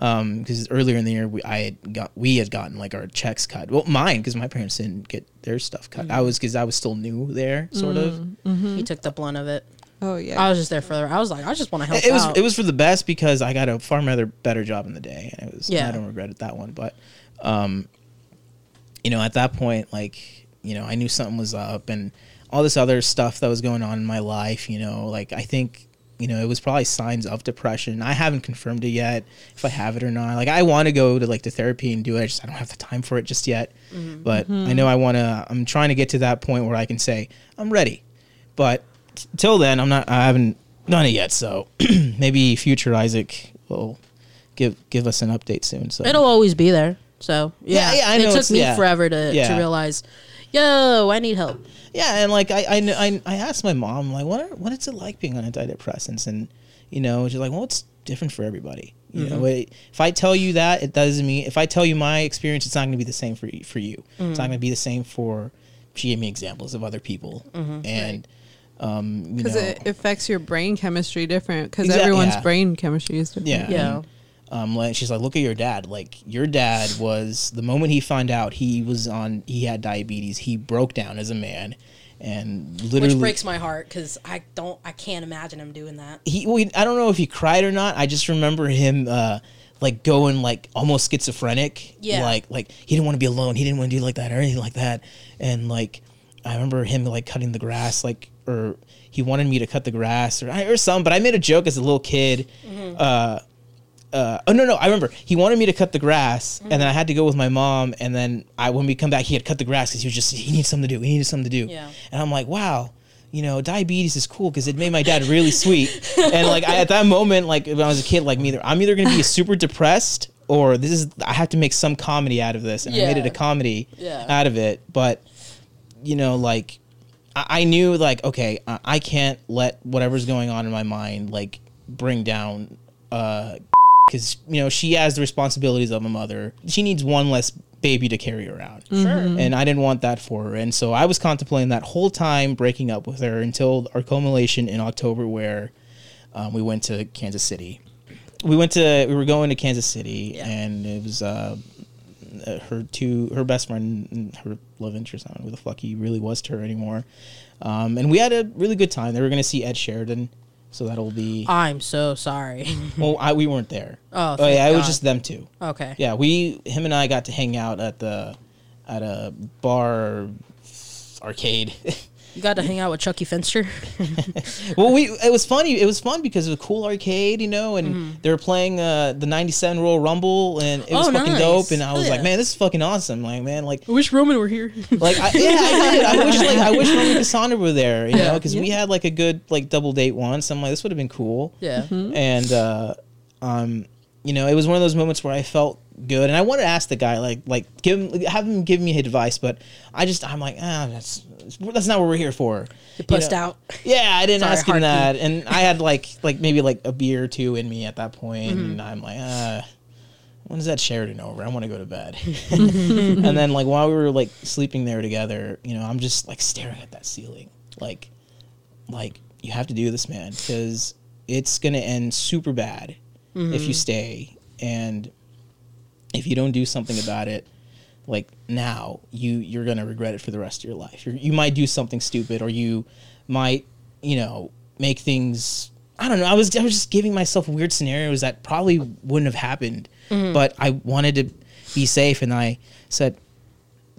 Um, because earlier in the year, we I had got we had gotten like our checks cut. Well, mine because my parents didn't get their stuff cut. I was because I was still new there, sort of. He took the blunt of it. Oh yeah. I was just there for. The. I was like, I just want to help It was out. it was for the best because I got a far better better job in the day, and it was. Yeah. I don't regret it that one, but, um, you know, at that point, like you know, I knew something was up, and all this other stuff that was going on in my life. You know, like I think you know it was probably signs of depression. I haven't confirmed it yet if I have it or not. Like I want to go to like the therapy and do it. I just I don't have the time for it just yet. Mm-hmm. But I know I want to. I'm trying to get to that point where I can say I'm ready. But t- till then, I'm not. I haven't done it yet. So maybe future Isaac will give give us an update soon. So It'll always be there. So yeah, Yeah, yeah, I know it took me yeah. forever to, Yeah. to realize, yo, I need help. Yeah, and like I, I, kn- I, I asked my mom like, what are, what is it like being on antidepressants? And you know, she's like, well, it's different for everybody. You know, mm-hmm. it, if I tell you that, it doesn't mean if I tell you my experience, it's not going to be the same for you, for you. It's not mm. going to be the same for. She gave me examples of other people, mm-hmm. and um, you because know, it affects your brain chemistry different because Exact- everyone's yeah. brain chemistry is different. Yeah. Yeah. And, um, like she's like, look at your dad. Like your dad was the moment he found out he was on, he had diabetes. He broke down as a man, and literally, Which breaks my heart because I don't, I can't imagine him doing that. he. Well, I don't know if he cried or not. I just remember him. Uh, like going like almost schizophrenic. Yeah. Like like he didn't want to be alone. He didn't want to do like that or anything like that. And like I remember him like cutting the grass like or he wanted me to cut the grass or or something. But I made a joke as a little kid. Uh, uh, oh no no I remember. He wanted me to cut the grass and then I had to go with my mom and then I when we come back he had cut the grass because he was just he needed something to do he needed something to do. Yeah. and I'm like wow you know diabetes is cool because it made my dad really sweet. And like I, at that moment like when I was a kid like me either I'm either gonna be super depressed or this is I have to make some comedy out of this and I made it a comedy Yeah. out of it. But you know like I, I knew like okay I, I can't let whatever's going on in my mind like bring down uh because you know she has the responsibilities of a mother. She needs one less baby to carry around. Sure. and i didn't want that for her. And so i was contemplating that whole time breaking up with her until our culmination in october where um, we went to kansas city. We went to we were going to kansas city Yeah. and it was uh uh, her two her best friend and her love interest i don't know who the fuck he really was to her anymore. Um, and we had a really good time. They were going to see ed sheridan so that'll be I'm so sorry. well oh, I, we weren't there Oh, oh yeah it was just them two okay. yeah we him and i got to hang out at the at a bar arcade You got to hang out with Chucky Finster. well we it was funny it was fun because it was a cool arcade you know and they were playing uh the 97 royal rumble and it was Mm-hmm. Oh, fucking nice. dope and i was Hell like man this is fucking awesome like man like I wish Roman were here. Like, I, yeah, I did. I wish, like, I wish Roman and Kassandra were there, you know, Yeah. because we had like a good like double date once. I'm like, this would have been cool. yeah. And uh, um, you know, it was one of those moments where I felt good, and I wanted to ask the guy, like, like give him, have him give me advice, but I just, I'm like, ah, that's that's not what we're here for. You pussed know? out. Yeah, I didn't Sorry, ask him that, and I had like like maybe like a beer or two in me at that point, Mm-hmm. and I'm like, ah. When is that Sheridan over? I want to go to bed. and then like while we were like sleeping there together, you know, I'm just like staring at that ceiling, like, like you have to do this, man, because it's gonna end super bad if you stay, and if you don't do something about it, like now, you you're gonna regret it for the rest of your life. You're, you might do something stupid, or you might, you know, make things. I don't know. I was I was just giving myself weird scenarios that probably wouldn't have happened, mm-hmm. but I wanted to be safe, and I said,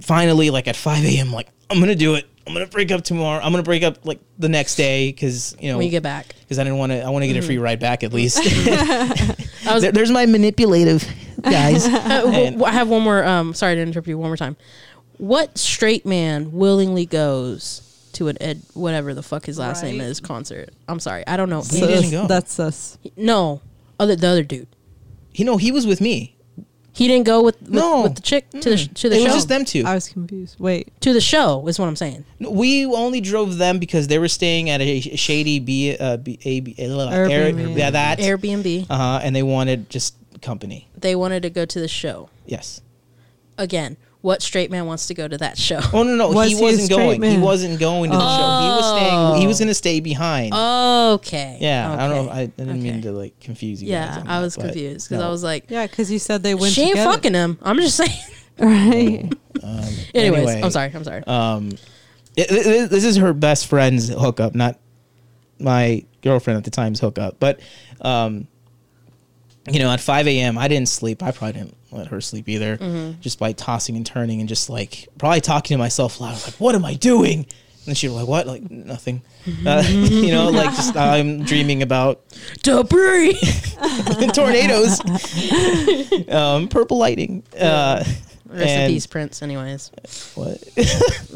finally, like at 5 a.m., like I'm gonna do it. I'm gonna break up tomorrow. I'm gonna break up like the next day because you know when you get back. because I didn't want to. I want to get a free mm-hmm. ride back at least. Was There- there's my manipulative guys. Uh, w- And- w- I have one more. Um, sorry to interrupt you one more time. What straight man willingly goes to an Ed, whatever the fuck his last name Right. is, concert? I'm sorry, I don't know. He didn't go. That's us. No, other the other dude. you know, he was with me. He didn't go with with, No. with the chick to the sh- to the it show. was just them two. I was confused. Wait. to the show is what I'm saying. We only drove them because they were staying at a shady B, uh, B, a, B, uh, Air, Airbnb. yeah, that. Airbnb. Uh huh. And they wanted just company. They wanted to go to the show Yes. again. What straight man wants to go to that show? Oh no, no, Was he he wasn't straight going. He wasn't going to the show. He was staying. He was gonna stay behind. Okay. yeah, I don't know. I, I didn't mean to like confuse you. guys Yeah, I was but confused because no. I was like, Yeah, because you said they went she ain't together. fucking him. I'm just saying. Right. Anyways, Anyway. I'm sorry. I'm sorry. Um, it- it- this is her best friend's hookup, not my girlfriend at the time's hookup. But, um, you know, at 5 a.m., I didn't sleep. I probably didn't let her sleep either, Mm-hmm. just by tossing and turning and just like probably talking to myself loud, like, "What am I doing?" And she was like, "What? Like nothing." Uh, you know, like just I'm dreaming about Debris. tornadoes, um, purple lightning. Uh, and- peace, Anyways. What?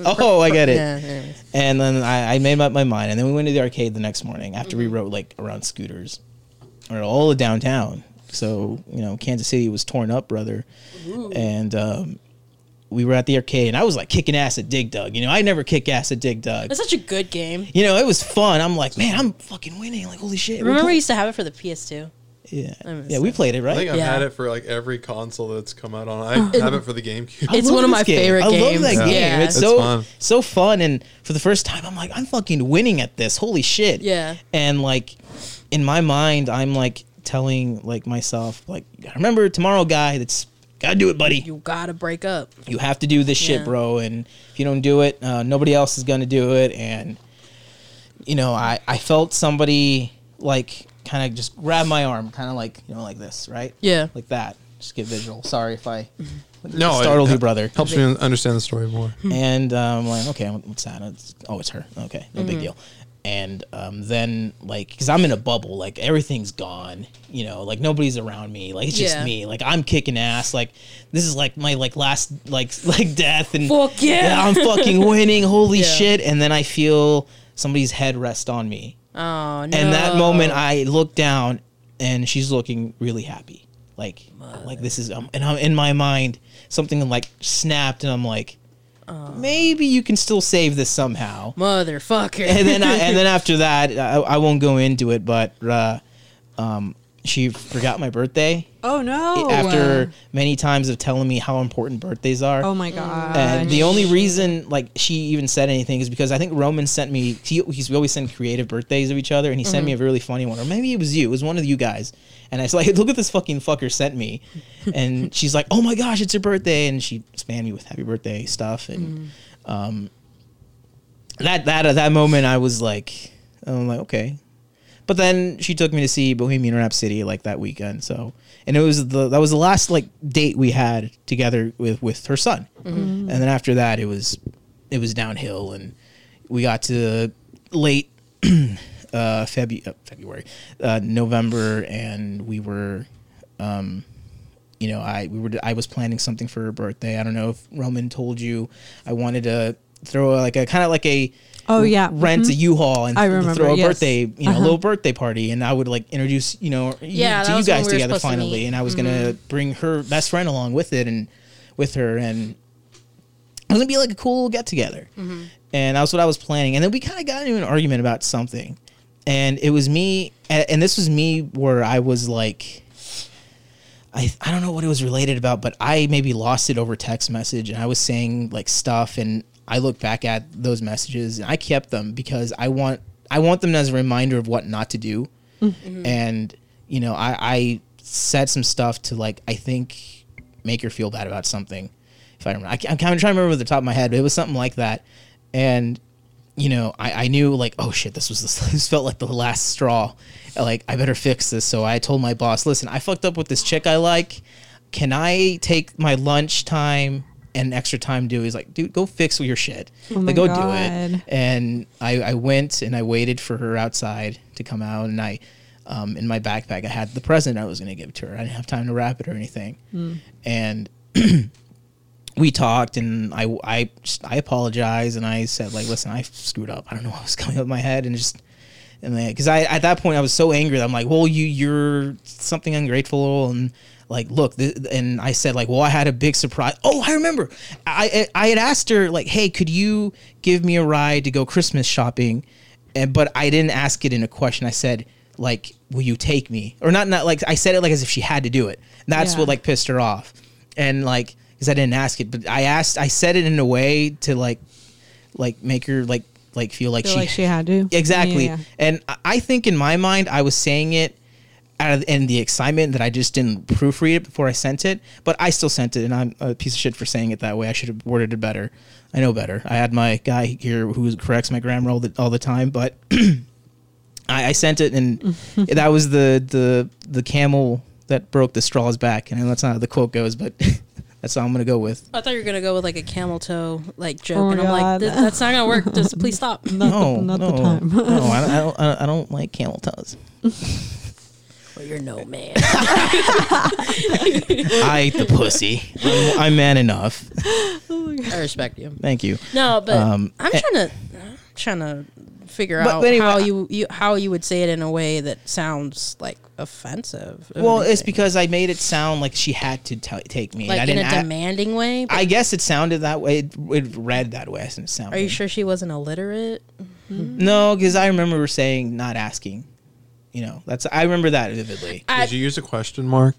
oh, I get it. Yeah. Anyways. And then I, I made up my mind, and then we went to the arcade the next morning after we rode like around scooters, or all of downtown. So you know, Kansas City was torn up, brother, and um, we were at the arcade, and I was like kicking ass at Dig Dug. You know, I never kick ass at Dig Dug. That's such a good game. You know, it was fun. I'm like, man, I'm fucking winning. Like, holy shit. Remember, we pl- used to have it for the PS2. yeah, yeah, we played it, I right? think I've Yeah. had it for like every console that's come out on. I have it for the GameCube. It's one of my game. favorite I games. I love that Yeah. game. Yeah. It's It's so fun. so fun, and for the first time, I'm like, I'm fucking winning at this. Holy shit! Yeah. And like, in my mind, I'm like telling like myself, like, remember tomorrow, guy. That's gotta do it, buddy. You, You gotta break up. You have to do this shit, Yeah. bro. And if you don't do it, uh, nobody else is gonna do it. And you know, I I felt somebody like kind of just grab my arm, kind of like you know, like this, right? Yeah. Like that. Just get visual. Sorry if I No, it- startled you, brother. Helps me understand the story more. and um, I'm like, okay, what's that? It's, oh, it's her. Okay, no big deal. And um, then, like, because I'm in a bubble, like everything's gone. You know, like nobody's around me. Like it's just Yeah. me. Like I'm kicking ass. Like this is like my like last like like death and Fuck yeah. I'm fucking winning. Holy Yeah. shit! And then I feel somebody's head rest on me. Oh no. And that moment, I look down, and she's looking really happy. Like, like this is, um, and I'm in my mind, something like snapped, and I'm like, maybe you can still save this somehow. motherfucker. And then, I, and then after that, I, I won't go into it, but uh, um, she forgot my birthday Oh no. after many times of telling me how important birthdays are. Oh my god. And the only reason, like, she even said anything is because I think Roman sent me. He, he's we always send creative birthdays of each other, and he sent me a really funny one, or maybe it was you. It was one of you guys. And I was like, "Look at this fucking fucker sent me," and she's like, "Oh my gosh, it's your birthday!" And she spammed me with happy birthday stuff, and um, that that at that moment, I was like, I'm like, okay. But then she took me to see Bohemian Rhapsody like that weekend. So, and it was the that was the last like date we had together with with her son. And then after that, it was it was downhill, and we got to late uh, Febu- uh, February, uh, November, and we were. Um, you know, I we were I was planning something for her birthday. I don't know if Roman told you I wanted to throw like a kind of like a Oh, yeah. rent a U-Haul and I remember, throw a yes. birthday you know Uh-huh. a little birthday party and I would like introduce you know Yeah, to you guys we together supposed to finally meet. Mm-hmm. and I was gonna bring her best friend along with it and with her and it was gonna be like a cool get together Mm-hmm. and that's what I was planning and then we kind of got into an argument about something and it was me and and this was me where I was like I, I don't know what it was related about, but I maybe lost it over text message and I was saying like stuff and I look back at those messages and I kept them because I want I want them as a reminder of what not to do. Mm-hmm. And you know, I, I said some stuff to like I think make her feel bad about something. If I remember, I, am kind of trying to remember the top of my head, but it was something like that. And you know, I, I knew like, oh shit, this was the, this felt like the last straw. Like, I better fix this. So I told my boss, listen, I fucked up with this chick I like. Can I take my lunch time and extra time to do. He's like, dude, go fix your shit. Oh like, go do it. And I, I went and I waited for her outside to come out, and I, um, in my backpack, I had the present I was gonna give to her. I didn't have time to wrap it or anything, and. we talked and I I I apologized and I said like listen I screwed up. I don't know what was coming up in my head and just and then because I at that point I was so angry that I'm like well you you're something ungrateful and like look th- and I said like well I had a big surprise. Oh I remember. I I had asked her like hey could you give me a ride to go Christmas shopping? And but I didn't ask it in a question. I said like will you take me? Or not not like I said it like as if she had to do it. And that's Yeah. what like pissed her off. And like because I didn't ask it, but I asked, I said it in a way to like, like make her like like feel like Feel she like she had to. exactly. Yeah. And I- think in my mind I was saying it out of in the excitement that I just didn't proofread it before I sent it, but I still sent it, and I'm a piece of shit for saying it that way. I should have worded it better. I know better. I had my guy here who corrects my grammar all the all the time, but. I, I sent it, and that was the the the camel that broke the straw's back, and that's not how the quote goes, but that's how I'm gonna go with. I thought you were gonna go with like a camel toe like joke, Oh my and I'm like, God. "Th- that's not gonna work. Just please stop. Not, no, the, not no, the time. no, I don't, I don't, I don't- like camel toes. Well, you're no man. I ate the pussy. I'm, I'm man enough. I respect you. Thank you. No, but Um, I'm eh. trying to I'm trying to figure But- out but anyway, how you, you how you would say it in a way that sounds like offensive. if Well, it's because I made it sound like she had to t- take me. and I like in didn't. a a- demanding way. I guess it sounded that way. It, it read that way. It sounded. are you sure she wasn't illiterate? Mm-hmm. No, because I remember her saying not asking. You know, that's I remember that vividly. I, Did you use a question mark?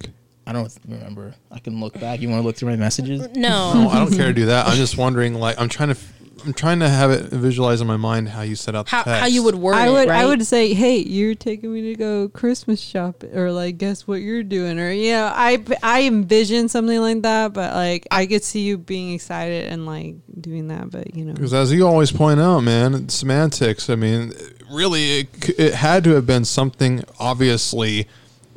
I don't remember. I can look back. You want to look through my messages? no. No, I don't care to do that. I'm just wondering. Like, I'm trying to, f- I'm trying to have it visualize in my mind how you set up How, how you would word I it, would right? I would say, hey, you're taking me to go Christmas shop, or like, guess what you're doing, or you know, I I envision something like that, but like I could see you being excited and like doing that, but you know, Because as you always point out, man, semantics. I mean, really, it, it had to have been something obviously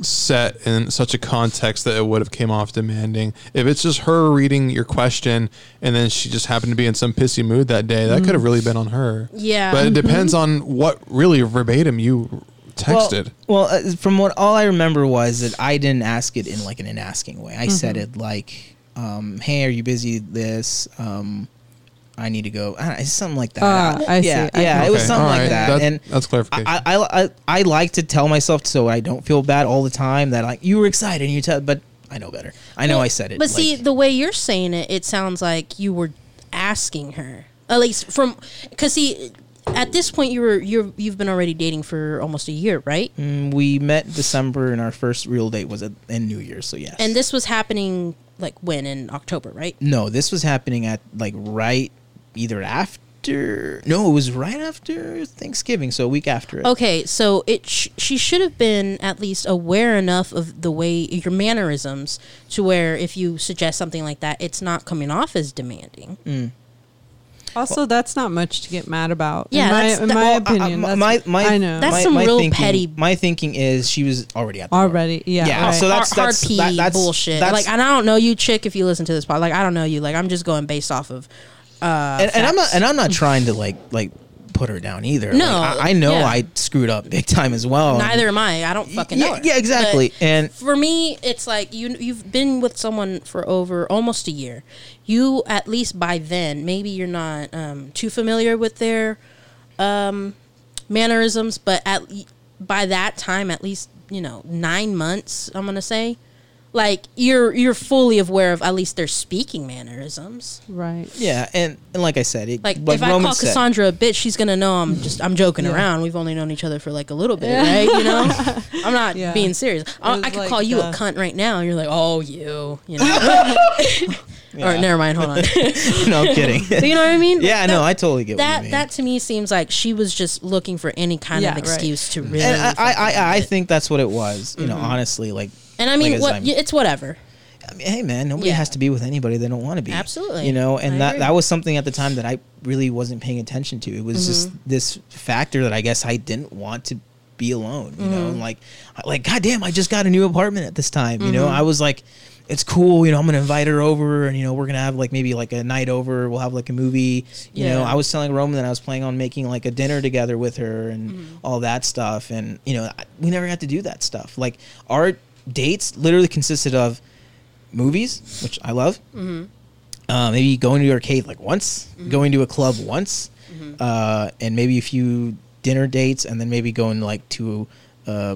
set in such a context that it would have came off demanding. If it's just her reading your question and then she just happened to be in some pissy mood that day, that could have really been on her. Yeah. But it depends on what really verbatim you texted. Well, well uh, from what all I remember was that I didn't ask it in like in an asking way. I said Mm-hmm. it like, um, "Hey, are you busy? This, um, I need to go." I don't know, it's something like that. Ah, I see. yeah, I yeah, can- it was something all like right. that. That- and that's clarification. I, I, I, I like to tell myself so I don't feel bad all the time that like you were excited and you tell, but I know better. I know Well, I said it. But see, the way you're saying it, it sounds like you were asking her. At least from, because see, at this point you were you're you've been already dating for almost a year, right? Mm, we met December and our first real date was at, in New Year's. So yes. And this was happening like when in October, right? no, this was happening at like right either after. No, it was right after Thanksgiving. So a week after it. Okay, so it sh- she should have been at least aware enough of the way your mannerisms to where if you suggest something like that, it's not coming off as demanding. Mm. also that's not much to get mad about. Yeah, in my, that's- in my Well, opinion, I, that's, my, my, I know That's my, some my real thinking, petty- My thinking is she was already at the door. already. Yeah, Yeah, right. so that's- hard, that's- hard P that- that's- bullshit. that's- like, and I don't know you, chick. If you listen to this part, like, I don't know you. Like, I'm just going based off of. Uh, and, and I'm not and I'm not trying to like like put her down either. No, Like, I, I know yeah. I screwed up big time as well. Neither am I. I don't fucking know. yeah, her. yeah, exactly. But And for me, it's like you you've been with someone for over almost a year. You at least by then, maybe you're not um, too familiar with their um, mannerisms, but at by that time, at least you know nine months. I'm gonna say, like you're you're fully aware of at least their speaking mannerisms. right. yeah, and, and like I said, it, Like, like if I call said- Kassandra a bitch, she's gonna know I'm just I'm joking Yeah. around. We've only known each other for like a little bit, right? You know, I'm not Yeah. being serious. I, was I could like call you a uh, cunt right now, and you're like, oh, you, you know. Or Yeah. never mind. Hold on. no kidding. you know what I mean? yeah, that, no, I totally get what you that mean. that to me seems like she was just looking for any kind Yeah, of right. excuse to really. and I, I, I, I think that's what it was. You know, mm-hmm. honestly, like, and I mean, like what? I'm- It's whatever. I mean, hey man, nobody Yeah. has to be with anybody they don't want to be. Absolutely. You know, and I that agree. that was something at the time that I really wasn't paying attention to. It was just Mm-hmm. this factor that I guess I didn't want to be alone, you know, and like, like, goddamn, I just got a new apartment at this time, you know. Mm-hmm. I was like, it's cool, you know. I'm gonna invite her over, and you know, we're gonna have like maybe like a night over. We'll have like a movie, you know. I was telling Roman that I was planning on making like a dinner together with her and mm-hmm. all that stuff, and you know, I, we never got to do that stuff. Like our dates literally consisted of movies, which I love. Uh, maybe going to the arcade like once, going to a club once, uh, and maybe a few dinner dates, and then maybe going like to uh,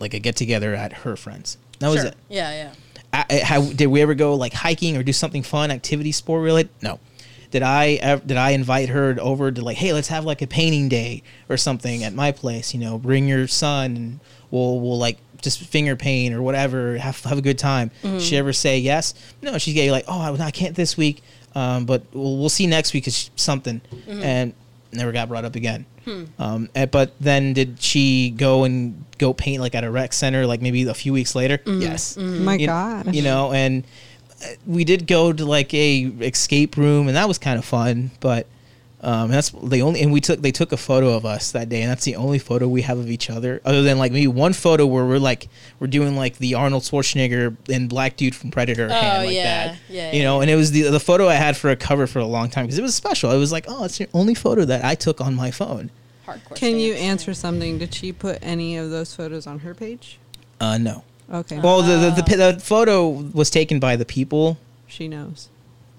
like a get together at her friends. That was it. Yeah, yeah. I, how, did we ever go like hiking or do something fun, activity, sport related? No. Did I did I invite her over to like, hey, let's have like a painting day or something at my place? You know, bring your son and we'll we'll like just finger paint or whatever. Have have a good time. Mm-hmm. She ever say yes? No, she's getting like, oh, I, I can't this week, um, but we'll, we'll see next week. Is something, Mm-hmm. and never got brought up again. Hmm. Um, eh, but then did she go and go paint like at a rec center like maybe a few weeks later? Mm-hmm. Yes My you, God. you know and uh, we did go to like a escape room and that was kind of fun but um, that's the only and we took they took a photo of us that day and that's the only photo we have of each other other than like maybe one photo where we're like we're doing like the Arnold Schwarzenegger and black dude from Predator hand like Oh, yeah. that Yeah, you yeah. know and it was the the photo I had for a cover for a long time because it was special it was like oh it's the only photo that I took on my phone Hardcore. Can you answer something? Did she put any of those photos on her page? uh no Okay. well the the, the, the photo was taken by the people she knows.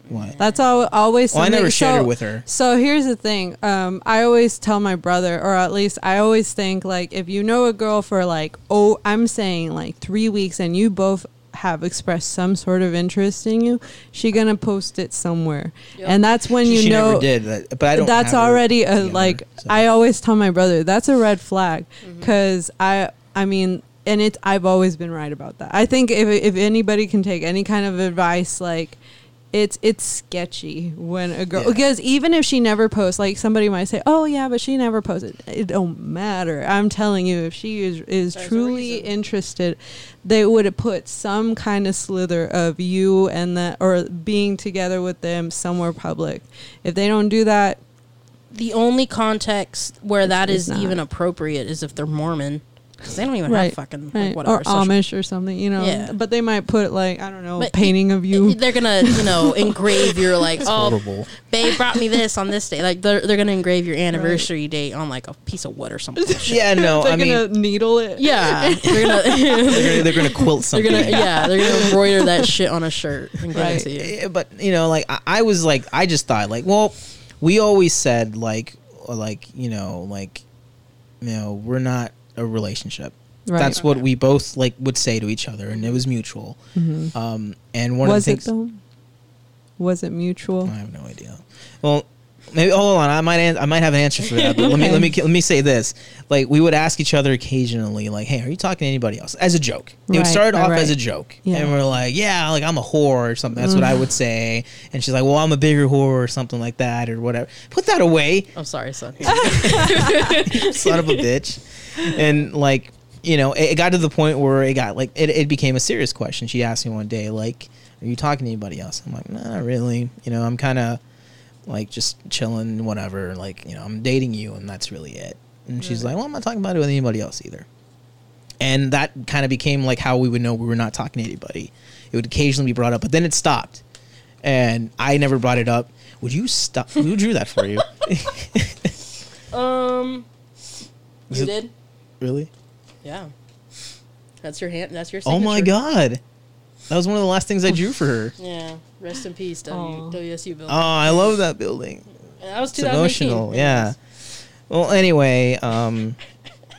What That's all, always. well I never shared so- it with her So here's the thing. Um, I always tell my brother, or at least I always think like if you know a girl for like oh, I'm saying like three weeks, and you both have expressed some sort of interest in you, she gonna post it somewhere, Yep. and that's when you she know never did that, but I don't. that's already a together, like so. i always tell my brother that's a red flag Mm-hmm. because i i mean and it's i've always been right about that i think if, if anybody can take any kind of advice like it's it's sketchy when a girl Yeah. because even if she never posts like somebody might say oh yeah but she never posted. It don't matter. I'm telling you if she is is There's truly interested they would have put some kind of slither of you and that or being together with them somewhere public. If they don't do that The only context where that It's is not. even appropriate is if they're Mormon, because they don't even Right, have fucking right like, whatever. or amish or something you know Yeah. but they might put like i don't know But painting of you They're gonna, you know, engrave your like, oh, horrible. babe brought me this on this day. Like they're, they're gonna engrave your anniversary date on like a piece of wood or something. Yeah, no, they're I mean, gonna needle it yeah, they're gonna, they're gonna, they're gonna quilt they're something. gonna, yeah, they're gonna embroider that shit on a shirt and give Right. it to you. But you know, like I, I was like, I just thought, like, well, we always said, like, like you know, like, you know, we're not a relationship. Right. That's what we both like would say to each other, and it was mutual. Mhm. Um, and one was of the it things, though was it mutual I have no idea. Well, maybe hold on. I might an- I might have an answer for that. But let me let me let me say this. Like we would ask each other occasionally, like, "Hey, are you talking to anybody else?" As a joke. It would Right, start right, off as a joke, Yeah. and we're like, "Yeah, like I'm a whore or something." That's what I would say. And she's like, "Well, I'm a bigger whore or something like that or whatever." Put that away, I'm sorry, son. son of a bitch. And like, you know, it, it got to the point where it got like it, it became a serious question. She asked me one day, like, "Are you talking to anybody else?" I'm like, "Nah, not really." You know, I'm kind of like just chilling, whatever. Like, you know, I'm dating you, and that's really it. And she's like, "Well, I'm not talking about it with anybody else either." And that kind of became like how we would know we were not talking to anybody. It would occasionally be brought up, but then it stopped, and I never brought it up. Would you stop? Who drew that for you? Um, you did, really? yeah. That's your hand. That's your. Oh my god, that was one of the last things I drew for her. Yeah. Rest in peace, w, Aw. WSU Oh. I love that building. that was It's 2018. emotional. Yeah. Well, anyway, um,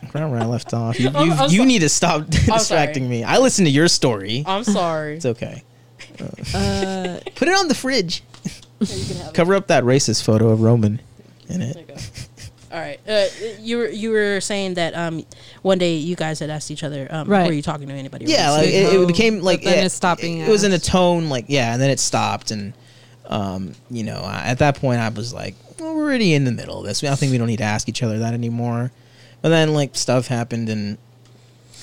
I forgot where I left off. You, I'm- you, I'm you so- need to stop distracting me. I listened to your story. I'm sorry. It's okay. uh Put it on the fridge. Here, you can have it. Cover up that racist photo of Roman in There it. you go. All right. Uh, you were you were saying that um one day you guys had asked each other um Right. were you talking to anybody? Yeah, like it, Oh, it became like but then it, it stopped being It, was in a tone like yeah, and then it stopped, and um, you know, I, at that point I was like, well, we're already in the middle of this. I think we don't need to ask each other that anymore. But then like stuff happened, and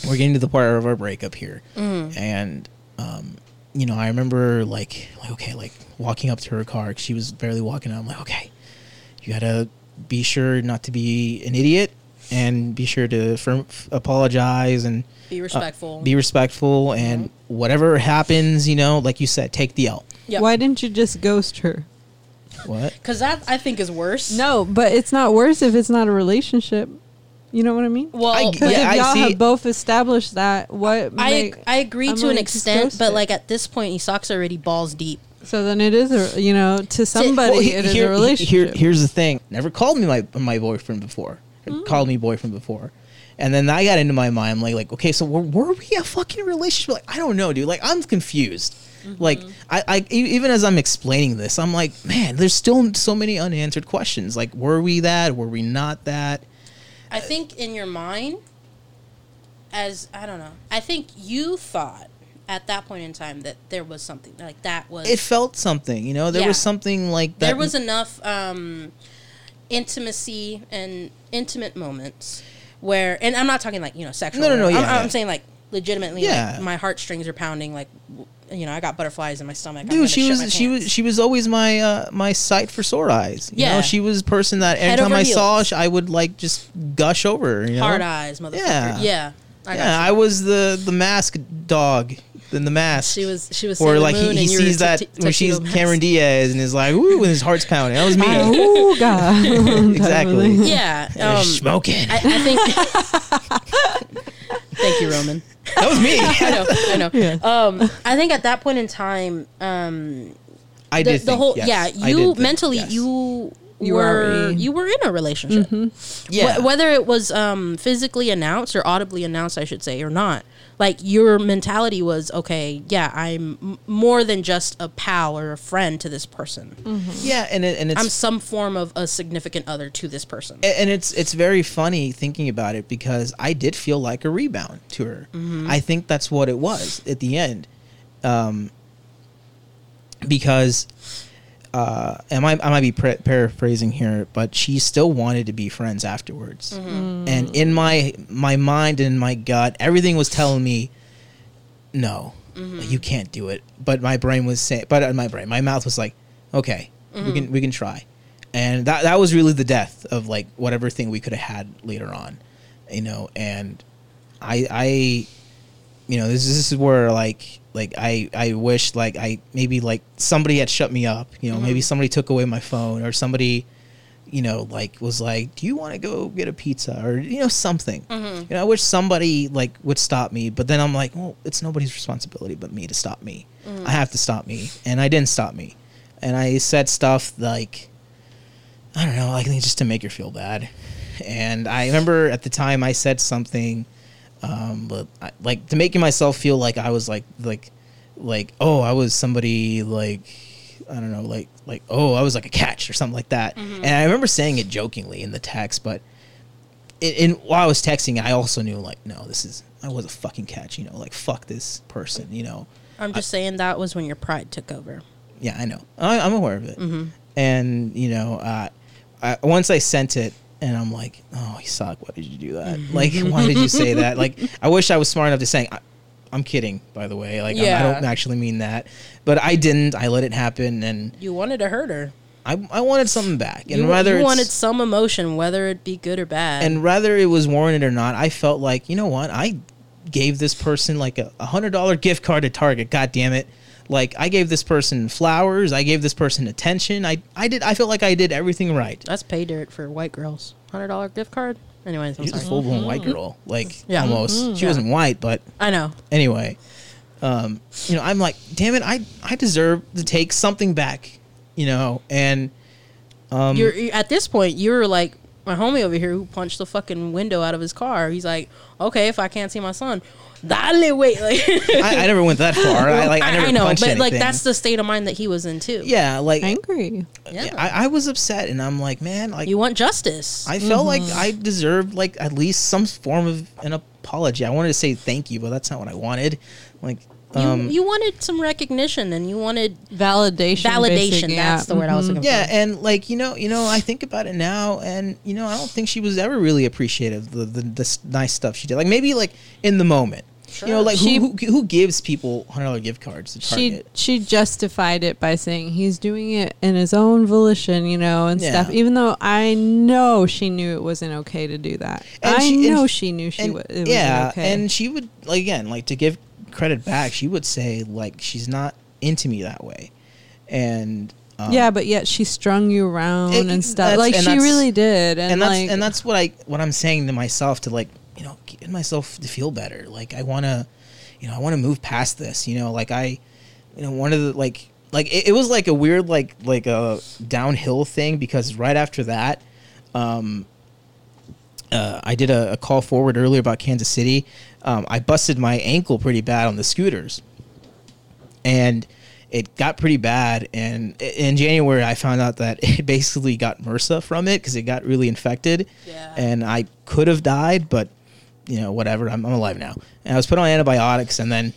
we're getting to the part of our breakup here, Mm. and um, you know, I remember like like okay, like walking up to her car, 'cause she was barely walking out. I'm like, okay, you gotta be sure not to be an idiot and be sure to firm, apologize and Be respectful. Uh, be respectful and whatever happens, you know, like you said, take the L. Yep. Why didn't you just ghost her? What? Because that I think is worse. No, but it's not worse if it's not a relationship. You know what I mean? Well, I- Because Yeah, if y'all see- have both established that, what I make, I agree I'm to an like, just extent, but like at this point, Isaac's already balls deep. So then it is a you know to somebody Well, he- it is here- a relationship. Here, here's the thing. Never called me my my boyfriend before. Mm. Called me boyfriend before. And then I got into my mind like like okay, so were, were we a fucking relationship? Like I don't know, dude. Like I'm confused. Mm-hmm. Like I, I even as I'm explaining this, I'm like, man, there's still so many unanswered questions. Like were we that? Were we not that? I think in your mind, as I don't know, I think you thought at that point in time that there was something like that was It felt something, you know. There Yeah. was something like that. there was enough um, intimacy and intimate moments where, and I'm not talking like you know sexual. No, no, no, I'm, yeah, I'm saying like legitimately, Yeah. like my heartstrings are pounding. Like you know, I got butterflies in my stomach. Dude, she was she was she was always my uh my sight for sore eyes. You Yeah. know, she was a person that Head anytime over I saw, heels. sh- I would like just gush over. her, You know? hard eyes, motherfucker. Yeah. Yeah, I yeah. I was the the mask dog in the mask. She was she was or Sailor like Moon he, he and you were sees that Tuxedo when she's Mask. Cameron Diaz and is like, ooh, and his heart's pounding. That was me. oh God! Exactly. Yeah, They're um, smoking. I, I think. Thank you, Roman. that was me. I know, I know. Yeah. Um, I think at that point in time, um, I the, did. the think, whole yes. yeah, you think, mentally yes. you. You were were already- you were in a relationship, yeah. Wh- whether it was um, physically announced or audibly announced, I should say, or not. Like your mentality was okay. Yeah, I'm m- more than just a pal or a friend to this person. yeah, and it, and it's I'm some form of a significant other to this person. A- and it's it's very funny thinking about it because I did feel like a rebound to her. I think that's what it was at the end, um, because uh, and I, I might be pra- paraphrasing here, but she still wanted to be friends afterwards. And in my my mind and my gut, everything was telling me, no, you can't do it. But my brain was saying, but uh, my brain, my mouth was like, okay, we can we can try. And that that was really the death of like whatever thing we could have had later on, you know. And I I you know this, this is where like like I I wish like I maybe like somebody had shut me up you know maybe mm-hmm. somebody took away my phone or somebody you know like was like do you want to go get a pizza? or you know something. Mm-hmm. You know I wish somebody like would stop me but then I'm like well it's nobody's responsibility but me to stop me. Mm. I have to stop me. And I didn't stop me. And I said stuff like I don't know think just to make her feel bad. And I remember at the time I said something um, but I, like to making myself feel like I was like like like oh I was somebody like I don't know like like oh I was like a catch or something like that and I remember saying it jokingly in the text but in, in while I was texting I also knew like no this is I was a fucking catch you know like fuck this person you know I'm just saying that was when your pride took over. yeah, I know. I, I'm aware of it. And you know, uh, I, once I sent it, and I'm like, "Oh, you suck. Why did you do that? Mm-hmm. Like, why did you say that? Like, I wish I was smart enough to say, I, I'm kidding, by the way. Like, I'm- I don't actually mean that, but I didn't. I let it happen, and You wanted to hurt her. I, I wanted something back. And you, whether you wanted some emotion, whether it be good or bad. and whether it was warranted or not, I felt like, you know what? I gave this person like a a hundred dollar gift card to Target. God damn it! Like I gave this person flowers. I gave this person attention. I I did. I felt like I did everything right. that's pay dirt for white girls. Hundred dollar gift card. Anyways, I'm She was a sorry. full blown white girl. Like Yeah. almost. She Yeah. wasn't white, but I know. anyway. Um, you know, I'm like, damn it, I I deserve to take something back. You know, and um, You're you- at this point. You're like my homie over here who punched the fucking window out of his car. He's like, okay, if I can't see my son, dale, wait. Like, I, I never went that far. I like I never know, punched but anything. like that's the state of mind that he was in too. yeah, like Angry. yeah. I, I was upset, and I'm like, man, like you want justice. I felt like Mm-hmm. I deserved like at least some form of an apology. I wanted to say thank you, but that's not what I wanted. Like, you, um, you wanted some recognition and you wanted Validation. validation. basic, yeah. That's the word I was Mhm. looking yeah, for. and like you know, you know, I think about it now, and you know, I don't think she was ever really appreciative of the the, the nice stuff she did. Like maybe like in the moment, You know, like She- who, who who gives people hundred dollar gift cards to she Target? she justified it by saying he's doing it in his own volition, you know, and Yeah. stuff. Even though I know she knew it wasn't okay to do that. And I she- know she knew she and, wa- it yeah, wasn't okay. and she would like again like to give credit back. She would say like she's not into me that way, and um, yeah, but yet she strung you around It- and stuff. Like and she really did, and, and that's like and that's what I what I'm saying to myself to like you know get myself to feel better. Like I want to, you know, I want to move past this. You know, like I, you know, one of the like like it, it was like a weird like like a downhill thing because right after that, um, uh, I did a, a call forward earlier about Kansas City. Um, I busted my ankle pretty bad on the scooters, and it got pretty bad. And in January, I found out that it basically got MRSA from it because it got really infected, Yeah. and I could have died, but you know, whatever. I'm, I'm alive now, and I was put on antibiotics, and then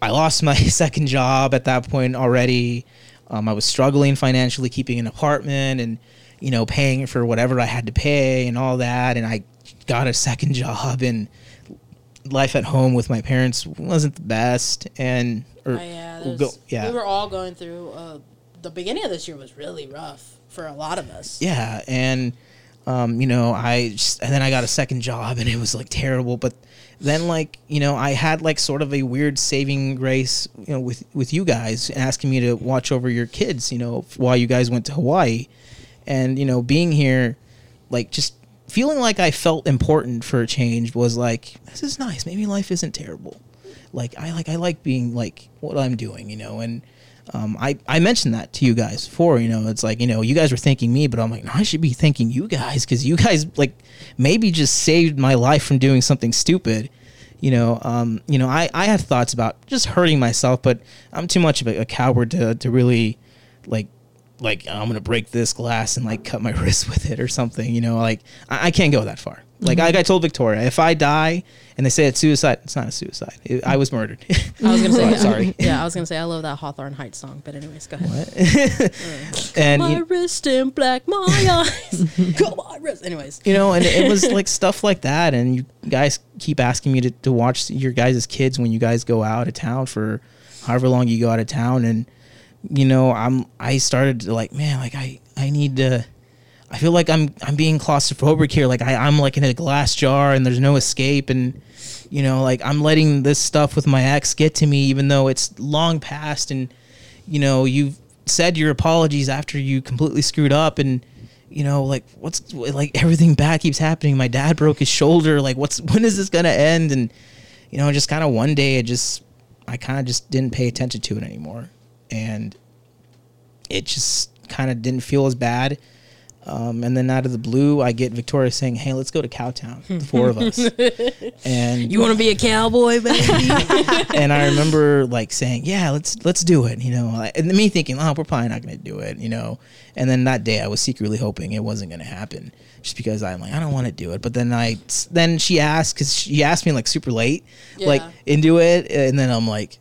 I lost my second job at that point already. Um, I was struggling financially, keeping an apartment and you know paying for whatever I had to pay and all that. And I got a second job, and life at home with my parents wasn't the best. And or, Oh, yeah, we'll go- yeah, We were all going through. Uh, the beginning of this year was really rough for a lot of us. yeah, and um, you know, I just, and then I got a second job, and it was like terrible. But then, like, you know, I had like sort of a weird saving grace, you know, with with you guys asking me to watch over your kids, you know, while you guys went to Hawaii, and you know, being here, like, just feeling like I felt important for a change was like, this is nice. Maybe life isn't terrible. Like, I like I like being like what I'm doing, you know, and. Um, I, I mentioned that to you guys before, you know, it's like, you know, you guys were thanking me, but I'm like, no, I should be thanking you guys because you guys like maybe just saved my life from doing something stupid. You know, um, you know, I, I had thoughts about just hurting myself, but I'm too much of a, a coward to, to really like, like I'm gonna break this glass and like cut my wrist with it or something. You know, like I, I can't go that far. Like I, mm-hmm. I told Victoria, if I die and they say it's suicide, it's not a suicide. It, I was murdered. I was gonna say, Sorry. Yeah, I was gonna say I love that Hawthorne Heights song, but anyways, go ahead. and my you, wrist in black, my eyes. Come on, wrist. Anyways, you know, and it was like stuff like that. And you guys keep asking me to, to watch your guys' kids when you guys go out of town for however long you go out of town. And, you know, I'm, I started to like, man, like I, I need to, I feel like I'm, I'm being claustrophobic here. Like I, I'm like in a glass jar and there's no escape. And, you know, like I'm letting this stuff with my ex get to me, even though it's long past. And, you know, you've said your apologies after you completely screwed up. And, you know, like what's like everything bad keeps happening. My dad broke his shoulder. Like, what's when is this gonna end? And you know, just kind of one day, it just I kind of just didn't pay attention to it anymore, and it just kind of didn't feel as bad. Um, and then out of the blue, I get Victoria saying, "Hey, let's go to Cowtown, the four of us." and you want to be a cowboy, baby? and I remember like saying, "Yeah, let's let's do it," you know, and me thinking, "Oh, we're probably not going to do it," you know. And then that day, I was secretly hoping it wasn't going to happen, just because I'm like, I don't want to do it. But then I, then she asked because she asked me like super late, like into it, and then I'm like,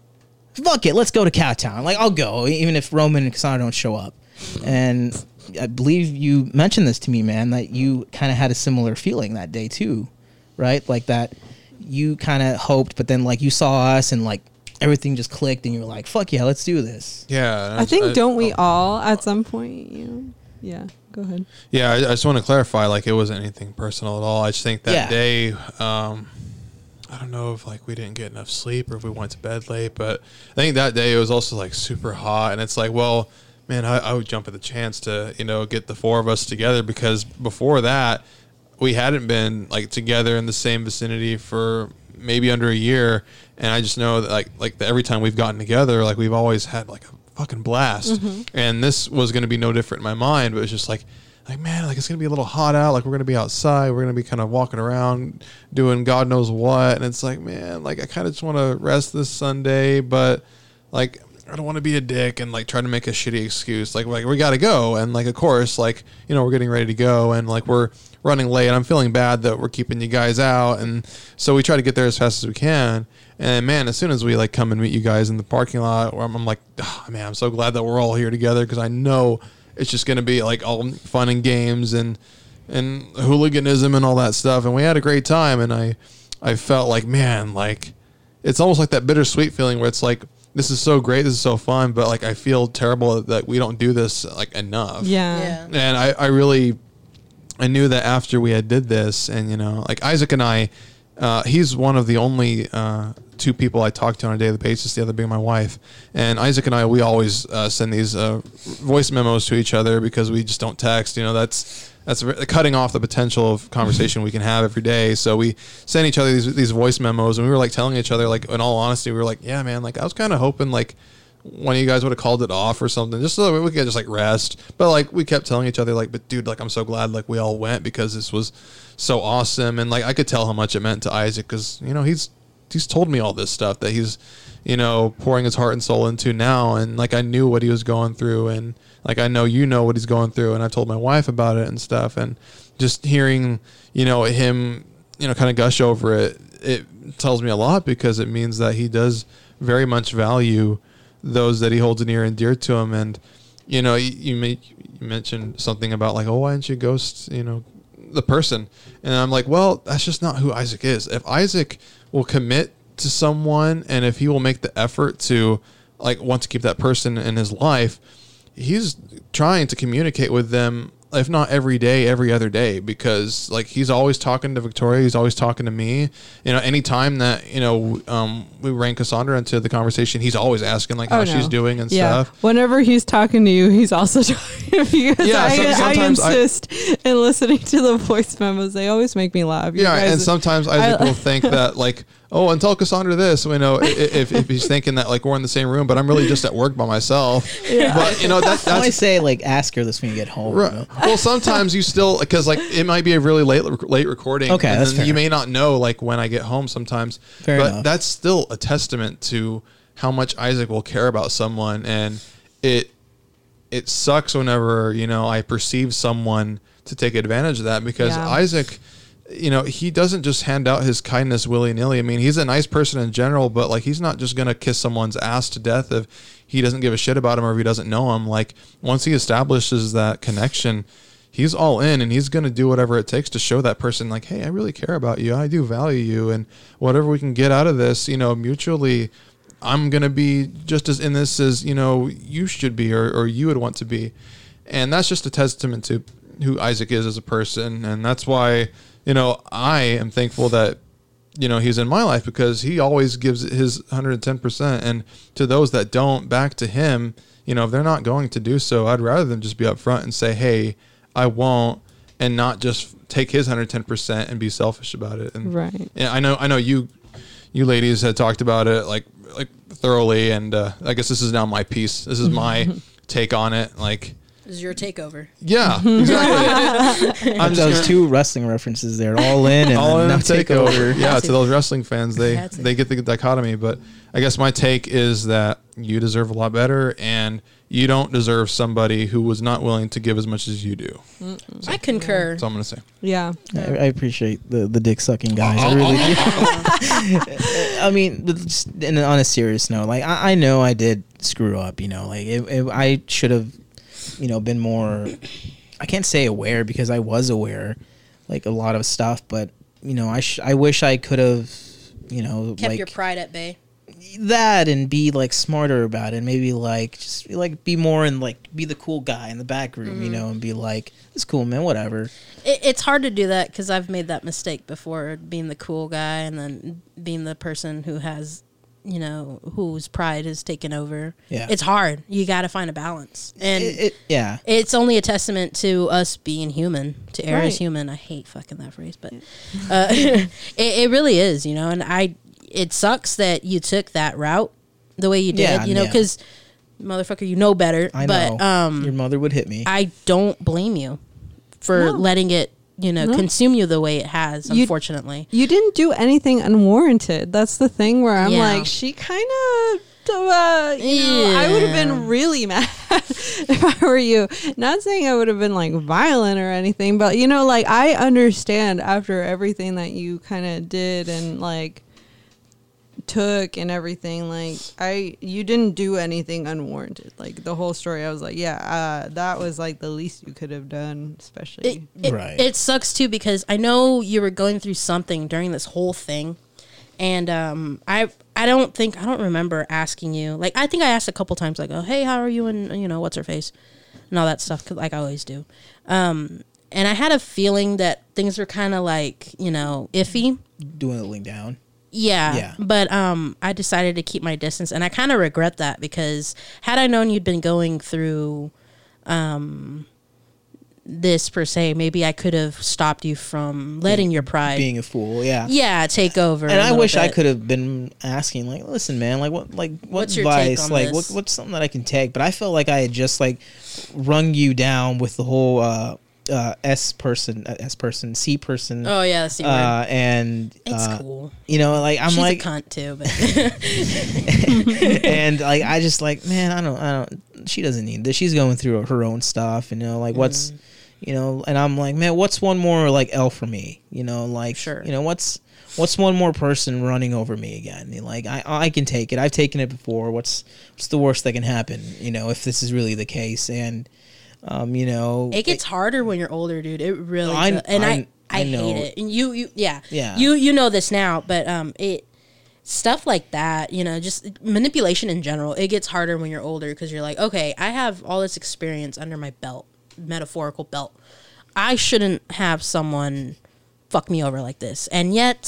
"Fuck it, let's go to Cowtown." Like I'll go, even if Roman and Kassandra don't show up. And I believe you mentioned this to me, man, that you kind of had a similar feeling that day too, right? Like that you kind of hoped, but then like you saw us and like everything just clicked, and you were like, "Fuck yeah, let's do this." Yeah, and I think don't we oh, all at some point? You know, yeah. Go ahead. Yeah, I, I just want to clarify. Like, it wasn't anything personal at all. I just think that Yeah. day, um, I don't know if like we didn't get enough sleep or if we went to bed late, but I think that day it was also like super hot, and it's like, well, man, I, I would jump at the chance to you know get the four of us together because before that we hadn't been like together in the same vicinity for maybe under a year, and I just know that like like every time we've gotten together, like we've always had like a fucking blast, mm-hmm. and this was going to be no different in my mind, but it's just like like man like it's gonna be a little hot out like we're gonna be outside we're gonna be kind of walking around doing god knows what. And it's like man like i kind of just want to rest this sunday but like i don't want to be a dick and like try to make a shitty excuse. Like like we gotta go. And like of course like you know we're getting ready to go and like we're running late. I'm feeling bad that we're keeping you guys out. And so we try to get there as fast as we can. And man as soon as we like come and meet you guys in the parking lot i'm, I'm like oh, man i'm so glad that we're all here together because i know it's just going to be like all fun and games and and hooliganism and all that stuff and we had a great time and i i felt like man like it's almost like that bittersweet feeling where it's like this is so great, this is so fun, but like I feel terrible that we don't do this like enough. Yeah. Yeah. And I, I really I knew that after we had did this and you know, like Isaac and I uh, he's one of the only uh, two people I talk to on a daily basis, the other being my wife. And Isaac and I, we always uh, send these uh, voice memos to each other because we just don't text. You know, that's that's cutting off the potential of conversation we can have every day. So we send each other these, these voice memos, and we were like telling each other, like in all honesty, we were like, yeah, man, like I was kind of hoping like one of you guys would have called it off or something, just so we could just like rest. But like we kept telling each other, like, but dude, like I'm so glad like we all went because this was so awesome, and like I could tell how much it meant to Isaac because you know he's he's told me all this stuff that he's you know pouring his heart and soul into now, and like I knew what he was going through, and like I know you know what he's going through, and I've told my wife about it and stuff, and just hearing you know him you know kind of gush over it, it tells me a lot because it means that he does very much value those that he holds near and dear to him. And you know you, you, may, you mentioned something about like oh why didn't you ghost you know the person. And i'm like well that's just not who isaac is. If isaac will commit to someone and if he will make the effort to like want to keep that person in his life he's trying to communicate with them if not every day every other day because like he's always talking to victoria he's always talking to me you know anytime that you know um, we ran kassandra into the conversation he's always asking like how Oh, she's doing and yeah. stuff Whenever he's talking to you, he's also talking to you. Yeah, I, some- I sometimes I- insist in listening to the voice memos. They always make me laugh. You yeah guys- and sometimes isaac I- will think that like oh and tell kassandra this you know if, if he's thinking that like we're in the same room but i'm really just at work by myself Yeah. but you know that, I always say like ask her this when you get home. you Right. know? Well, sometimes you still because like it might be a really late late recording. Okay, and that's then you may not know like when I get home sometimes. Fair but enough. that's still a testament to how much Isaac will care about someone, and it it sucks whenever you know I perceive someone to take advantage of that because Yeah. Isaac. You know, he doesn't just hand out his kindness willy nilly. I mean, he's a nice person in general, but like, he's not just gonna kiss someone's ass to death if he doesn't give a shit about him or if he doesn't know him. Like, once he establishes that connection, he's all in and he's going to do whatever it takes to show that person like hey i really care about you i do value you and whatever we can get out of this you know mutually i'm going to be just as in this as you know you should be or, or you would want to be and that's just a testament to who isaac is as a person and that's why you know i am thankful that you know he's in my life because he always gives his 110% and to those that don't back to him you know if they're not going to do so i'd rather them just be upfront and say hey i won't and not just take his 110% and be selfish about it. And Right. yeah i know i know you you ladies had talked about it like like thoroughly. And uh, i guess this is now my piece. This is my take on it. Like This is your takeover. yeah exactly i'm those gonna- two wrestling references there, all in and all in takeover. takeover. Yeah, to those wrestling fans, they Had to. they get the dichotomy. But I guess my take is that you deserve a lot better, and you don't deserve somebody who was not willing to give as much as you do. I concur. That's all I'm gonna say. Yeah. I, I appreciate the the dick sucking guys. I really do. I mean, just in, on a serious note, like I, I know I did screw up. You know, like it, it, I should have, you know, been more. I can't say aware because I was aware, like a lot of stuff. But you know, I sh- I wish I could have, you know, Kept like your pride at bay. that and be like smarter about it. Maybe like just be, like be more and like be the cool guy in the back room, you mm-hmm. know, and be like, "It's cool, man. Whatever." It, it's hard to do that because I've made that mistake before, being the cool guy and then being the person who has, you know, whose pride is taken over. Yeah. it's hard. You got to find a balance, and It, it, yeah. it's only a testament to us being human, to err Right. as human. I hate fucking that phrase, but uh, it, it really is, you know. And I, it sucks that you took that route the way you did, Yeah, you know, yeah. because motherfucker, you know better. I but know. um, Your mother would hit me. I don't blame you for No. letting it, you know, No. consume you the way it has. You- Unfortunately, You didn't do anything unwarranted. That's the thing where I'm Yeah. like, she kind of. Uh, you know, I would have been really mad if I were you. Not saying I would have been like violent or anything, but you know, like I understand after everything that you kind of did and like took and everything. Like I, you didn't do anything unwarranted. Like the whole story, I was like, yeah, uh, that was like the least you could have done, especially. it, it, Right. it sucks too because I know you were going through something during this whole thing, and um, I I don't think I don't remember asking you. Like I think I asked a couple times, like, "Oh, hey, how are you?" And you know, what's her face, and all that stuff, 'cause like I always do. Um, and I had a feeling that things were kind of like you know iffy. Dwindling down. Yeah. Yeah. But um, I decided to keep my distance, and I kind of regret that because had I known you'd been going through, um, this per se, maybe I could have stopped you from letting your pride, Being a fool. Yeah. yeah, take over. And I wish I could have been asking, like, listen, man, like, what, like, what What's advice, like, what, what's something that I can take? But I felt like I had just like rung you down with the whole uh, uh, S person, uh, S person, C person, Oh yeah, that's the word. uh, and It's uh, cool. you know, like I'm She's like, a cunt too, but and like I just like, man, I don't, I don't. She doesn't need this. She's going through her own stuff, you know, like what's. Mm. You know, and I'm like, man, what's one more like L for me? You know, like, Sure. you know, what's what's one more person running over me again? Like, I I can take it. I've taken it before. What's what's the worst that can happen? You know, if this is really the case, and um, you know, it gets harder when you're older, dude. It really I- and I I- I, hate it. And you you yeah Yeah. you you know this now, but um it stuff like that, you know, just manipulation in general. It gets harder when you're older because you're like, okay, I have all this experience under my belt, metaphorical belt. I shouldn't have someone fuck me over like this, and yet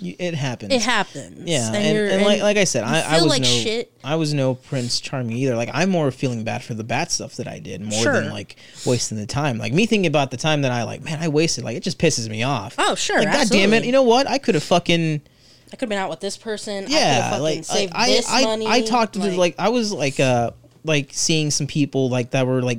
you- it happens. it happens. Yeah, and, you're- and, like like I said, I, I was like no shit. I was no Prince Charming either. Like I'm more feeling bad for the bad stuff that I did more than like wasting the time. Like me thinking about the time that I like, man, I wasted. Like it just pisses me off. Oh, sure, Like god damn it, you know what? I could have fucking I could have been out with this person. Yeah. could've Like, saved I this I, money. I talked to like I was like uh like seeing some people like that were like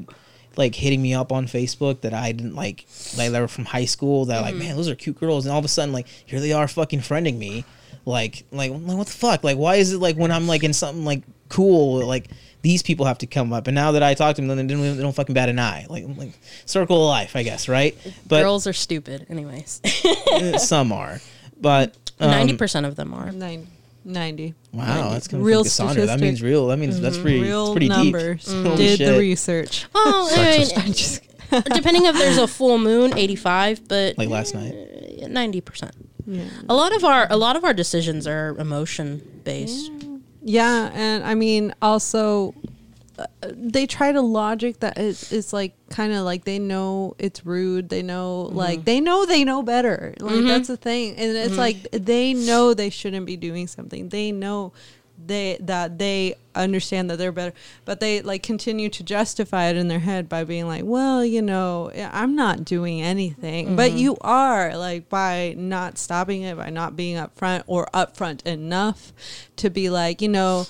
like hitting me up on Facebook that I didn't like, like they were from high school. That mm-hmm. like, man, those are cute girls, and all of a sudden, like, here they are, fucking friending me. Like, like, like, what the fuck? Like, why is it like when I'm like in something like cool, like these people have to come up. And now that I talk to them, then they don't, they don't fucking bat an eye. Like, like circle of life, I guess, right? But girls are stupid, anyways. some are, but um, ninety um, percent of them are. nine. Ninety. Wow, 90. that's coming real Kassandra. That means real. That means mm-hmm. that's pretty. Real pretty numbers. Deep. Mm-hmm. Did shit. the research. Well, I mean, just, depending if there's a full moon, eighty-five, but like last night, uh, ninety percent. Yeah. A lot of our a lot of our decisions are emotion based. Yeah. yeah, and I mean also they try to logic that it, it's like kind of like they know it's rude. They know mm-hmm. like they know they know better. Like mm-hmm. that's the thing, and it's mm-hmm. like they know they shouldn't be doing something. They know they that they understand that they're better, but they like continue to justify it in their head by being like, well, you know, eh, I'm not doing anything, but you are like by not stopping it, by not being upfront or upfront enough to be like, you know.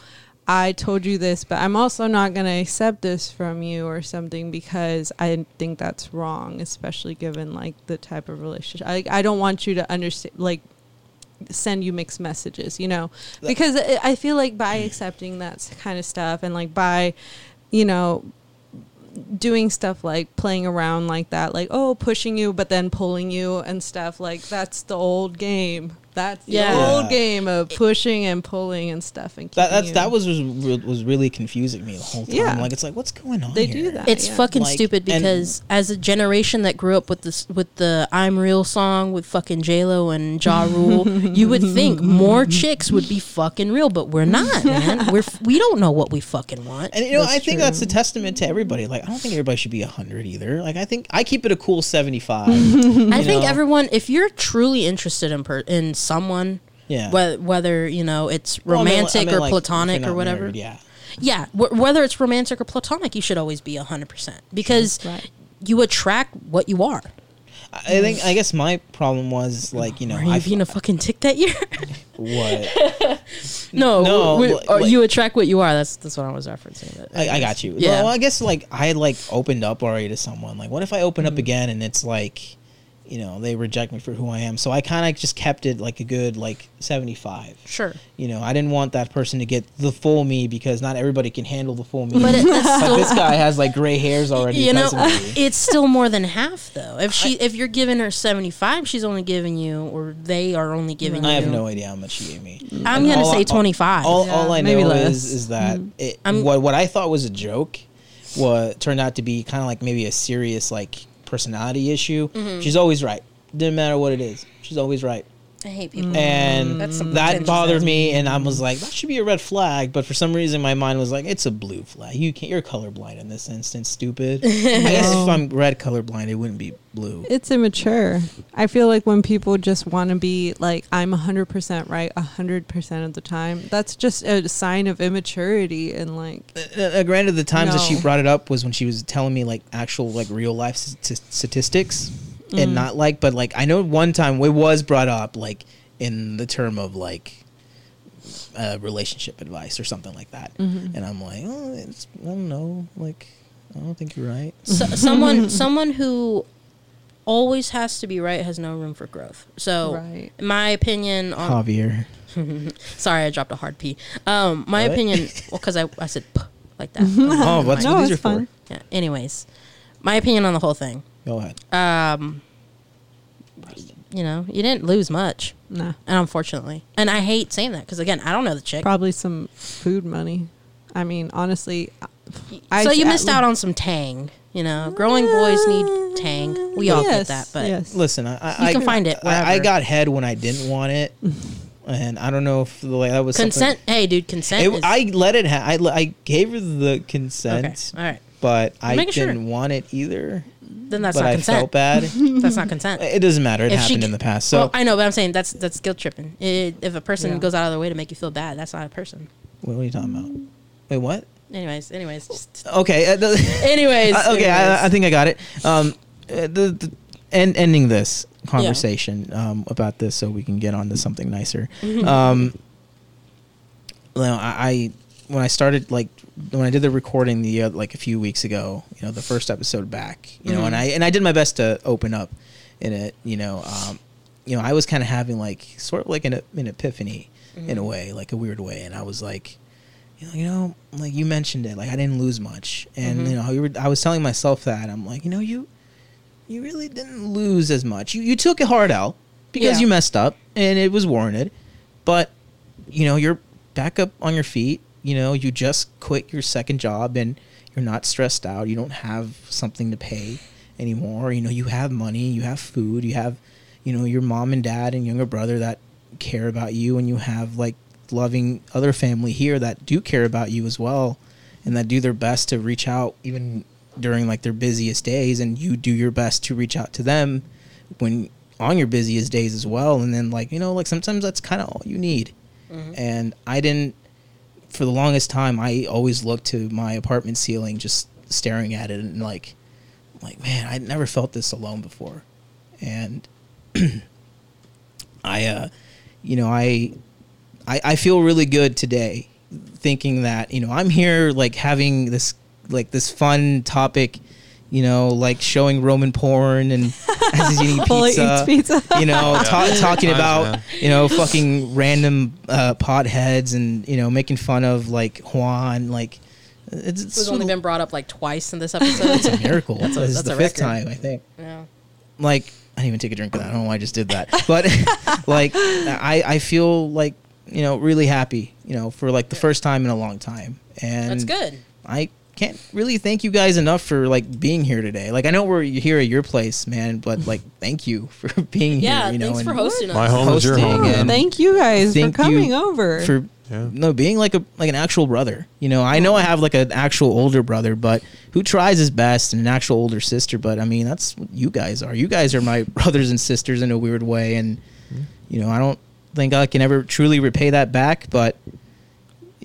I told you this, but I'm also not going to accept this from you or something because I think that's wrong, especially given like the type of relationship. I, I don't want you to understand, like, send you mixed messages, you know, because I I feel like by accepting that kind of stuff and like by, you know, doing stuff like playing around like that, like, oh, pushing you, but then pulling you and stuff, like, that's the old game. That's the Yeah. old Yeah. game of pushing and pulling and stuff. And That that's you- that was was was really confusing me the whole time. Yeah. Like it's like what's going on? They here? do that. It's yeah. fucking Like, stupid and- because as a generation that grew up with this with the "I'm Real" song with fucking J Lo and Ja Rule, you would think more chicks would be fucking real, but we're not, man. We're we don't know what we fucking want. And you know, That's I think true. that's a testament to everybody. Like, I don't think everybody should be hundred either. Like, I think I keep it a cool seventy-five. I think everyone, if you're truly interested in per- in someone, yeah, whether, whether you know it's Well, I mean, romantic I mean, or like, platonic or whatever, married, yeah, yeah, wh- whether it's romantic or platonic, you should always be hundred percent because Right. you attract what you are. I I think I guess my problem was like you know Are you I being a fucking tick that year? what no, No, we- like- you attract what you are. That's that's what I was referencing. But I, I got you. Yeah. Well, I guess like I had like opened up already to someone. Like, what if I open Mm-hmm. up again and it's like, you know, they reject me for who I am. So I kind of just kept it like a good like seventy-five. Sure, You know, I didn't want that person to get the full me because not everybody can handle the full me. but it, that's like still, this guy has like gray hairs already. you know, because of me. it's still more than half though. If she, if you're giving her seventy five, she's only giving you, or they are only giving you. I have no idea how much she gave me. I'm And gonna say I- twenty five. All, Yeah, all I know is is that mm. it, I'm- what what I thought was a joke, what turned out to be kind of like maybe a serious like personality issue. Mm-hmm. She's always right. Didn't matter what it is. She's always right. I hate people. and That's some that pretentious bothered ass me and i was like that should be a red flag but for some reason my mind was like it's a blue flag you can't you're colorblind in this instance stupid i guess if i'm red colorblind it wouldn't be blue It's immature. I feel like when people just want to be like, I'm 100% right 100% of the time, that's just a sign of immaturity. And like, uh, uh, granted the times that she No. brought it up was when she was telling me like actual like real life st- statistics Mm. and not like but like i know one time it was brought up like in the term of like uh, relationship advice or something like that Mm-hmm. and i'm like oh it's, i don't know like i don't think you're right So, someone someone who always has to be right has no room for growth. So, Right. my opinion on javier sorry, I dropped a hard P. Um, my What? opinion, well, because I, I said like that. oh what's No, what these it's are for. Yeah. Anyways, my opinion on the whole thing. Go ahead Um, you know, you didn't lose much, nah, and unfortunately, and I hate saying that because again, I don't know the chick. probably some food money. I mean, honestly, I- so you I- missed out on some tang. You know, growing boys need tang. We all Yes, get that, but yes. listen i i You I- can find it I, I got head when i didn't want it and i don't know if the way that was something- consent. Hey, dude, consent. It, is, I let it. Ha- I gave her the okay. consent, All right, but I making sure. didn't want it either. Then that's but not I consent. felt bad. That's not consent. it doesn't matter. It If happened g- in the past. So well, I know, but I'm saying that's that's guilt tripping. It, if a person Yeah. goes out of their way to make you feel bad, that's not a person. what are you talking about? Wait, what? Anyways, anyways, just, Okay. Uh, anyways. uh, okay, anyways. I, I think I got it. Um, uh, the, the end, ending this conversation um, about this, so we can get on to something nicer. um, well, I, I when I started like when I did the recording the uh, like a few weeks ago, you know, the first episode back, you know, and I and I did my best to open up in it, you know, um, you know, I was kind of having like sort of like an, an epiphany in a way, like a weird way, and I was like, you know, you know, like you mentioned it, like I didn't lose much, and you know, you were, I was telling myself that I'm like, you know, you you really didn't lose as much. You you took it hard out because Yeah. you messed up and it was warranted, but you know, you're back up on your feet. You know, you just quit your second job and you're not stressed out. You don't have something to pay anymore. You know, you have money, you have food, you have, you know, your mom and dad and younger brother that care about you, and you have like loving other family here that do care about you as well and that do their best to reach out even during like their busiest days and you do your best to reach out to them when on your busiest days as well and then like you know like sometimes that's kind of all you need mm-hmm. and i didn't for the longest time i always looked to my apartment ceiling just staring at it and like like man i never felt this alone before. And i uh you know i I, I feel really good today thinking that you know i'm here like having this like this fun topic you know like showing roman porn and as he's eating While he pizza, eats pizza. you know ta- talking Nice, about man. you know fucking random uh potheads and you know making fun of like juan like it's, It it's was only been brought up like twice in this episode. it's a miracle That's a- this is the a fifth record. time i think yeah. like I didn't even take a drink of that. I don't know why I just did that. But like I I feel like, you know, really happy, you know, for like the first time in a long time. And That's good. I can't really thank you guys enough for like being here today. Like I know we're here at your place, man, but like thank you for being Yeah, here, you know, thanks for hosting us. My home is your home. and- man. Thank you guys for Thank you coming over. for Yeah. no being like a like an actual brother. You know, I know I have like an actual older brother, but who tries his best and an actual older sister. But I mean, that's what you guys are. You guys are my brothers and sisters in a weird way, and hmm. you know, I don't think I can ever truly repay that back. But you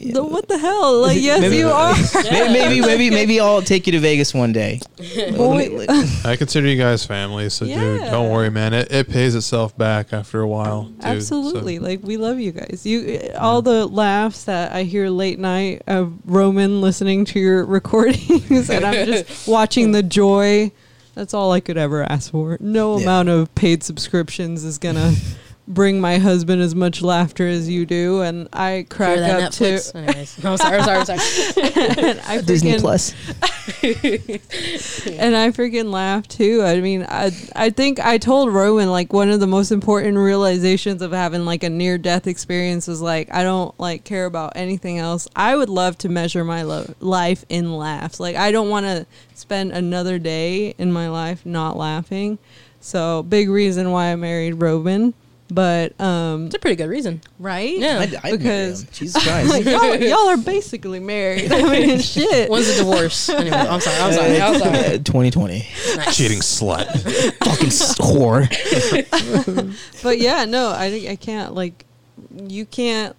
The- what the hell? Like, yes, Maybe- you are. maybe, maybe maybe maybe I'll take you to Vegas one day. Boy. I consider you guys family, so dude, don't worry, man. It, it pays itself back after a while. Dude, so- Absolutely. Like we love you guys. You all the laughs that I hear late night of Roman listening to your recordings and I'm just watching the joy. That's all I could ever ask for. No Yeah. amount of paid subscriptions is going to bring my husband as much laughter as you do and I crack Hear that up too. Anyways, no, sorry, sorry, sorry. and I Disney freaking- Plus. and I freaking laugh too. I mean, I I think I told Roman like one of the most important realizations of having like a near death experience is like I don't like care about anything else. I would love to measure my lo- life in laughs. Like I don't want to spend another day in my life not laughing. So big reason why I married Roman. But um, It's a pretty good reason. right? Yeah. I'd, I'd Because- marry him. Jesus Christ. Like, y'all, y'all are basically married. I mean, shit. When's the divorce? anyway, I'm sorry. I'm sorry. I'm sorry. Uh, 2020. Nice. Cheating slut. Fucking whore. but yeah, no, I I can't like you can't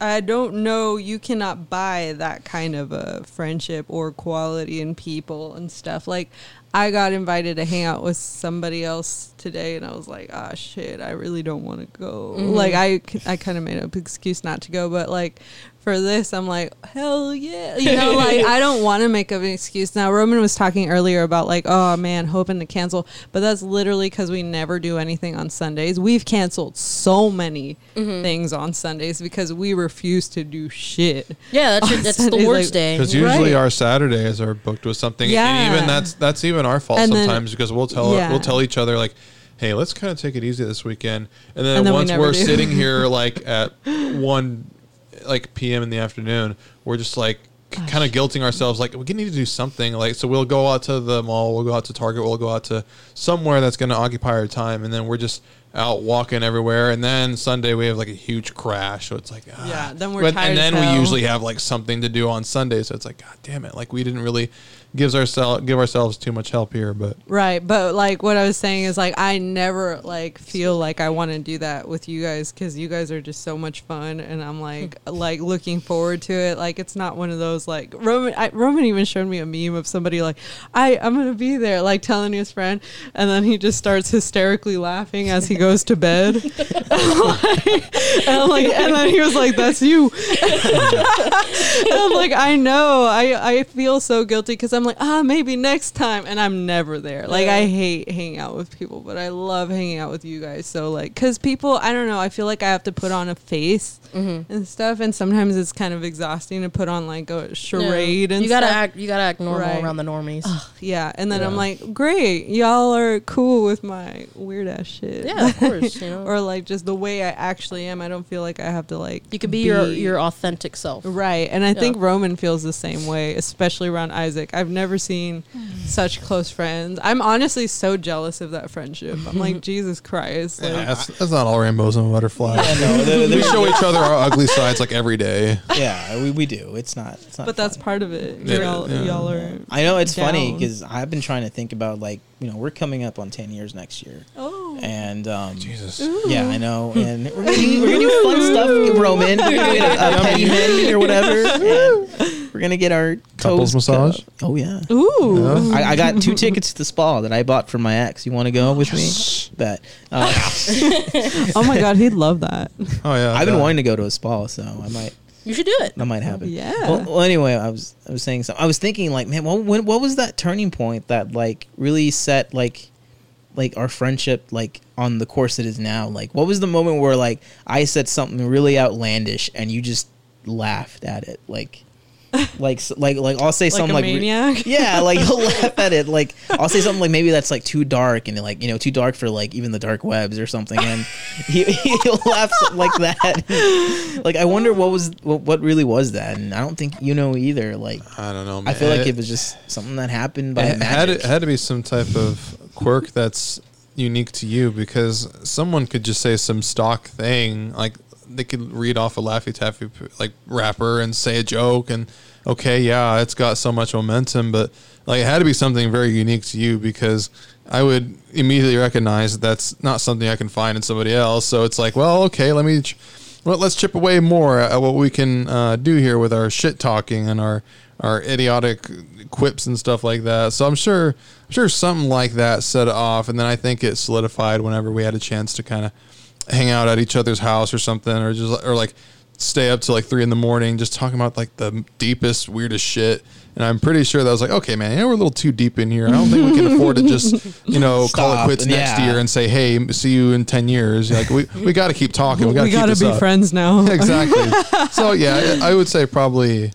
I don't know you cannot buy that kind of a friendship or quality in people and stuff. Like I got invited to hang out with somebody else today and I was like, "Ah shit, I really don't want to go." Mhm. Like I I kind of made up an excuse not to go, but like for this I'm like, "Hell yeah." You know, like I don't want to make up an excuse. Now Roman was talking earlier about like, "Oh man, hoping to cancel." But that's literally cuz we never do anything on Sundays. We've canceled so many Mhm. things on Sundays because we refuse to do shit. Yeah, that's your, On that's the worst like- day. Because usually Right. our Saturdays are booked with something, Yeah. and even that's that's even our fault And then- sometimes because we'll tell Yeah. we'll tell each other like, "Hey, let's kind of take it easy this weekend," and then, And then once never we're do. sitting here like at one like p.m. in the afternoon, we're just like kind of guilting ourselves like we need to do something like so we'll go out to the mall we'll go out to target we'll go out to somewhere that's going to occupy our time and then we're just out walking everywhere and then sunday we have like a huge crash so it's like ah. Yeah, then we're But- tired and then we hell. usually have like something to do on sunday so it's like god damn it like we didn't really gives ourselves give ourselves too much help here but Right, but like what I was saying is like I never like feel like I want to do that with you guys cuz you guys are just so much fun and I'm like like looking forward to it. Like it's not one of those like Roman I, Roman even showed me a meme of somebody like I I'm to be there like telling his friend and then he just starts hysterically laughing as he goes to bed. and, like, and like and then he was like that's you. and I'm like I know. I I feel so guilty cuz I'm like ah maybe next time and I'm never there. Like Yeah. I hate hanging out with people, but I love hanging out with you guys. So like cuz people I don't know, I feel like I have to put on a face Mm-hmm. and stuff and sometimes it's kind of exhausting to put on like a charade and you gotta stuff. act. You gotta act normal Right. around the normies. Yeah, and then I'm like, great, y'all are cool with my weird ass shit. yeah, of course. You know, or like just the way I actually am. I don't feel like I have to like. you could be, your your authentic self. right, and I think Roman feels the same way, especially around Isaac. I've never seen such close friends. I'm honestly so jealous of that friendship. I'm like, Jesus Christ, like, that's, that's not all rainbows and butterflies Yeah, no, there- we show each other our ugly sides like every day yeah, we, we do. It's not. It's not. but that's part of it. Yeah, y'all, yeah. y'all are. I know it's funny because I've been trying to think about like you know we're coming up on ten years next year, Oh, and um, jesus yeah, I know, and we're gonna do, we're gonna do fun stuff, Roman. We're gonna get a, a petty mani or whatever. and we're gonna get our Couples toes massage? cut. Oh yeah. ooh. I, I got two tickets to the spa that I bought for my ex. You want to go with me? Bet. Uh, oh my God, he'd love that. oh yeah I've been yeah. wanting to go to a spa, so I might You should do it. that might happen. Yeah. Well, well, anyway, I was I was saying something. I was thinking like, man, what when, what was that turning point that like really set like like our friendship like on the course it is now? Like, what was the moment where like I said something really outlandish and you just laughed at it? Like, like like like I'll say like something a like re- maniac. yeah, like you'll laugh at it. Like I'll say something like maybe that's like too dark and like you know too dark for like even the dark webs or something, and he he'll laugh like that. like I wonder what was what, what really was that, and I don't think you know either. Like i don't know I feel like it was just something that happened by it had, magic. it had to be some type of quirk that's unique to you because someone could just say some stock thing like they could read off a laffy taffy like rapper and say a joke and okay yeah it's got so much momentum but like it had to be something very unique to you because i would immediately recognize that that's not something i can find in somebody else. So it's like well okay let me ch- well, let's chip away more at what we can uh, do here with our shit talking and our our idiotic quips and stuff like that. So I'm sure I'm sure something like that set it off, and then I think it solidified whenever we had a chance to kind of hang out at each other's house or something, or just or like stay up till like three in the morning just talking about like the deepest weirdest shit. And I'm pretty sure that was like, okay, man, yeah, we're a little too deep in here. I don't think we can afford to just, you know, call it Stop, quits next year and say, hey, see you in ten years. Like we we got to keep talking. We got to we keep gotta this be up. friends now. exactly. so yeah, I would say probably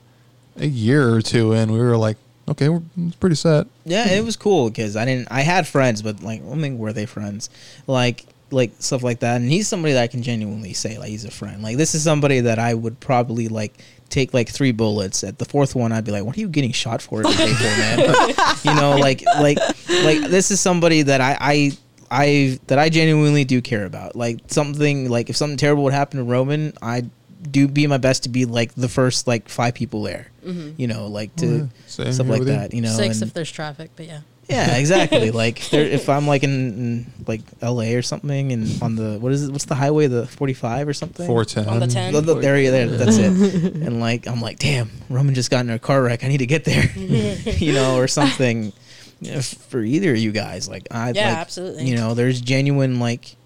a year or two in, we were like, okay, we're it's pretty set. yeah, it was cool because I didn't. I had friends, but like, I mean, were they friends? Like, like stuff like that. And he's somebody that I can genuinely say like he's a friend. Like this is somebody that I would probably like take like three bullets. At the fourth one, I'd be like, "What are you getting shot for today for, man?" you know, like like like this is somebody that I I I that I genuinely do care about. Like something like if something terrible would happen to Roman, I do be my best to be like the first like five people there. Mm-hmm. You know, like oh, to Yeah, same stuff like that. You know, Six and- if there's traffic, but yeah. yeah, exactly. like if, there, if I'm like in, in like L.A. or something, and on the what is it? What's the highway? The 45 or something. Four ten. On the 10. The, the area there. That's it. and like I'm like, damn, Roman just got in a car wreck. I need to get there. you know, or something. You know, for either of you guys, like I Yeah, like, absolutely. You know, there's genuine like,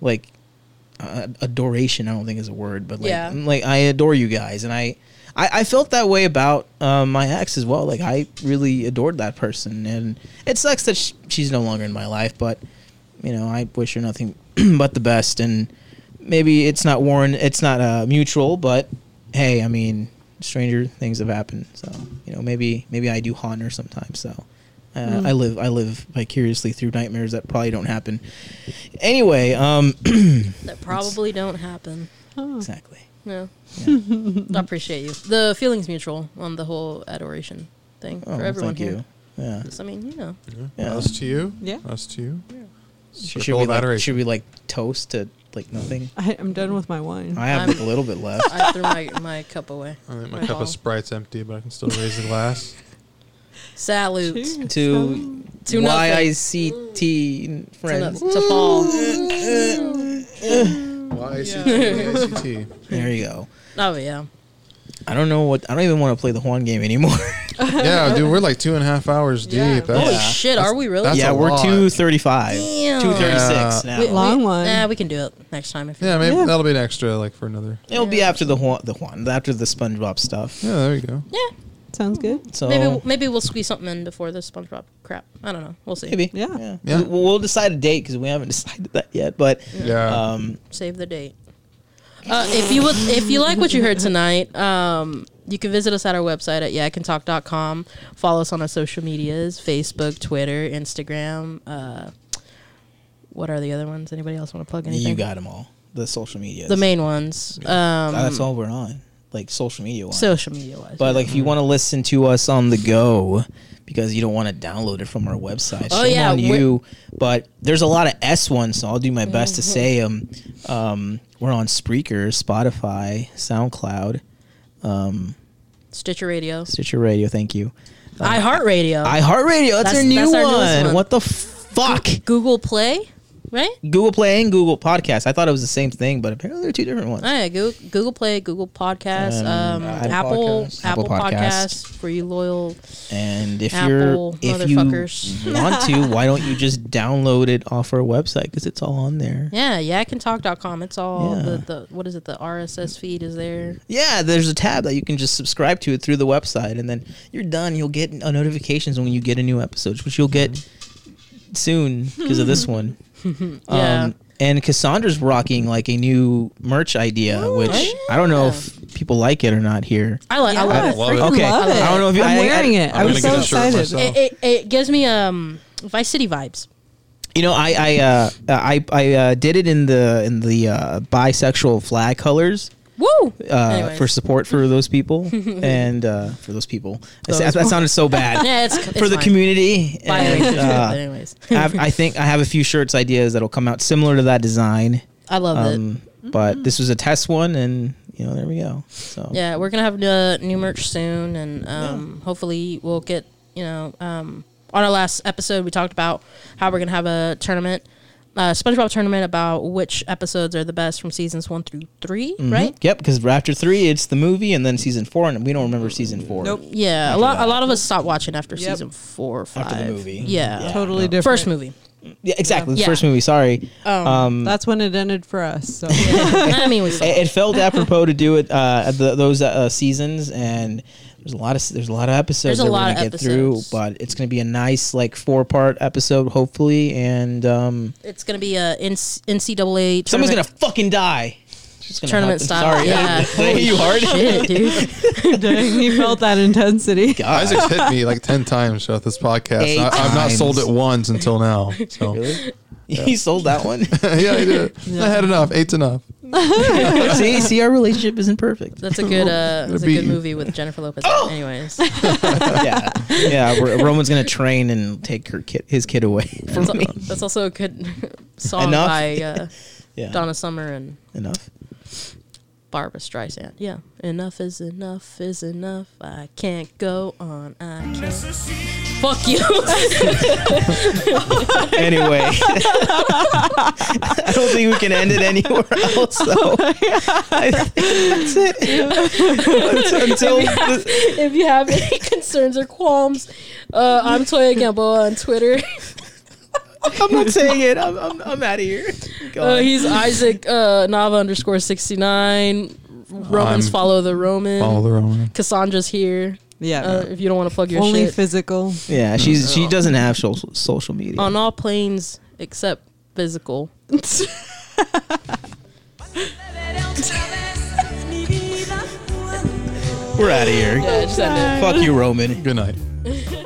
like, uh, adoration. I don't think is a word, but like, Yeah. like I adore you guys, and I. I, I felt that way about um, my ex as well. Like I really adored that person, and it sucks that sh- she's no longer in my life. But you know, I wish her nothing but the best. And maybe it's not warren, it's not uh, mutual. But hey, I mean, stranger things have happened. So you know, maybe maybe I do haunt her sometimes. So. Uh, I live I live vicariously through nightmares that probably don't happen. Anyway, um, That probably don't happen. exactly. No. Yeah. I appreciate you. The feeling's mutual on the whole adoration thing Oh, for everyone thank here. you. Yeah. I mean, you know. Yeah. Us to you. Yeah. Us to you. Should, should we like, should we like toast to like nothing? I, I'm done with my wine. I have I'm- a little bit left. I threw my, my cup away. I think my My cup bottle. of Sprite's empty, but I can still raise the glass. Salute. Cheers. to To nothing. YICT mm. friends. to Paul. Y-C-T. There you go. Oh, yeah. I don't know what. I don't even want to play the Juan game anymore. Yeah, dude, we're like two and a half hours Yeah. deep. That's, Holy Yeah. shit, are we really? yeah, we're two thirty-five, Damn. two thirty-six now. We- Long we, one. Yeah, we can do it next time if you yeah, maybe Yeah. that'll be an extra, like for another. It'll be after the Juan, the Juan, after the SpongeBob stuff. Yeah, there you go. Yeah. Sounds good. So Maybe maybe we'll squeeze something in before the SpongeBob crap. I don't know. We'll see. maybe, Yeah. yeah. Yeah. We'll, we'll decide a date because we haven't decided that yet. But Yeah. um, Save the date. Uh, if you would, if you like what you heard tonight, um, you can visit us at our website at yakandtalk.com. Follow us on our social medias: Facebook, Twitter, Instagram. Uh, what are the other ones? Anybody else want to plug anything? you got them all. The social media. the main ones. Um, That's all we're on, like social media wise. social media wise. But like, if you want to listen to us on the go, because you don't want to download it from our website, Oh, shame yeah, on Mm-hmm. you. But there's a lot of S ones, so I'll do my best to say them. Um, we're on Spreaker, Spotify, SoundCloud, um, Stitcher Radio, Stitcher Radio. Thank you. iHeartRadio, iHeartRadio. That's, That's- our new that's our one. one. What the fuck? Google Play, right? Google Play and Google Podcast. I thought it was the same thing, but apparently they're two different ones. Oh, yeah, Google, Google Play, Google Podcasts, And um, Apple Apple, Podcasts. Apple, Apple. Podcasts for you loyal. And if Apple you're if you motherfuckers. want to, why don't you just download it off our website because it's all on there. Yeah, yakandtalk.com. It's all Yeah. the, the what is it? The RSS feed is there. Yeah, there's a tab that you can just subscribe to it through the website, and then you're done. You'll get notifications when you get a new episode, which you'll get soon because of this one. Yeah. Um, and Kassandra's rocking like a new merch idea, which I don't know if people like it or not here. I like. I Yeah, love I it. love it. freaking Okay, love it. I don't know if you- I'm I- I- wearing it. I'm I was gonna so get a shirt excited. It, it, it gives me um Vice City vibes. You know, I I uh, I I uh, did it in the in the uh, bisexual flag colors. Woo! uh, for support for those people and uh, for those people. Those- that sounded so bad. Yeah, it's, it's for the fine. community. And, uh, but anyways, I, have, I think I have a few shirts ideas that'll come out similar to that design. I love it. Um, but this was a test one, and you know, there we go. So Yeah, we're gonna have uh, new merch soon, and um, hopefully we'll get you know um, on our last episode we talked about how we're gonna have a tournament, uh, SpongeBob tournament about which episodes are the best from seasons one through 3 Mhm. right? Yep, because after three, it's the movie, and then season four, and we don't remember season four. Nope. Yeah, a lot that. a lot of us stopped watching after Yep. season four or five. After the movie. Yeah, Yeah. Totally no. different. first movie. Yeah, exactly. The Yeah. first movie. Sorry. Um, Um, That's when it ended for us. So I mean, we it, it felt apropos to do it uh, at the, those uh, seasons, and there's a lot of there's a lot of episodes There's a that lot we're of gonna get through, but it's gonna be a nice like four part episode, hopefully, and um, it's gonna be a NCAA. someone's gonna fucking die. It's gonna Tournament style, Sorry, yeah. did you hard? Shit, dude. dang, he felt that intensity. God. Isaac's hit me like ten times throughout this podcast. Eight I, I've not sold it once until now. So Really? You sold that one? yeah, I did. I had enough. Eight's enough. see, see, our relationship isn't perfect. That's a good. Uh, that's a good movie with Jennifer Lopez. Oh! Anyways, yeah, yeah. Ro- Roman's gonna train and take her kid, his kid away from that's, me. al- that's also a good song Enough? by uh, Yeah, Donna Summer and enough. Barbra Streisand. Yeah, enough is enough is enough. I can't go on. I can't. Fuck you. Anyway, I don't think we can end it anywhere else. Though. I think that's it. Until the- if you have any concerns or qualms, uh, I'm Toya Gamboa on Twitter. I'm not saying it. I'm, I'm, I'm out of here. Go Uh, he's Isaac uh, Nava underscore 69. Romans I'm- follow the Roman. Follow the Roman. Kassandra's here. Yeah. Uh, if you don't want to plug your shit. Only shit. physical. yeah, she's she doesn't have social social media. on all planes except physical. We're out of here. Yeah, just end it. Fuck you, Roman. Good night.